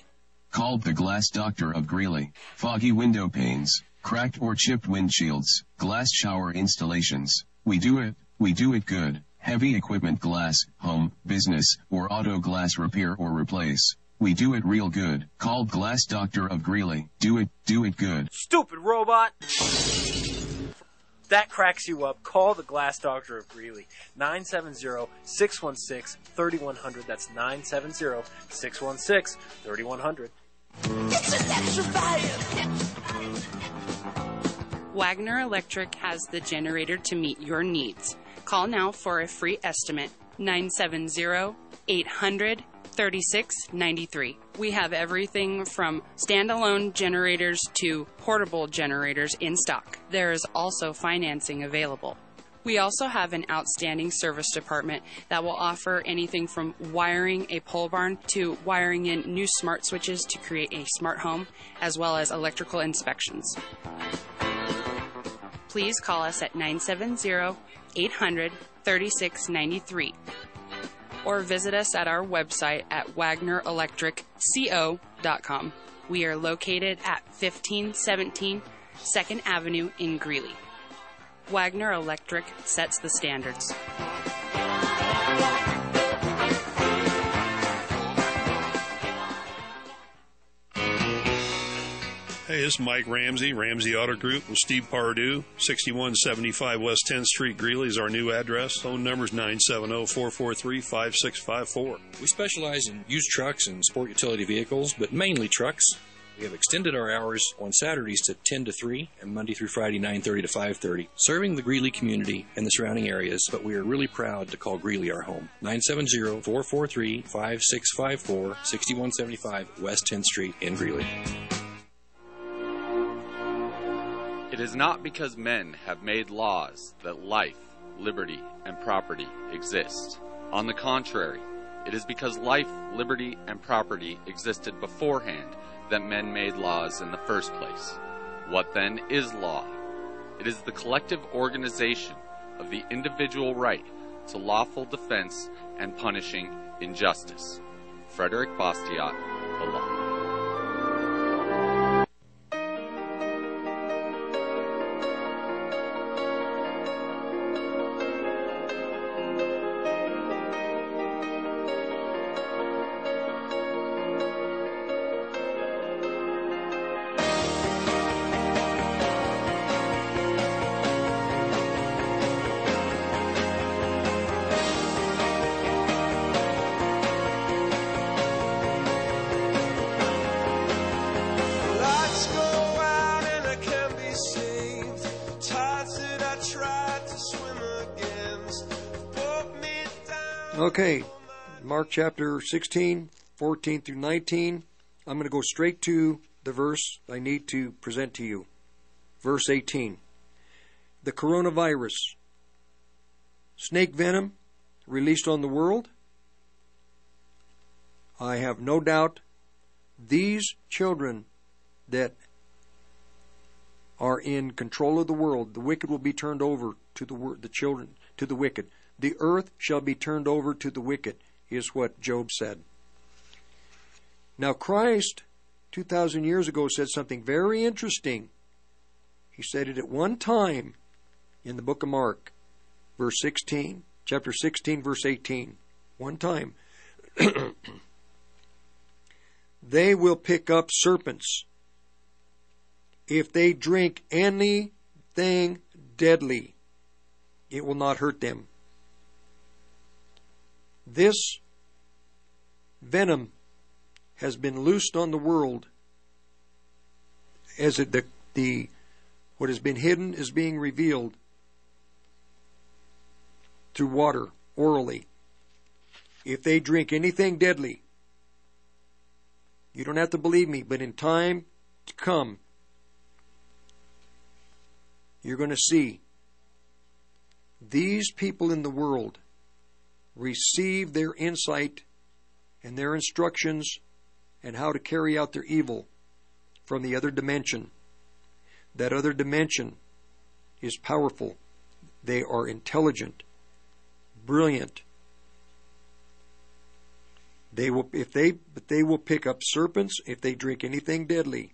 Called the Glass Doctor of Greeley. Foggy window panes, cracked or chipped windshields, glass shower installations. We do it, we do it good. Heavy equipment glass, home, business, or auto glass repair or replace. We do it real good. Called Glass Doctor of Greeley. Do it, do it good. Stupid robot! That cracks you up. Call the Glass Doctor of Greeley. 970-616-3100. That's 970-616-3100. Wagner Electric has the generator to meet your needs. Call now for a free estimate 970 800 3693. We have everything from standalone generators to portable generators in stock. There is also financing available. We also have an outstanding service department that will offer anything from wiring a pole barn to wiring in new smart switches to create a smart home, as well as electrical inspections. Please call us at 970 800 3693 or visit us at our website at wagnerelectricco.com. We are located at 1517 2nd Avenue in Greeley. Wagner Electric sets the standards. Hey, this is Mike Ramsey, Ramsey Auto Group with Steve Pardue. 6175 West 10th Street, Greeley is our new address. Phone number is 970-443-5654. We specialize in used trucks and sport utility vehicles, but mainly trucks. We have extended our hours on Saturdays to 10 to 3 and Monday through Friday 9:30 to 5:30, serving the Greeley community and the surrounding areas, but we are really proud to call Greeley our home. 970-443-5654, 6175 West 10th Street in Greeley. It is not because men have made laws that life, liberty, and property exist. On the contrary, it is because life, liberty, and property existed beforehand that men made laws in the first place. What then is law? It is the collective organization of the individual right to lawful defense and punishing injustice. Frederick Bastiat, The Law. Chapter 16, 14 through 19. I'm going to go straight to the verse I need to present to you. Verse 18. The coronavirus, snake venom released on the world. I have no doubt these children that are in control of the world, the wicked will be turned over to the the children to the wicked. The earth shall be turned over to the wicked, is what Job said. Now Christ, two thousand years ago, said something very interesting. He said it at one time in the book of Mark, verse sixteen, chapter sixteen, verse eighteen. One time. [CLEARS THROAT] they will pick up serpents if they drink anything deadly, it will not hurt them. This venom has been loosed on the world as it, the, the what has been hidden is being revealed through water orally. If they drink anything deadly, you don't have to believe me, but in time to come, you're going to see these people in the world receive their insight and their instructions and how to carry out their evil from the other dimension. That other dimension is powerful. They are intelligent, brilliant. They will if they but they will pick up serpents if they drink anything deadly.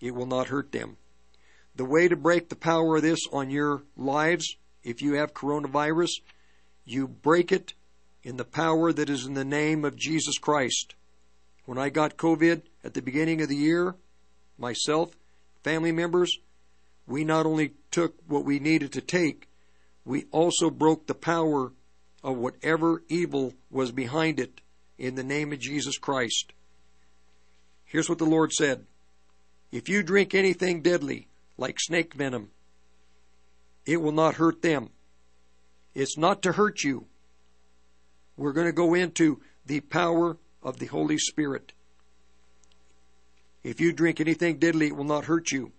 It will not hurt them. The way to break the power of this on your lives, if you have coronavirus, you break it in the power that is in the name of Jesus Christ. When I got COVID at the beginning of the year, myself, family members, we not only took what we needed to take, we also broke the power of whatever evil was behind it in the name of Jesus Christ. Here's what the Lord said If you drink anything deadly, like snake venom, it will not hurt them. It's not to hurt you. We're going to go into the power of the Holy Spirit. If you drink anything deadly, it will not hurt you.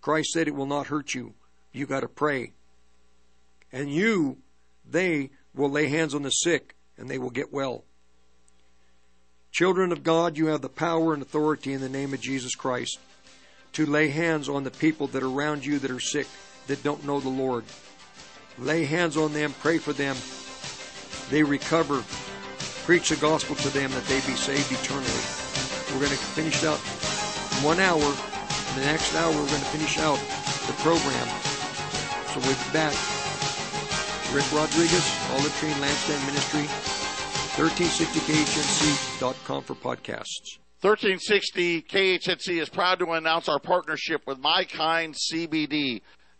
Christ said it will not hurt you. You got to pray. And you, they will lay hands on the sick and they will get well. Children of God, you have the power and authority in the name of Jesus Christ to lay hands on the people that are around you that are sick, that don't know the Lord. Lay hands on them, pray for them. They recover. Preach the gospel to them that they be saved eternally. We're going to finish out one hour. In the next hour, we're going to finish out the program. So we'll be back. Rick Rodriguez, Olive Tree and Lampstand Ministry, 1360khnc.com for podcasts. 1360 KHNC is proud to announce our partnership with My Kind CBD.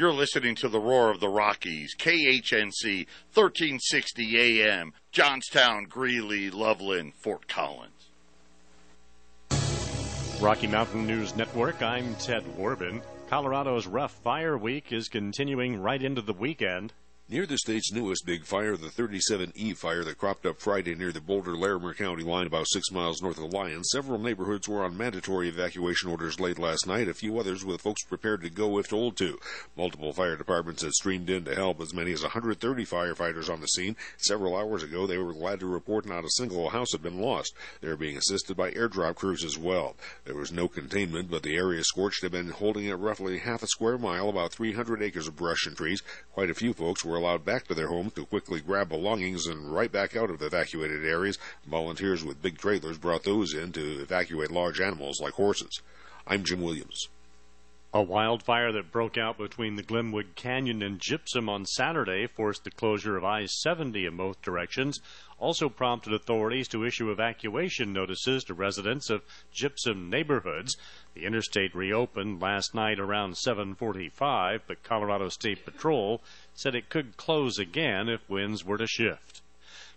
You're listening to the Roar of the Rockies, KHNC, 1360 AM, Johnstown, Greeley, Loveland, Fort Collins. Rocky Mountain News Network, I'm Ted Warbin. Colorado's rough fire week is continuing right into the weekend. Near the state's newest big fire, the 37E fire that cropped up Friday near the Boulder Larimer County line about six miles north of Lyons, several neighborhoods were on mandatory evacuation orders late last night, a few others with folks prepared to go if told to. Multiple fire departments had streamed in to help, as many as 130 firefighters on the scene. Several hours ago, they were glad to report not a single house had been lost. They're being assisted by airdrop crews as well. There was no containment, but the area scorched had been holding at roughly half a square mile, about 300 acres of brush and trees. Quite a few folks were allowed back to their homes to quickly grab belongings and right back out of the evacuated areas. Volunteers with big trailers brought those in to evacuate large animals like horses. I'm Jim Williams. A wildfire that broke out between the Glenwood Canyon and Gypsum on Saturday forced the closure of I 70 in both directions. Also prompted authorities to issue evacuation notices to residents of Gypsum neighborhoods. The interstate reopened last night around 7:45, but Colorado State Patrol said it could close again if winds were to shift.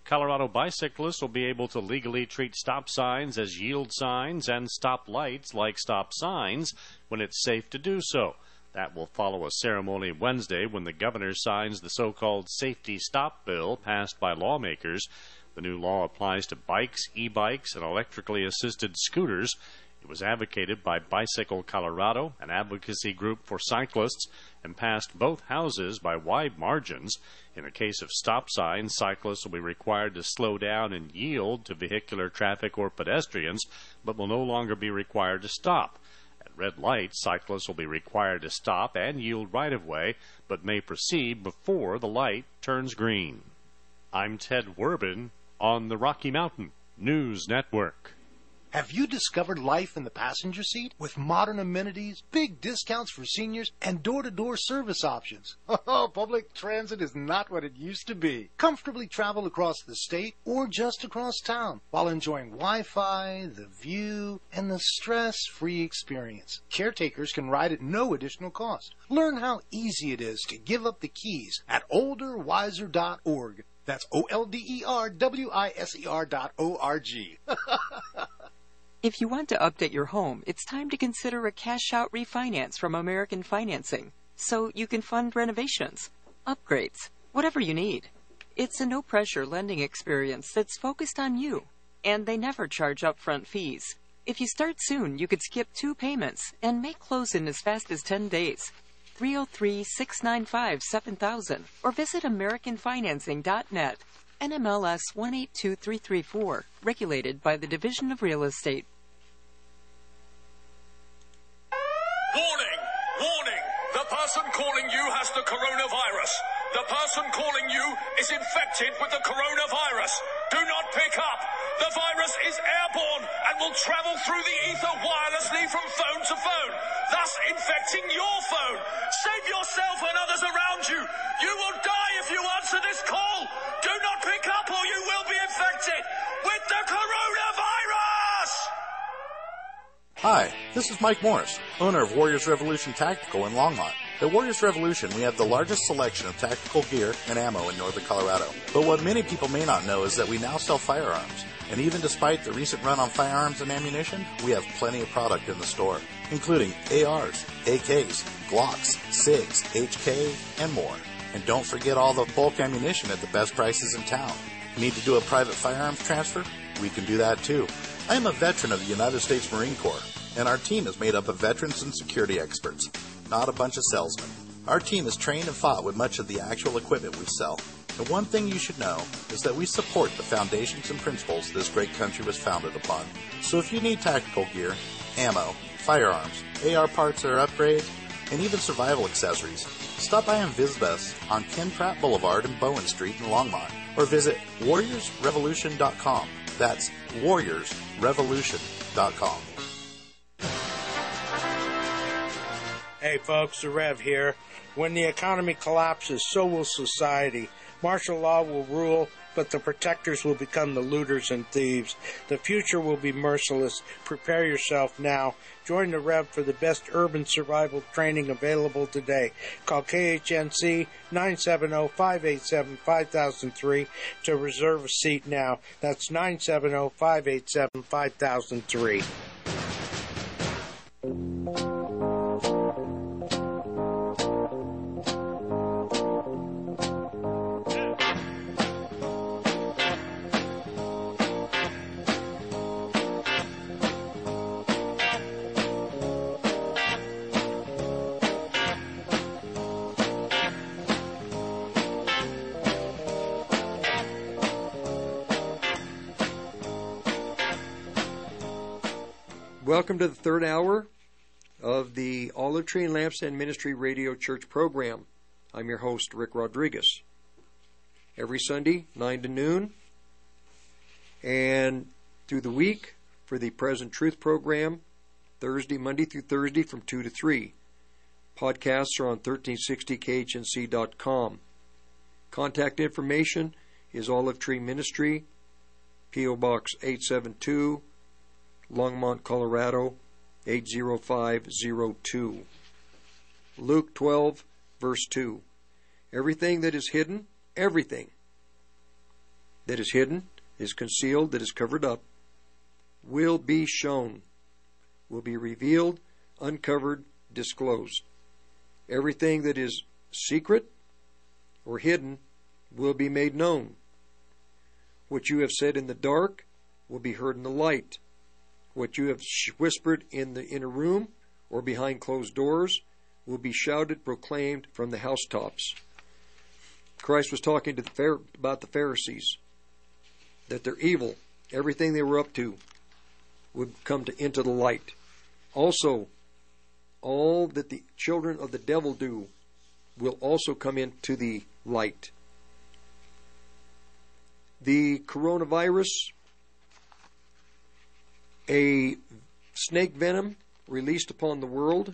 Colorado bicyclists will be able to legally treat stop signs as yield signs and stop lights like stop signs when it's safe to do so. That will follow a ceremony Wednesday when the governor signs the so called Safety Stop Bill passed by lawmakers. The new law applies to bikes, e bikes, and electrically assisted scooters. It was advocated by Bicycle Colorado, an advocacy group for cyclists, and passed both houses by wide margins. In the case of stop signs, cyclists will be required to slow down and yield to vehicular traffic or pedestrians, but will no longer be required to stop. At red lights, cyclists will be required to stop and yield right of way, but may proceed before the light turns green. I'm Ted Werbin on the Rocky Mountain News Network. Have you discovered life in the passenger seat? With modern amenities, big discounts for seniors, and door to door service options. [LAUGHS] Oh, public transit is not what it used to be. Comfortably travel across the state or just across town while enjoying Wi Fi, the view, and the stress free experience. Caretakers can ride at no additional cost. Learn how easy it is to give up the keys at olderwiser.org. That's O L D E R W I S E R dot O R G. [LAUGHS] If you want to update your home, it's time to consider a cash out refinance from American Financing so you can fund renovations, upgrades, whatever you need. It's a no pressure lending experience that's focused on you, and they never charge upfront fees. If you start soon, you could skip two payments and make close in as fast as 10 days. 303 695 7000 or visit AmericanFinancing.net. NMLS 182334, regulated by the Division of Real Estate. Person calling you has the coronavirus. The person calling you is infected with the coronavirus. Do not pick up. The virus is airborne and will travel through the ether wirelessly from phone to phone, thus infecting your phone. Save yourself and others around you. You will die if you answer this call. Do not pick up or you will be infected with the coronavirus. Hi, this is Mike Morris, owner of Warriors Revolution Tactical in Longmont. At Warriors Revolution, we have the largest selection of tactical gear and ammo in northern Colorado. But what many people may not know is that we now sell firearms. And even despite the recent run on firearms and ammunition, we have plenty of product in the store, including ARs, AKs, Glocks, SIGs, HK, and more. And don't forget all the bulk ammunition at the best prices in town. Need to do a private firearms transfer? We can do that too. I am a veteran of the United States Marine Corps, and our team is made up of veterans and security experts, not a bunch of salesmen. Our team is trained and fought with much of the actual equipment we sell. And one thing you should know is that we support the foundations and principles this great country was founded upon. So if you need tactical gear, ammo, firearms, AR parts or upgrades, and even survival accessories, stop by and visit us on Ken Pratt Boulevard and Bowen Street in Longmont, or visit warriorsrevolution.com. That's warriorsrevolution.com. Hey folks, the Rev here. When the economy collapses, so will society. Martial law will rule, but the protectors will become the looters and thieves. The future will be merciless. Prepare yourself now. Join the Rev for the best urban survival training available today. Call KHNC 970-587-5003 to reserve a seat now. That's 970-587-5003. Welcome to the third hour of the Olive Tree and Lampstand Ministry Radio Church program. I'm your host, Rick Rodriguez. Every Sunday, 9 to noon, and through the week for the Present Truth program, Thursday, Monday through Thursday from 2 to 3. Podcasts are on 1360khnc.com. Contact information is Olive Tree Ministry, P.O. Box 872, Longmont, Colorado 80502. Luke 12, verse 2. Everything that is hidden, everything that is hidden, is concealed, that is covered up, will be shown, will be revealed, uncovered, disclosed. Everything that is secret or hidden will be made known. What you have said in the dark will be heard in the light. What you have whispered in the inner room or behind closed doors will be shouted, proclaimed from the housetops. Christ was talking to the about the Pharisees that they're evil. Everything they were up to would come to, into the light. Also, all that the children of the devil do will also come into the light. The coronavirus a snake venom released upon the world,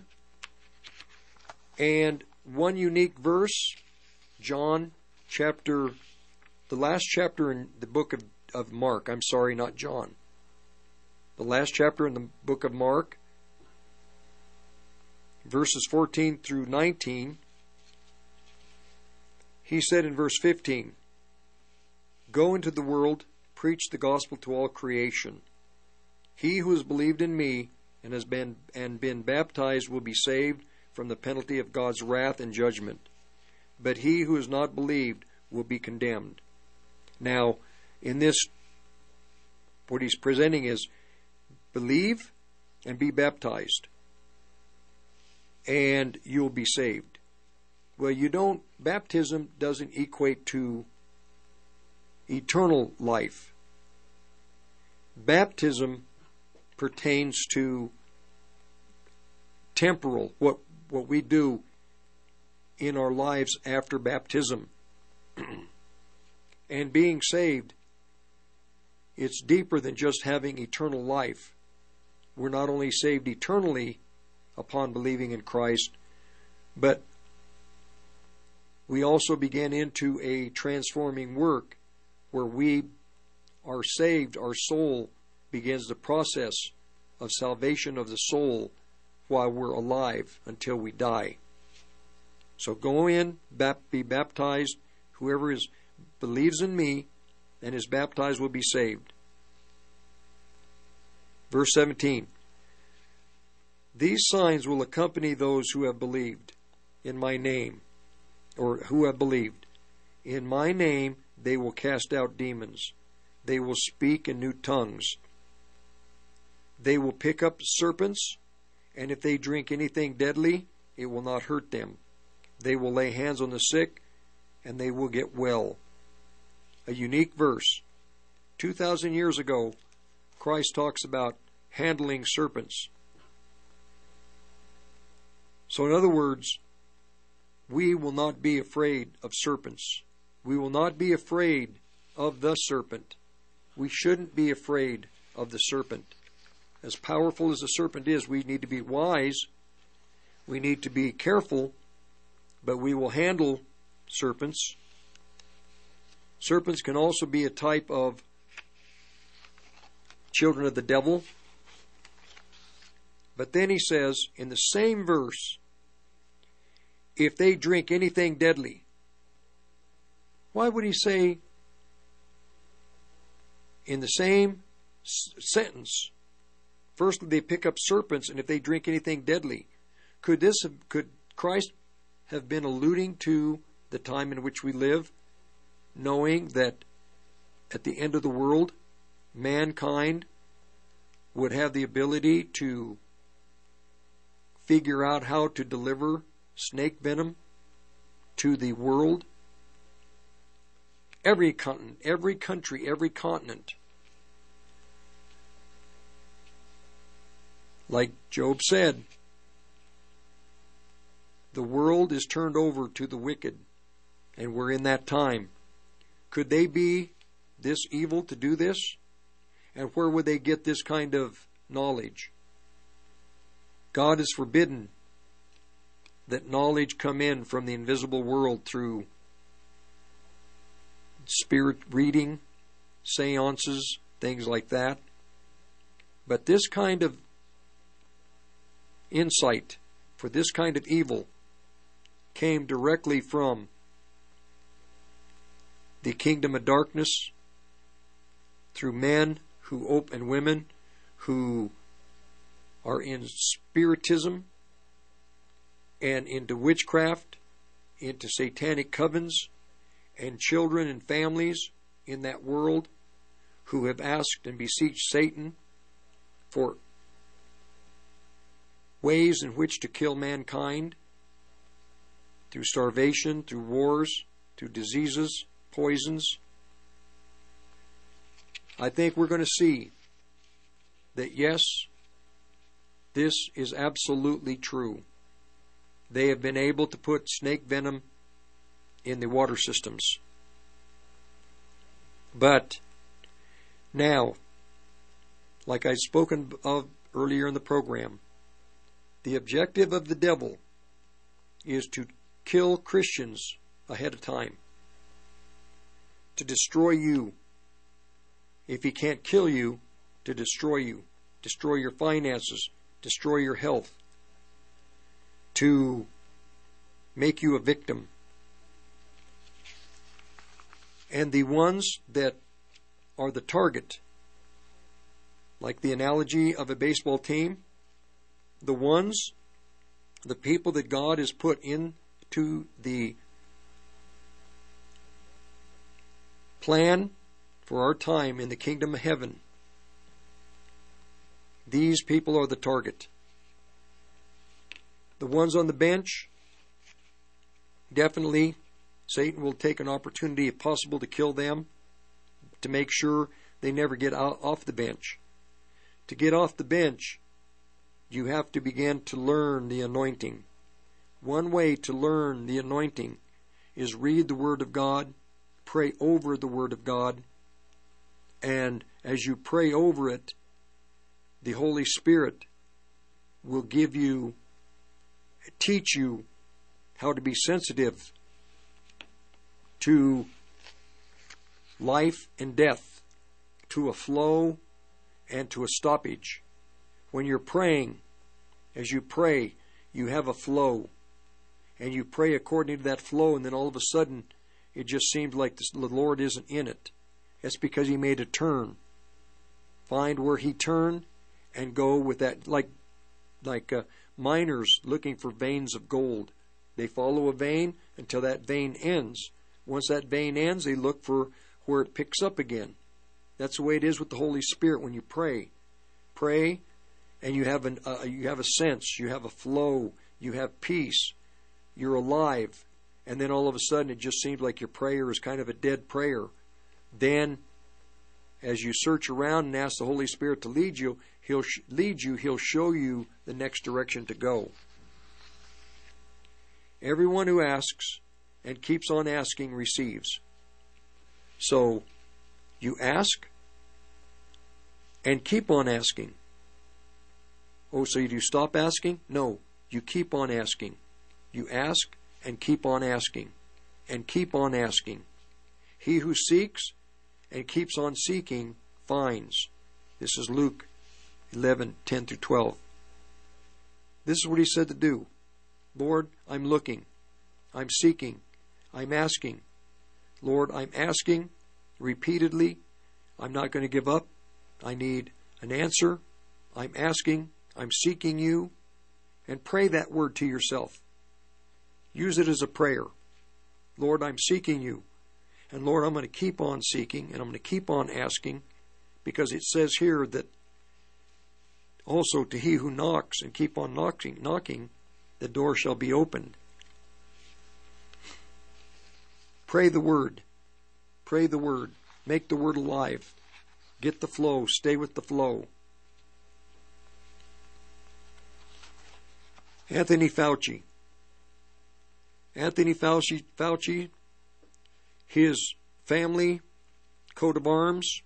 and one unique verse, John chapter, the last chapter in the book of, of Mark. I'm sorry, not John. The last chapter in the book of Mark, verses 14 through 19. He said in verse 15, Go into the world, preach the gospel to all creation. He who has believed in me and has been and been baptized will be saved from the penalty of God's wrath and judgment. But he who has not believed will be condemned. Now, in this, what he's presenting is believe and be baptized, and you'll be saved. Well, you don't, baptism doesn't equate to eternal life. Baptism pertains to temporal, what, what we do in our lives after baptism. [CLEARS THROAT] and being saved, it's deeper than just having eternal life. We're not only saved eternally upon believing in Christ, but we also begin into a transforming work where we are saved, our soul begins the process of salvation of the soul while we're alive until we die. So go in, be baptized. Whoever is believes in me and is baptized will be saved. Verse 17. These signs will accompany those who have believed in my name, or who have believed. In my name they will cast out demons. They will speak in new tongues. They will pick up serpents, and if they drink anything deadly, it will not hurt them. They will lay hands on the sick, and they will get well. A unique verse. 2,000 years ago, Christ talks about handling serpents. So, in other words, we will not be afraid of serpents. We will not be afraid of the serpent. We shouldn't be afraid of the serpent. As powerful as the serpent is, we need to be wise. We need to be careful, but we will handle serpents. Serpents can also be a type of children of the devil. But then he says in the same verse, if they drink anything deadly, why would he say in the same s- sentence, first they pick up serpents and if they drink anything deadly? Could this have, could Christ have been alluding to the time in which we live, knowing that at the end of the world, mankind would have the ability to figure out how to deliver snake venom to the world. Every continent, every country, every continent. Like Job said, the world is turned over to the wicked, and we're in that time. Could they be this evil to do this? And where would they get this kind of knowledge? God has forbidden that knowledge come in from the invisible world through spirit reading, seances, things like that. But this kind of insight for this kind of evil came directly from the kingdom of darkness through men who op- and women who are in spiritism and into witchcraft, into satanic covens, and children and families in that world who have asked and beseeched Satan for ways in which to kill mankind through starvation, through wars, through diseases, poisons. I think we're going to see that yes, this is absolutely true. They have been able to put snake venom in the water systems. But now, like I've spoken of earlier in the program, the objective of the devil is to kill Christians ahead of time, to destroy you. If he can't kill you, to destroy you, destroy your finances, destroy your health, to make you a victim. And the ones that are the target, like the analogy of a baseball team, the ones, the people that God has put into the plan for our time in the kingdom of heaven, these people are the target. The ones on the bench, definitely Satan will take an opportunity, if possible, to kill them to make sure they never get out, off the bench. To get off the bench, you have to begin to learn the anointing. One way to learn the anointing is read the Word of God, pray over the Word of God, and as you pray over it, the Holy Spirit will give you, teach you how to be sensitive to life and death, to a flow and to a stoppage. When you're praying, as you pray, you have a flow. And you pray according to that flow, and then all of a sudden, it just seems like the Lord isn't in it. It's because He made a turn. Find where He turned and go with that, like, like uh, miners looking for veins of gold. They follow a vein until that vein ends. Once that vein ends, they look for where it picks up again. That's the way it is with the Holy Spirit when you pray. Pray, and you have an uh, you have a sense, you have a flow, you have peace, you're alive, and then all of a sudden it just seems like your prayer is kind of a dead prayer. Then, as you search around and ask the Holy Spirit to lead you, He'll sh- lead you. He'll show you the next direction to go. Everyone who asks and keeps on asking receives. So, You ask and keep on asking. Oh, so you do stop asking? No, you keep on asking. You ask and keep on asking and keep on asking. He who seeks and keeps on seeking finds. This is Luke 11 10 through 12. This is what he said to do. Lord, I'm looking. I'm seeking. I'm asking. Lord, I'm asking repeatedly. I'm not going to give up. I need an answer. I'm asking. I'm seeking you. And pray that word to yourself. Use it as a prayer. Lord, I'm seeking you. And Lord, I'm going to keep on seeking and I'm going to keep on asking because it says here that also to he who knocks and keep on knocking, knocking, the door shall be opened. Pray the word. Pray the word. Make the word alive. Get the flow. Stay with the flow. Anthony Fauci. Anthony Fauci, Fauci, his family, coat of arms,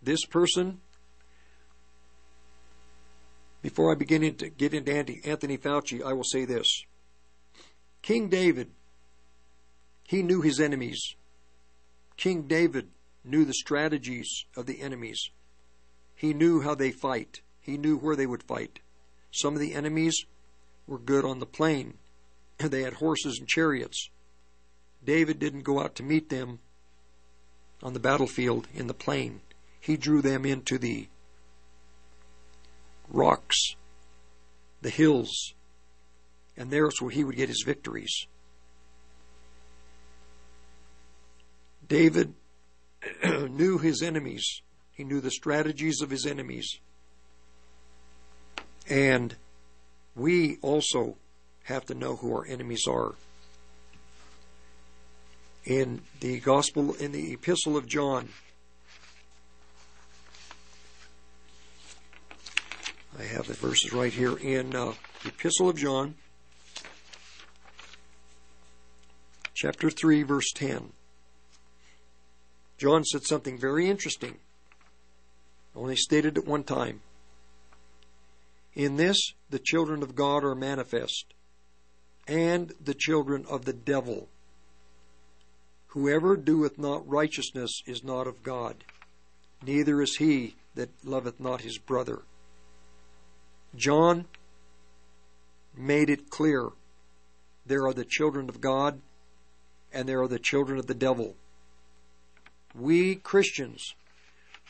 this person. Before I begin to get into Anthony Fauci, I will say this. King David, he knew his enemies. King David knew the strategies of the enemies. He knew how they fight. He knew where they would fight. Some of the enemies were good on the plain, they had horses and chariots. David didn't go out to meet them on the battlefield in the plain. He drew them into the rocks, the hills, and there's where he would get his victories. David [CLEARS THROAT] knew his enemies. He knew the strategies of his enemies. And we also have to know who our enemies are. In the Gospel, in the Epistle of John, I have the verses right here in uh, the Epistle of John, chapter 3, verse 10. John said something very interesting, only stated at one time. In this, the children of God are manifest, and the children of the devil. Whoever doeth not righteousness is not of God, neither is he that loveth not his brother. John made it clear there are the children of God and there are the children of the devil. We Christians,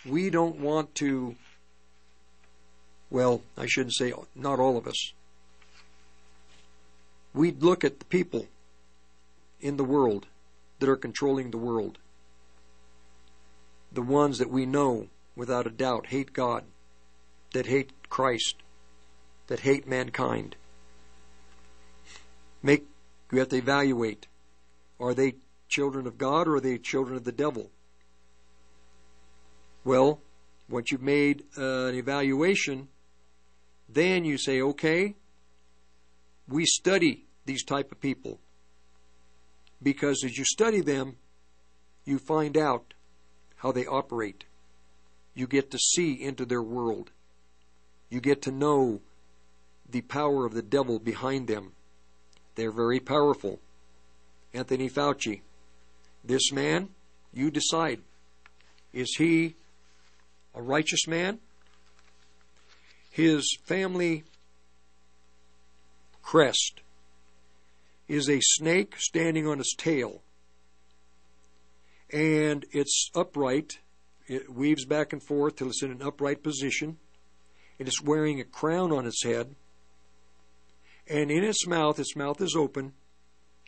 we don't want to, well, I shouldn't say not all of us. We'd look at the people in the world that are controlling the world. The ones that we know without a doubt hate God, that hate Christ, that hate mankind. Make you have to evaluate. Are they children of God or are they children of the devil? Well, once you've made uh, an evaluation, then you say, okay, we study these type of people. Because as you study them, you find out how they operate. You get to see into their world. You get to know the power of the devil behind them. They're very powerful. Anthony Fauci, this man, you decide. Is he a righteous man? His family crest is a snake standing on its tail. And it's upright. It weaves back and forth till it's in an upright position. And it's wearing a crown on its head. And in its mouth, its mouth is open,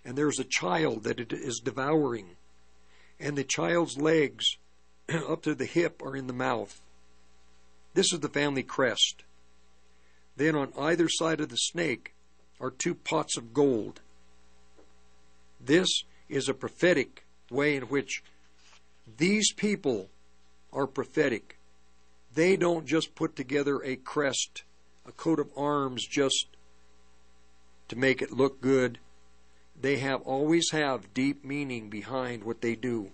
and there's a child that it is devouring. And the child's legs [CLEARS THROAT] up to the hip are in the mouth. This is the family crest. Then on either side of the snake are two pots of gold. This is a prophetic way in which these people are prophetic. They don't just put together a crest, a coat of arms just to make it look good. They have always have deep meaning behind what they do.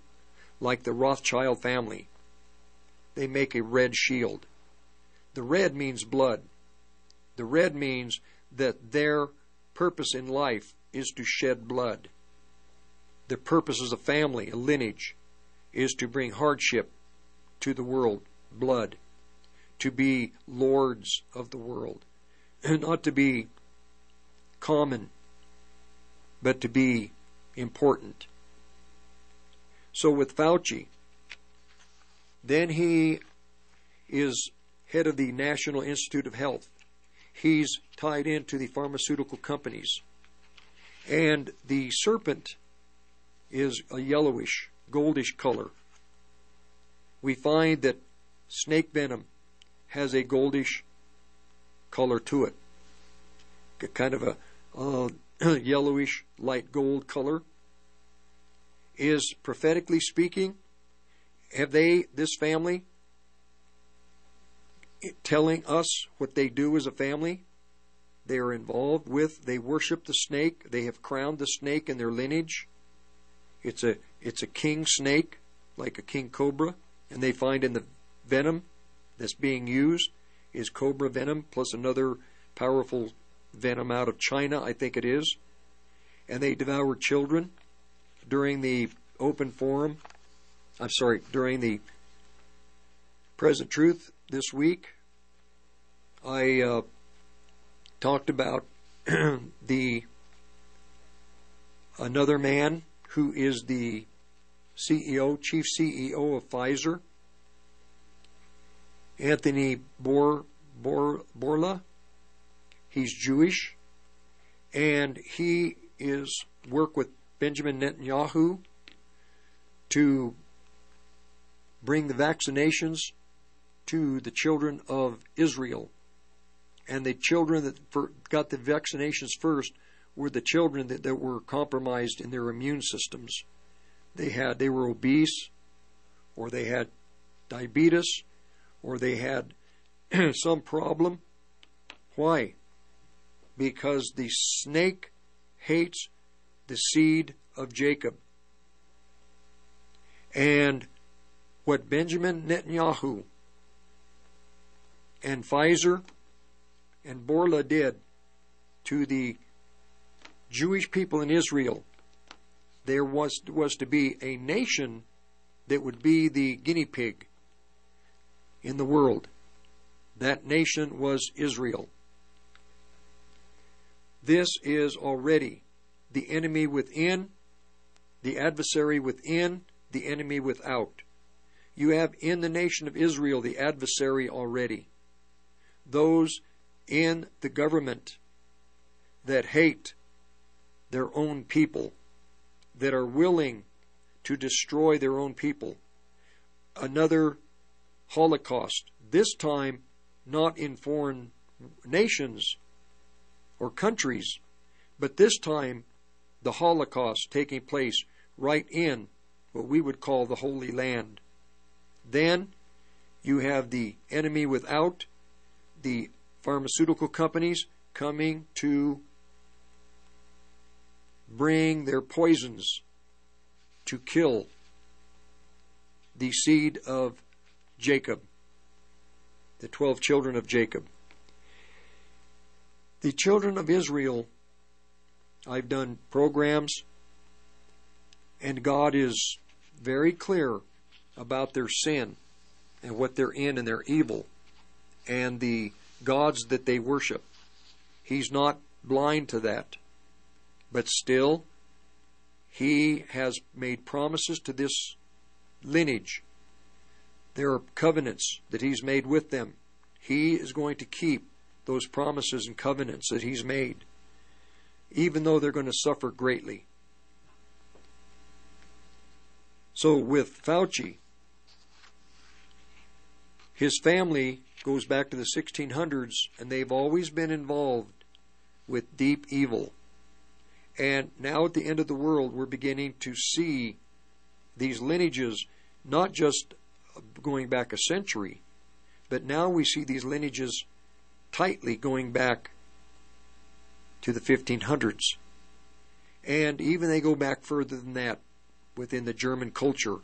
like the Rothschild family. They make a red shield. The red means blood. The red means that their purpose in life is to shed blood. The purpose as a family, a lineage, is to bring hardship to the world, blood, to be lords of the world, [CLEARS THROAT] not to be common, but to be important. So with Fauci, then he is head of the National Institute of Health. He's tied into the pharmaceutical companies. And the serpent is a yellowish, goldish color. We find that snake venom has a goldish color to it, a kind of a uh, [CLEARS THROAT] yellowish, light gold color. Is prophetically speaking, have they, this family, telling us what they do as a family? They are involved with, they worship the snake, they have crowned the snake in their lineage. It's a it's a king snake, like a king cobra, and they find in the venom that's being used is cobra venom plus another powerful venom out of China, I think it is. And they devour children during the open forum. I'm sorry, during the present truth this week. I uh, talked about [CLEARS THROAT] the another man who is the CEO, chief CEO of Pfizer, Anthony Bor, Bor, Bourla. He's Jewish, and he is work with Benjamin Netanyahu to bring the vaccinations to the children of Israel. And the children that got the vaccinations first were the children that, that were compromised in their immune systems. They had they were obese, or they had diabetes, or they had [CLEARS THROAT] some problem. Why? Because the snake hates the seed of Jacob. And what Benjamin Netanyahu and Pfizer and Bourla did to the Jewish people in Israel, there was, was to be a nation that would be the guinea pig in the world. That nation was Israel. This is already the enemy within, the adversary within, the enemy without. You have in the nation of Israel the adversary already. Those in the government that hate their own people, that are willing to destroy their own people. Another Holocaust, this time not in foreign nations or countries, but this time the Holocaust taking place right in what we would call the Holy Land. Then you have the enemy without, the pharmaceutical companies coming to bring their poisons to kill the seed of Jacob, the twelve children of Jacob. The children of Israel, I've done programs, and God is very clear about their sin and what they're in and their evil and the gods that they worship. He's not blind to that. But still, he has made promises to this lineage. There are covenants that he's made with them. He is going to keep those promises and covenants that he's made, even though they're going to suffer greatly. So with Fauci, his family goes back to the 1600s, and they've always been involved with deep evil. And now at the end of the world, we're beginning to see these lineages not just going back a century, but now we see these lineages tightly going back to the 1500s. And even they go back further than that within the German culture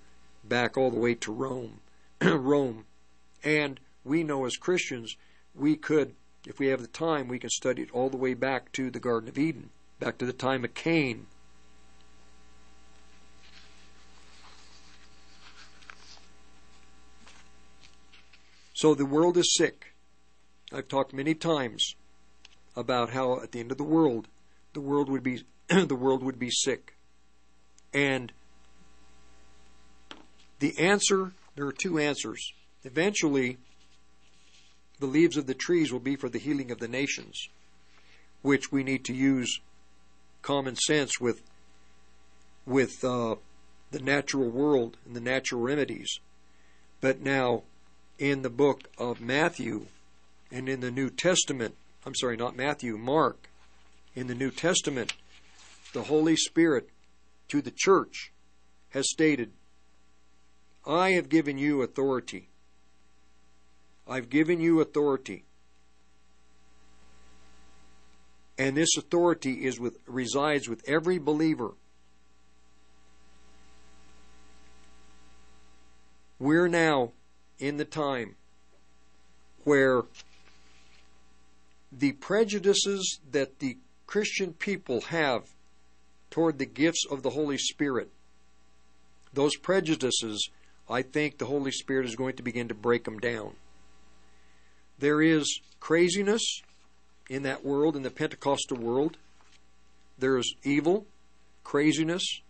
back all the way to Rome. [CLEARS THROAT] Rome. And we know as Christians, we could, if we have the time, we can study it all the way back to the Garden of Eden, back to the time of Cain. So the world is sick. I've talked many times about how at the end of the world, the world would be [CLEARS THROAT] the world would be sick. And the answer, there are two answers. Eventually, the leaves of the trees will be for the healing of the nations, which we need to use common sense with with uh, the natural world and the natural remedies. But now, in the book of Matthew and in the New Testament, I'm sorry, not Matthew, Mark, in the New Testament, the Holy Spirit to the church has stated, I have given you authority. I've given you authority. And this authority is with resides with every believer. We're now in the time where the prejudices that the Christian people have toward the gifts of the Holy Spirit, those prejudices, I think the Holy Spirit is going to begin to break them down. There is craziness in that world, in the Pentecostal world. There is evil, craziness.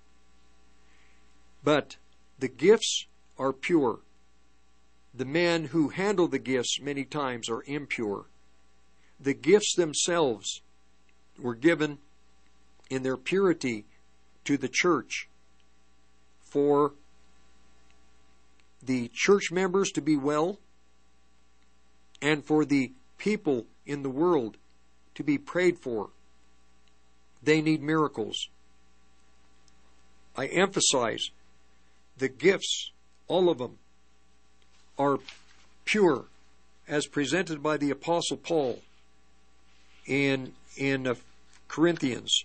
But the gifts are pure. The men who handle the gifts many times are impure. The gifts themselves were given in their purity to the church for the church members to be well and for the people in the world to be prayed for. They need miracles. I emphasize the gifts, all of them, are pure as presented by the Apostle Paul in, in uh, Corinthians.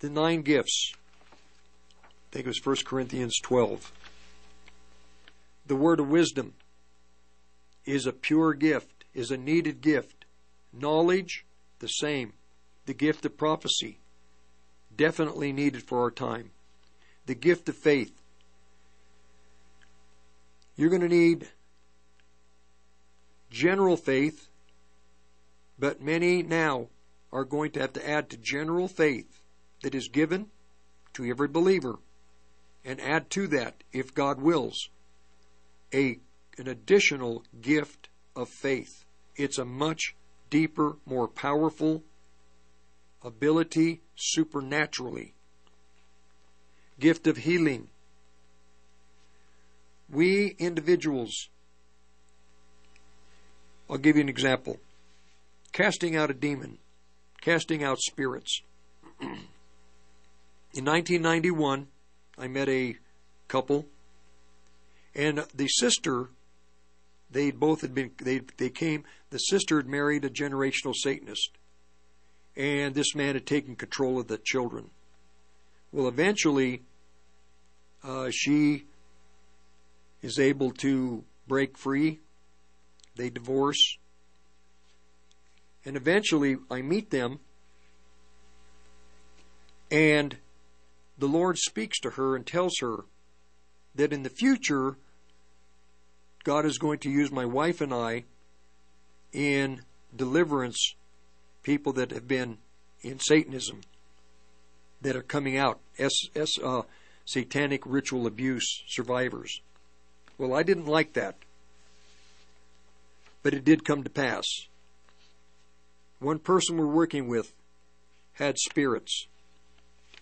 The nine gifts. I think it was 1 Corinthians 12. The word of wisdom is a pure gift, is a needed gift. Knowledge, the same. The gift of prophecy, definitely needed for our time. The gift of faith. You're going to need general faith, but many now are going to have to add to general faith that is given to every believer and add to that, if God wills, a an additional gift of faith. It's a much deeper, more powerful ability supernaturally. Gift of healing. We individuals, I'll give you an example. Casting out a demon, casting out spirits. [CLEARS THROAT] In 1991, I met a couple, and the sister they both had been they they came. The sister had married a generational Satanist, and this man had taken control of the children. Well, eventually, uh, she is able to break free. They divorce, and eventually, I meet them, and the Lord speaks to her and tells her that in the future God is going to use my wife and I in deliverance people that have been in Satanism that are coming out, S, S, uh, satanic ritual abuse survivors. Well, I didn't like that, but it did come to pass. One person we're working with had spirits,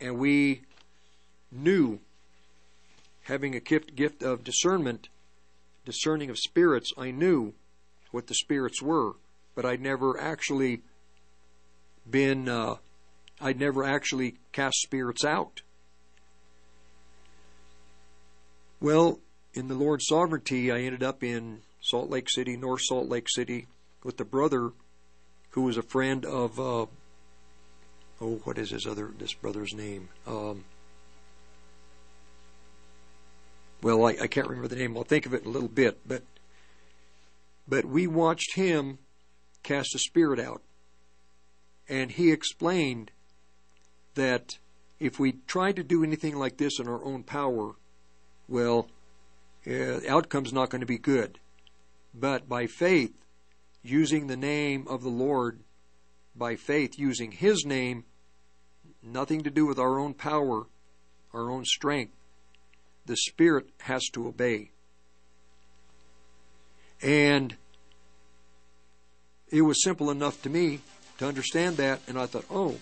and we knew, having a gift, gift of discernment, discerning of spirits, I knew what the spirits were, but I'd never actually been, uh, I'd never actually cast spirits out. Well, in the Lord's sovereignty, I ended up in Salt Lake City, North Salt Lake City, with a brother who was a friend of, uh, oh, what is his other, this brother's name? Um, well, I, I can't remember the name. I'll think of it in a little bit. But but we watched him cast a spirit out, and he explained that if we tried to do anything like this in our own power, well, uh, the outcome's not going to be good. But by faith, using the name of the Lord, by faith, using His name, nothing to do with our own power, our own strength, the Spirit has to obey. And it was simple enough to me to understand that, and I thought, oh,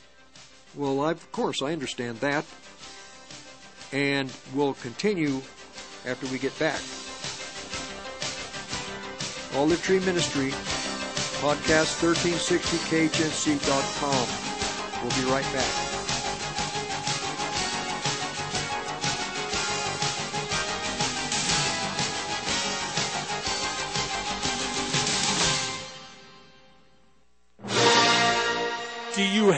well, I've, of course, I understand that. And we'll continue after we get back. Olive Tree Ministry, podcast 1360khnc.com. We'll be right back.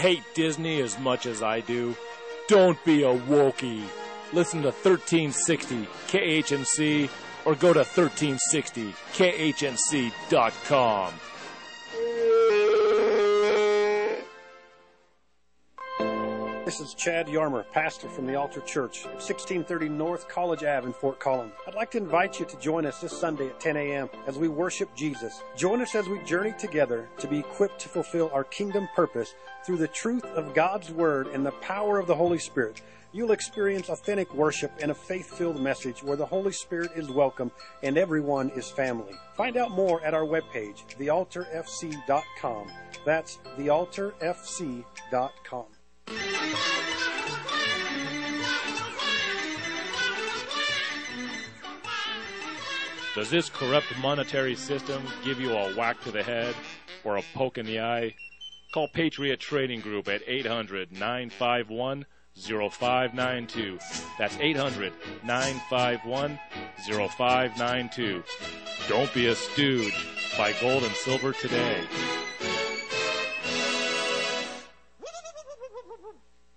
Hate Disney as much as I do? Don't be a wokey. Listen to 1360 KHNC or go to 1360khnc.com. This is Chad Yarmer, pastor from the Altar Church, 1630 North College Ave in Fort Collins. I'd like to invite you to join us this Sunday at 10 a.m. as we worship Jesus. Join us as we journey together to be equipped to fulfill our kingdom purpose through the truth of God's Word and the power of the Holy Spirit. You'll experience authentic worship and a faith filled message where the Holy Spirit is welcome and everyone is family. Find out more at our webpage, thealtarfc.com. That's thealtarfc.com. Does this corrupt monetary system give you a whack to the head or a poke in the eye? Call Patriot Trading Group at 800 951 0592. That's 800 951 0592. Don't be a stooge. Buy gold and silver today.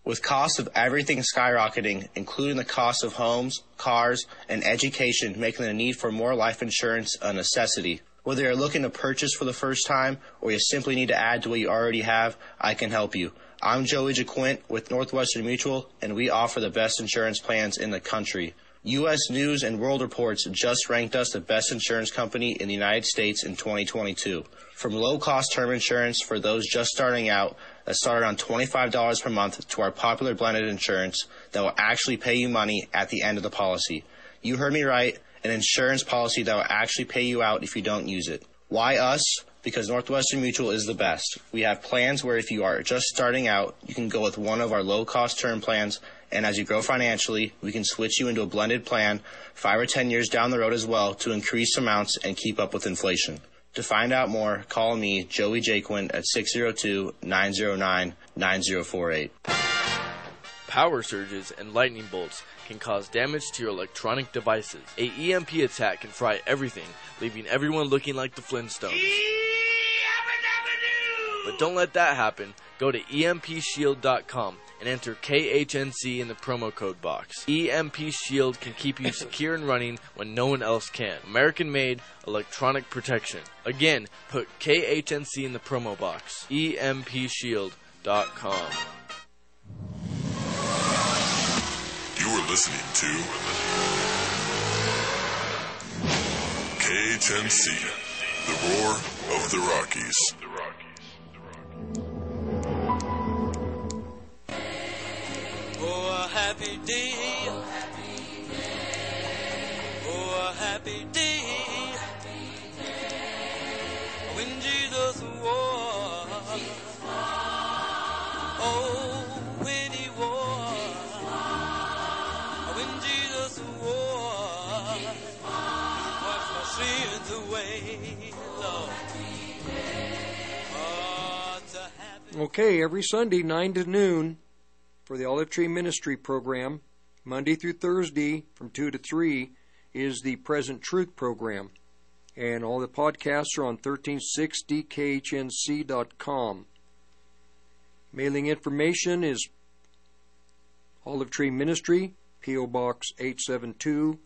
With costs of everything skyrocketing, including the cost of homes, cars, and education, making the need for more life insurance a necessity. Whether you're looking to purchase for the first time or you simply need to add to what you already have, I can help you. I'm Joey JaQuint with Northwestern Mutual, and we offer the best insurance plans in the country. U.S. News and World Reports just ranked us the best insurance company in the United States in 2022. From low cost term insurance for those just starting out that start around $25 per month to our popular blended insurance that will actually pay you money at the end of the policy. You heard me right, an insurance policy that will actually pay you out if you don't use it. Why us? Because Northwestern Mutual is the best. We have plans where if you are just starting out, you can go with one of our low cost term plans and as you grow financially, we can switch you into a blended plan five or ten years down the road as well to increase amounts and keep up with inflation. To find out more, call me, Joey Jaquin, at 602-909-9048. Power surges and lightning bolts can cause damage to your electronic devices. A EMP attack can fry everything, leaving everyone looking like the Flintstones. But don't let that happen. Go to EMPShield.com and enter KHNC in the promo code box. EMP Shield can keep you secure and running when no one else can. American made electronic protection. Again, put KHNC in the promo box. EMPShield.com. You're listening to KHNC, the roar of the Rockies. Oh, happy day. Oh, happy day. When Jesus was. Oh, he was. When Jesus. Oh, happy Okay, every Sunday, 9 to noon, for the Olive Tree Ministry program, Monday through Thursday from 2 to 3 is the Present Truth program. And all the podcasts are on 1360khnc.com. Mailing information is Olive Tree Ministry, P.O. Box 872,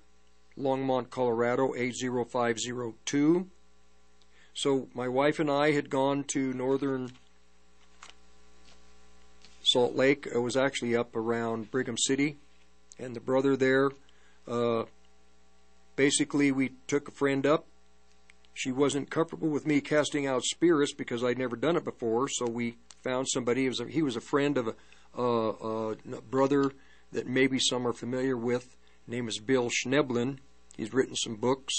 Longmont, Colorado 80502. So my wife and I had gone to northern Salt Lake. It was actually up around Brigham City, and the brother there. Uh, basically, we took a friend up. She wasn't comfortable with me casting out spirits because I'd never done it before, so we found somebody. He was a, he was a friend of a, uh, a brother that maybe some are familiar with. name is Bill Schnoebelen. He's written some books,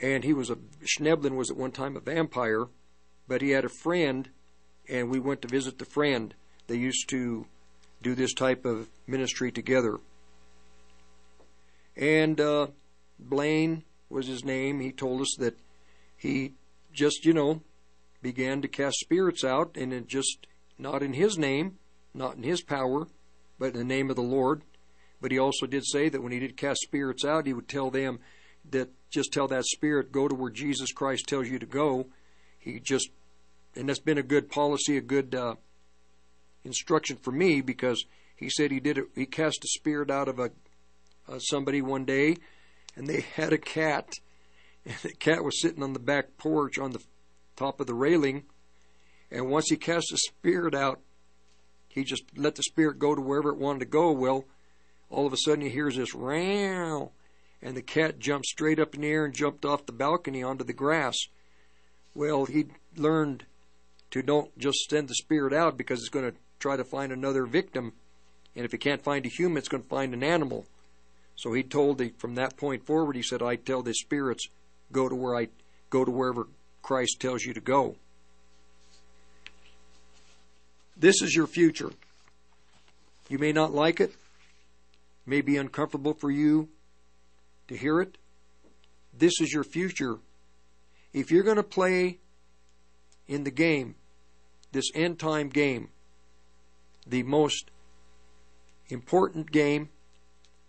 and he was a Schnoebelen was at one time a vampire, but he had a friend, and we went to visit the friend. They used to do this type of ministry together. And uh, Blaine was his name. He told us that he just, you know, began to cast spirits out, and it just not in his name, not in his power, but in the name of the Lord. But he also did say that when he did cast spirits out, he would tell them that just tell that spirit go to where Jesus Christ tells you to go. He just, and that's been a good policy, a good uh, instruction for me because he said he did it. He cast a spirit out of a uh, somebody one day, and they [LAUGHS] had a cat, and the cat was sitting on the back porch on the top of the railing, and once he cast the spirit out, he just let the spirit go to wherever it wanted to go. Well, all of a sudden he hears this row, and the cat jumped straight up in the air and jumped off the balcony onto the grass. Well, he learned to don't just send the spirit out because it's going to try to find another victim. And if he can't find a human, it's going to find an animal. So he told the, from that point forward, he said, I tell the spirits, go to where I go to wherever Christ tells you to go. This is your future. You may not like it, may be uncomfortable for you to hear it. This is your future. If you're going to play in the game, this end time game, the most important game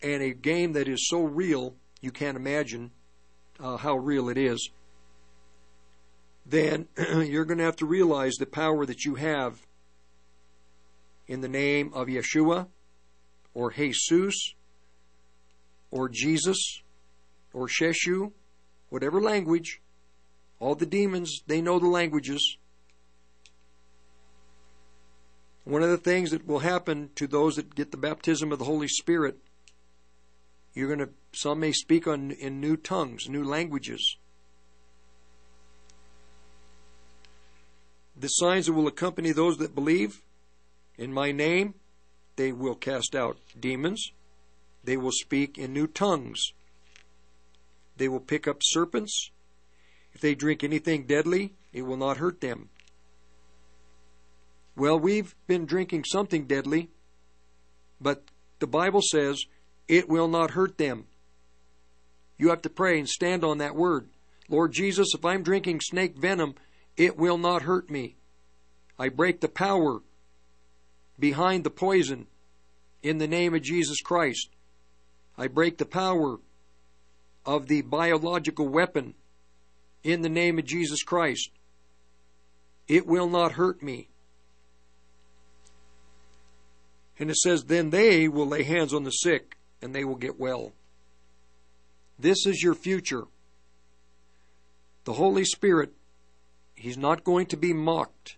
and a game that is so real you can't imagine uh, how real it is, then [CLEARS THROAT] you're going to have to realize the power that you have in the name of Yeshua or Jesus or Jesus or Sheshu, whatever language. All the demons, they know the languages. One of the things that will happen to those that get the baptism of the Holy Spirit, you're going to, some may speak on, in new tongues, new languages. The signs that will accompany those that believe in my name, they will cast out demons. They will speak in new tongues. They will pick up serpents. If they drink anything deadly, it will not hurt them. Well, we've been drinking something deadly, but the Bible says it will not hurt them. You have to pray and stand on that word. Lord Jesus, if I'm drinking snake venom, it will not hurt me. I break the power behind the poison in the name of Jesus Christ. I break the power of the biological weapon in the name of Jesus Christ. It will not hurt me. And it says, Then they will lay hands on the sick and they will get well. This is your future. The Holy Spirit, He's not going to be mocked.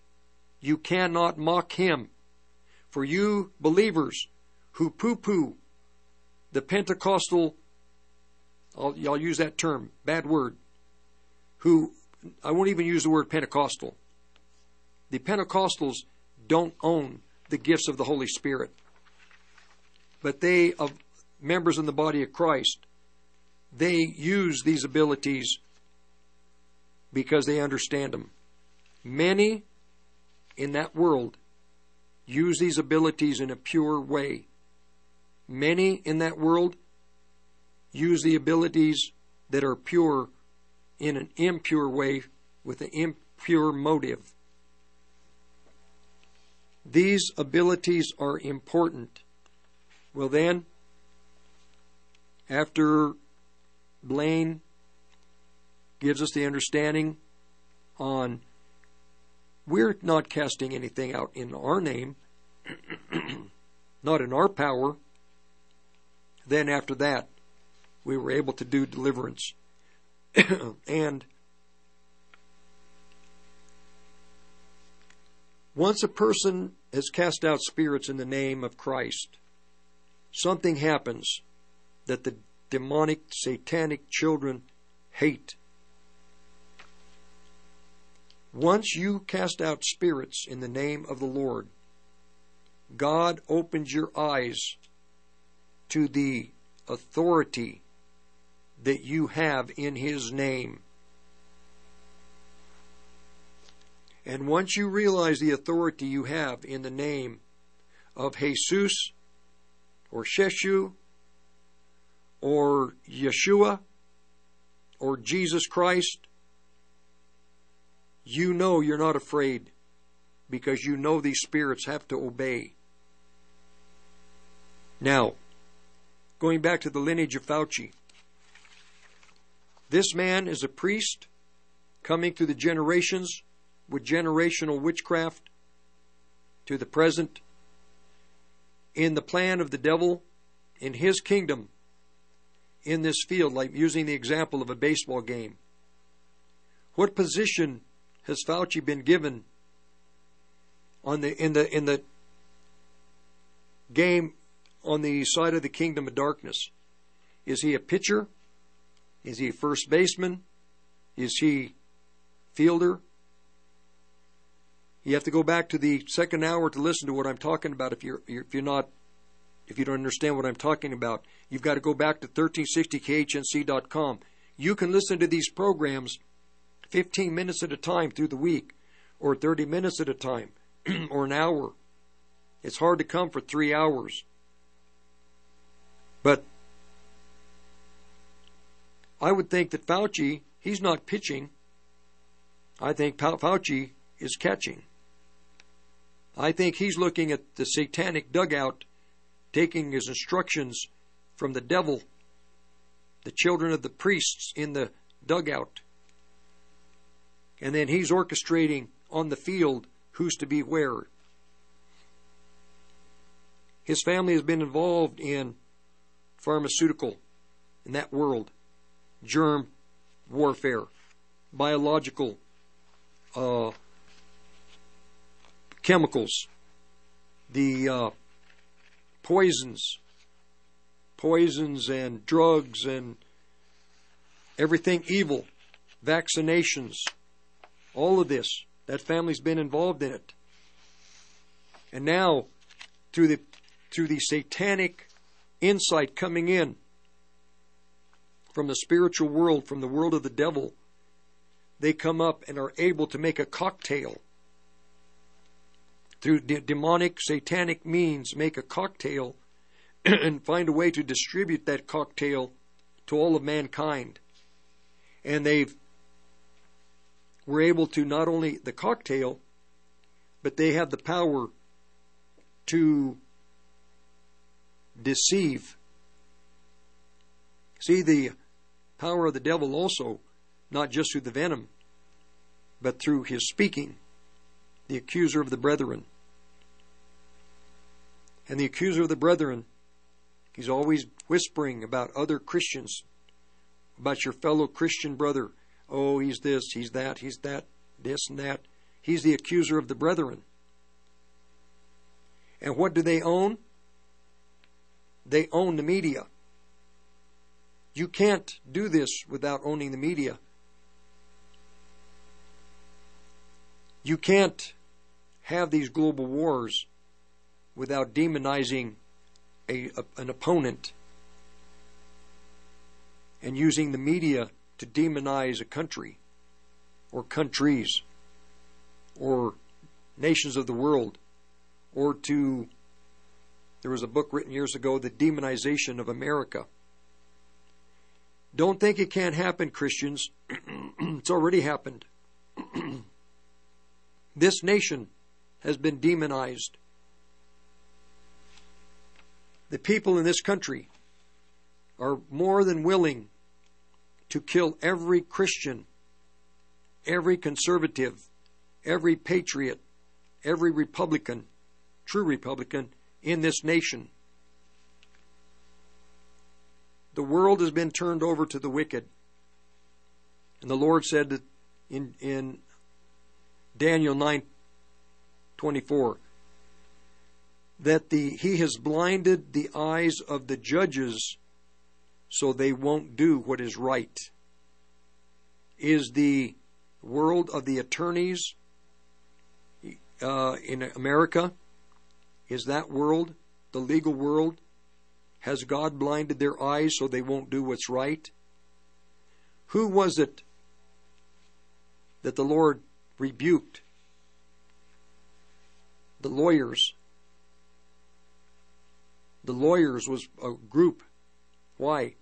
You cannot mock Him. For you believers who poo poo the Pentecostal, I'll, I'll use that term, bad word, who, I won't even use the word Pentecostal. The Pentecostals don't own the gifts of the Holy Spirit. But they, of members in the body of Christ, they use these abilities because they understand them. Many in that world use these abilities in a pure way. Many in that world use the abilities that are pure in an impure way with an impure motive. These abilities are important. Well, then, after Blaine gives us the understanding on we're not casting anything out in our name, [CLEARS THROAT] not in our power, then after that, we were able to do deliverance. [CLEARS THROAT] and once a person has cast out spirits in the name of Christ, something happens that the demonic, satanic children hate. Once you cast out spirits in the name of the Lord, God opens your eyes to the authority that you have in His name. And once you realize the authority you have in the name of Jesus or Sheshu or Yeshua or Jesus Christ, you know you're not afraid because you know these spirits have to obey. Now, going back to the lineage of Fauci, this man is a priest coming through the generations with generational witchcraft to the present in the plan of the devil in his kingdom in this field, like using the example of a baseball game. What position has Fauci been given on the in the in the game on the side of the kingdom of darkness? Is he a pitcher? Is he a first baseman? Is he fielder? You have to go back to the second hour to listen to what I'm talking about. If you're if you're not if you don't understand what I'm talking about, you've got to go back to 1360khnc.com. You can listen to these programs 15 minutes at a time through the week, or 30 minutes at a time, [CLEARS THROAT] or an hour. It's hard to come for three hours. But I would think that Fauci, he's not pitching. I think Fauci is catching. I think he's looking at the satanic dugout, taking his instructions from the devil, the children of the priests in the dugout. And then he's orchestrating on the field who's to be where. His family has been involved in pharmaceutical, in that world, germ warfare, biological uh, chemicals, the uh, poisons, poisons and drugs and everything evil, vaccinations, all of this. That family's been involved in it. And now, through the through the satanic insight coming in from the spiritual world, from the world of the devil, they come up and are able to make a cocktail through de- demonic, satanic means, make a cocktail [CLEARS THROAT] and find a way to distribute that cocktail to all of mankind. And they've were able to not only the cocktail, but they have the power to deceive. See the power of the devil also, not just through the venom, but through his speaking the accuser of the brethren. And the accuser of the brethren, he's always whispering about other Christians, about your fellow Christian brother. Oh, he's this, he's that, he's that, this and that. He's the accuser of the brethren. And what do they own? They own the media. You can't do this without owning the media. You can't have these global wars without demonizing a, a, an opponent and using the media to demonize a country or countries or nations of the world or to there was a book written years ago the demonization of america. Don't think it can't happen christians. [CLEARS THROAT] It's already happened. [CLEARS THROAT] This nation has been demonized. The people in this country are more than willing to kill every Christian, every conservative, every patriot, every Republican, true Republican in this nation. the world has been turned over to the wicked. And the Lord said that in, in Daniel 9 24 that the, he has blinded the eyes of the judges so they won't do what is right. Is the world of the attorneys uh, in America, is that world, the legal world, has God blinded their eyes so they won't do what's right? Who was it that the Lord rebuked? The lawyers. The lawyers was a group. Why?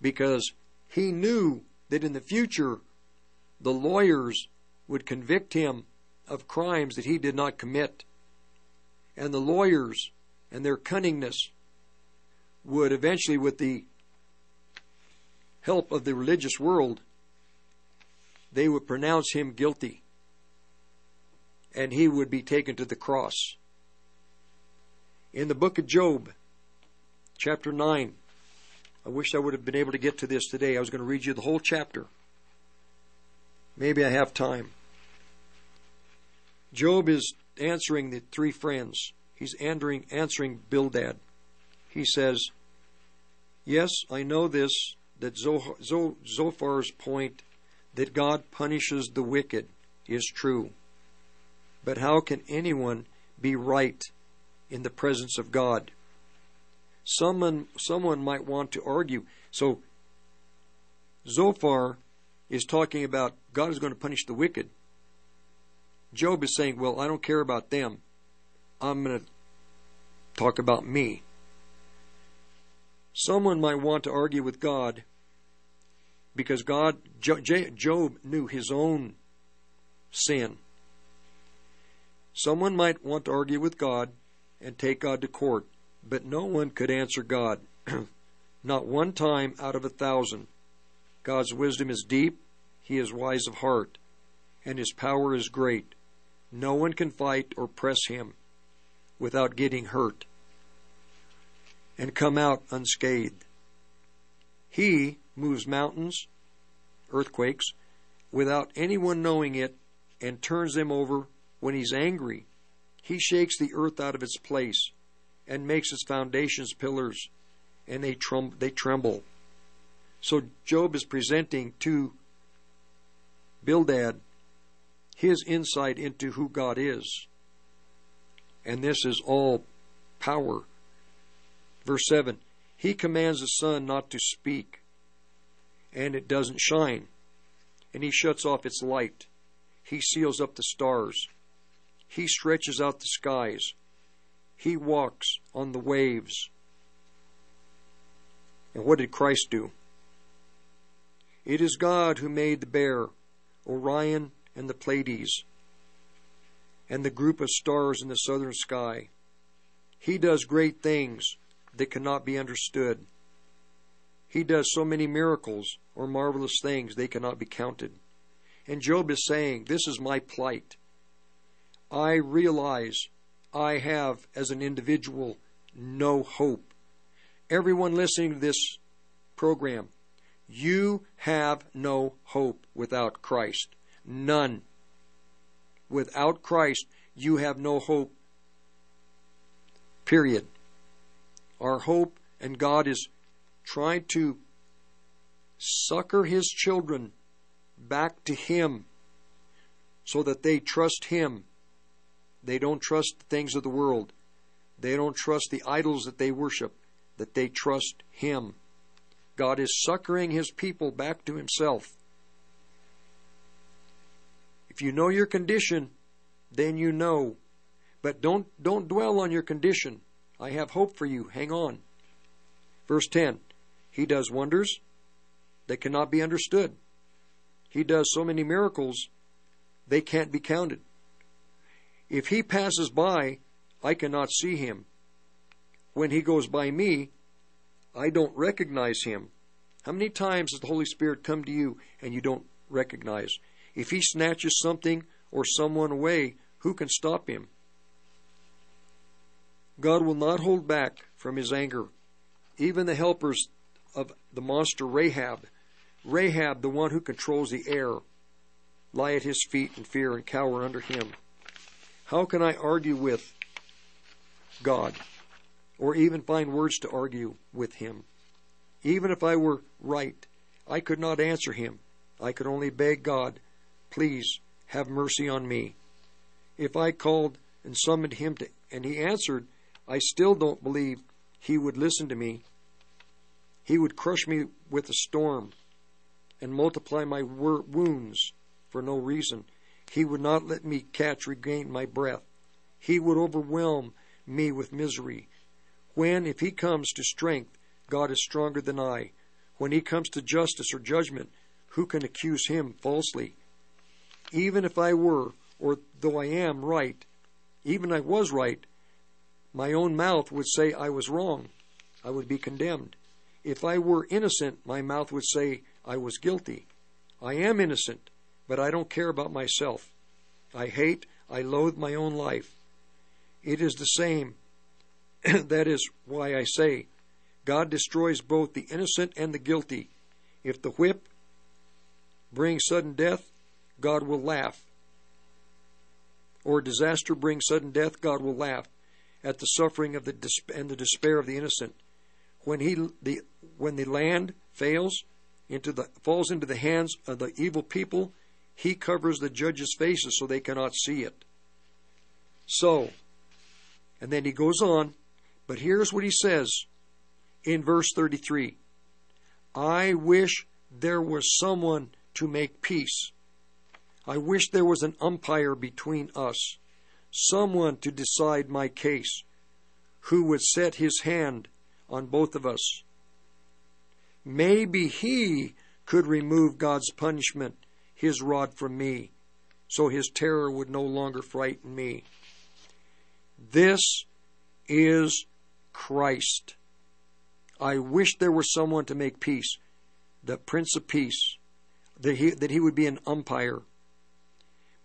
Because he knew that in the future the lawyers would convict him of crimes that he did not commit. And the lawyers and their cunningness would eventually, with the help of the religious world, they would pronounce him guilty and he would be taken to the cross. In the book of Job, chapter 9, I wish I would have been able to get to this today. I was going to read you the whole chapter. Maybe I have time. Job is answering the three friends. He's answering, answering Bildad. He says, Yes, I know this, that Zophar's point that God punishes the wicked is true. But how can anyone be right in the presence of God? Someone, someone might want to argue. So, Zophar is talking about God is going to punish the wicked. Job is saying, Well, I don't care about them. I'm going to talk about me. Someone might want to argue with God because God, Job knew his own sin. Someone might want to argue with God and take God to court, but no one could answer God. [CLEARS THROAT] Not one time out of a thousand. God's wisdom is deep, He is wise of heart, and His power is great. No one can fight or press Him without getting hurt and come out unscathed. He moves mountains, earthquakes, without anyone knowing it and turns them over when he's angry. He shakes the earth out of its place and makes its foundations pillars, and they, trum- they tremble. So Job is presenting to Bildad his insight into who God is. And this is all power. Verse 7 He commands the sun not to speak, and it doesn't shine. And he shuts off its light. He seals up the stars. He stretches out the skies. He walks on the waves. And what did Christ do? It is God who made the bear, Orion and the Pleiades, and the group of stars in the southern sky. He does great things that cannot be understood. He does so many miracles or marvelous things they cannot be counted. And Job is saying, This is my plight. I realize I have, as an individual, no hope. Everyone listening to this program, you have no hope without Christ. None. Without Christ, you have no hope. Period. Our hope and God is trying to succor His children back to Him so that they trust Him. They don't trust the things of the world. They don't trust the idols that they worship, that they trust Him. God is succoring his people back to himself. If you know your condition, then you know. But don't don't dwell on your condition. I have hope for you. Hang on. Verse 10. He does wonders that cannot be understood. He does so many miracles they can't be counted. If he passes by, I cannot see him. When he goes by me, I don't recognize him. How many times has the Holy Spirit come to you and you don't recognize? If he snatches something or someone away, who can stop him? God will not hold back from his anger. Even the helpers of the monster Rahab. Rahab, the one who controls the air, lie at his feet in fear and cower under him. How can I argue with God or even find words to argue with him? Even if I were right, I could not answer him. I could only beg God, please have mercy on me. If I called and summoned him to, and he answered, I still don't believe he would listen to me. He would crush me with a storm and multiply my wounds for no reason. He would not let me catch, regain my breath. He would overwhelm me with misery. When, if he comes to strength, God is stronger than I. When he comes to justice or judgment, who can accuse him falsely? Even if I were, or though I am right, even I was right, my own mouth would say I was wrong. I would be condemned. If I were innocent, my mouth would say I was guilty. I am innocent, but I don't care about myself. I hate, I loathe my own life. It is the same. [CLEARS THROAT] that is why I say, God destroys both the innocent and the guilty. If the whip brings sudden death, God will laugh. Or disaster brings sudden death, God will laugh at the suffering of the and the despair of the innocent. When he the when the land fails into the falls into the hands of the evil people, he covers the judges' faces so they cannot see it. So, and then he goes on, but here's what he says in verse 33 I wish there was someone to make peace. I wish there was an umpire between us, someone to decide my case, who would set his hand on both of us. Maybe he could remove God's punishment, his rod from me, so his terror would no longer frighten me. This is Christ. I wish there were someone to make peace, the Prince of Peace, that he, that he would be an umpire.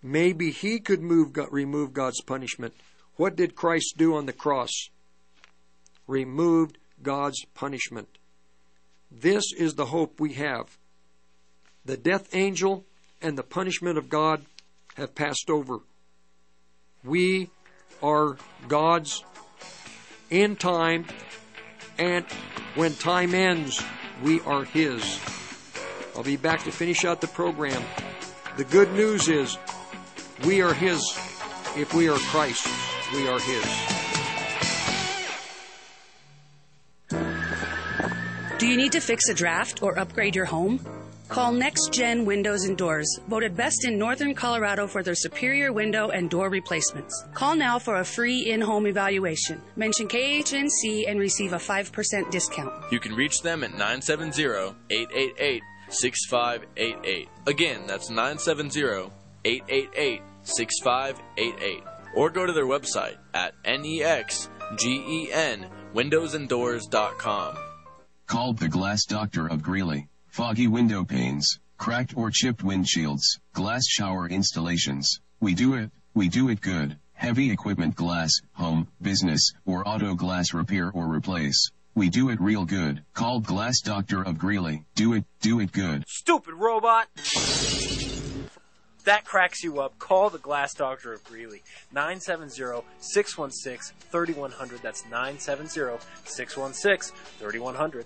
Maybe he could move, remove God's punishment. What did Christ do on the cross? Removed God's punishment. This is the hope we have. The death angel and the punishment of God have passed over. We are God's in time, and when time ends, we are His. I'll be back to finish out the program. The good news is we are His. If we are Christ, we are His. Do you need to fix a draft or upgrade your home? Call Next Gen Windows and Doors, voted best in Northern Colorado for their superior window and door replacements. Call now for a free in home evaluation. Mention KHNC and receive a 5% discount. You can reach them at 970 888 6588. Again, that's 970 888 6588. Or go to their website at nexgenwindowsanddoors.com. Called the Glass Doctor of Greeley. Foggy window panes, cracked or chipped windshields, glass shower installations. We do it, we do it good. Heavy equipment glass, home, business, or auto glass repair or replace. We do it real good. Called Glass Doctor of Greeley. Do it, do it good. Stupid robot! That cracks you up. Call the Glass Doctor of Greeley. 970-616-3100. That's 970-616-3100.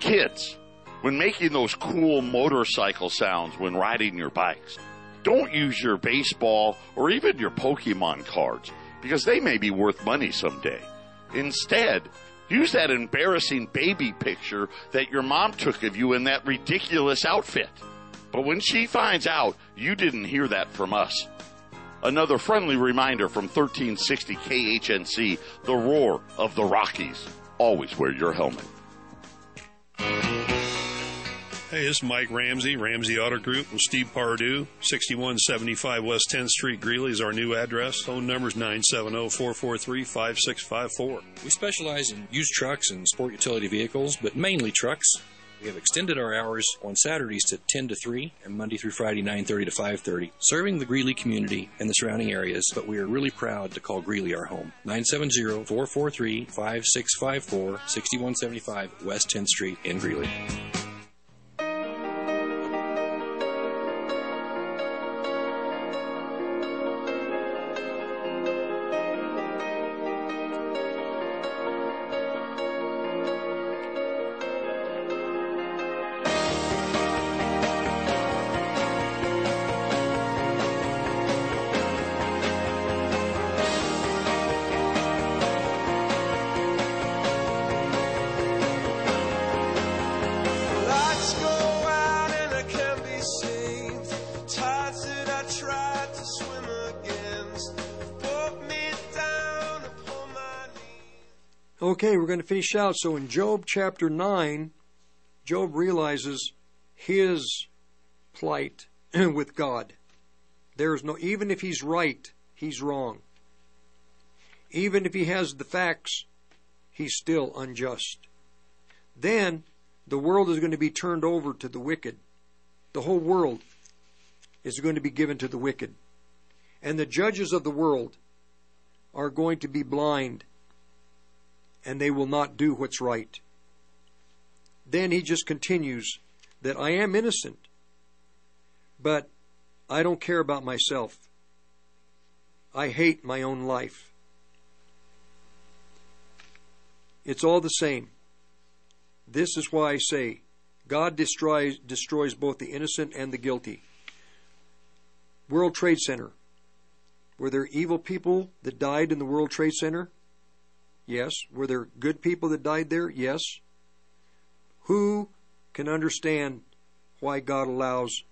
Kids, when making those cool motorcycle sounds when riding your bikes. Don't use your baseball or even your Pokemon cards because they may be worth money someday. Instead, use that embarrassing baby picture that your mom took of you in that ridiculous outfit. But when she finds out, you didn't hear that from us. Another friendly reminder from 1360 KHNC, the roar of the Rockies. Always wear your helmet. Hey, this is Mike Ramsey, Ramsey Auto Group with Steve Pardue. 6175 West 10th Street, Greeley is our new address. Phone number is 970-443-5654. We specialize in used trucks and sport utility vehicles, but mainly trucks. We have extended our hours on Saturdays to 10 to 3 and Monday through Friday 9:30 to 5:30, serving the Greeley community and the surrounding areas, but we are really proud to call Greeley our home. 970-443-5654, 6175 West 10th Street in Greeley. Finish out. So in Job chapter 9, Job realizes his plight [CLEARS THROAT] with God. There is no, even if he's right, he's wrong. Even if he has the facts, he's still unjust. Then the world is going to be turned over to the wicked. The whole world is going to be given to the wicked. And the judges of the world are going to be blind and they will not do what's right. Then he just continues that I am innocent, but I don't care about myself. I hate my own life. It's all the same. This is why I say God destroys, destroys both the innocent and the guilty. World Trade Center. Were there evil people that died in the World Trade Center? Yes. Were there good people that died there? Yes. Who can understand why God allows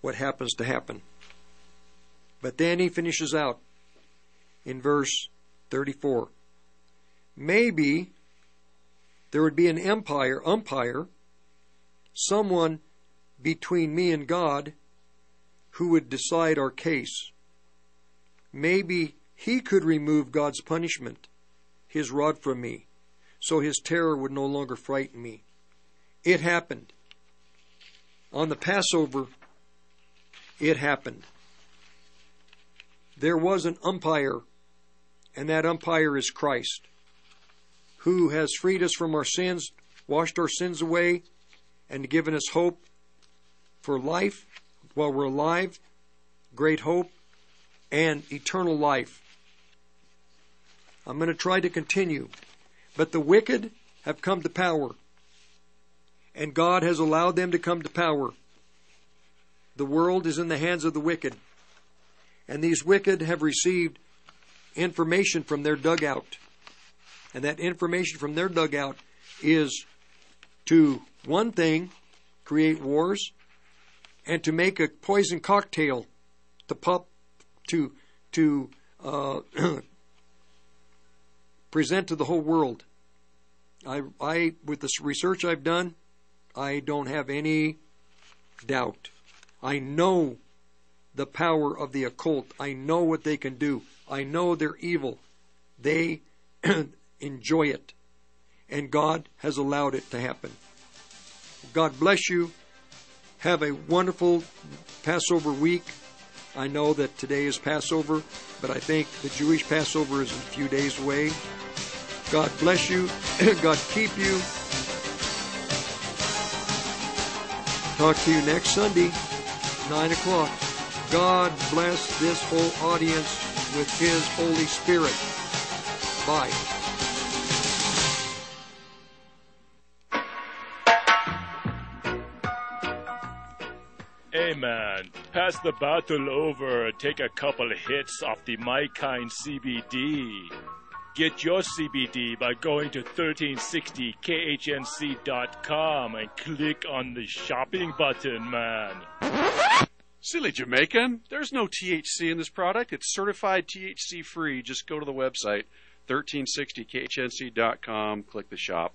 what happens to happen? But then he finishes out in verse 34. Maybe there would be an empire, umpire, someone between me and God who would decide our case. Maybe he could remove God's punishment, his rod from me, so his terror would no longer frighten me. It happened. On the Passover, it happened. There was an umpire, and that umpire is Christ, who has freed us from our sins, washed our sins away, and given us hope for life while we're alive, great hope, and eternal life. I'm going to try to continue. But the wicked have come to power, and God has allowed them to come to power. The world is in the hands of the wicked, and these wicked have received information from their dugout. And that information from their dugout is to, one thing, create wars, and to make a poison cocktail to pop, to, to, uh, [CLEARS THROAT] present to the whole world. I, I, with the research I've done, I don't have any doubt. I know the power of the occult. I know what they can do. I know they're evil. They [CLEARS THROAT] enjoy it. And God has allowed it to happen. God bless you. Have a wonderful Passover week. I know that today is Passover, but I think the Jewish Passover is a few days away. God bless you. [CLEARS THROAT] God keep you. Talk to you next Sunday, 9 o'clock. God bless this whole audience with His Holy Spirit. Bye. Man. Pass the battle over and take a couple hits off the My Kind CBD. Get your CBD by going to 1360khnc.com and click on the shopping button, man. Silly Jamaican. There's no THC in this product. It's certified THC free. Just go to the website 1360khnc.com, click the shop.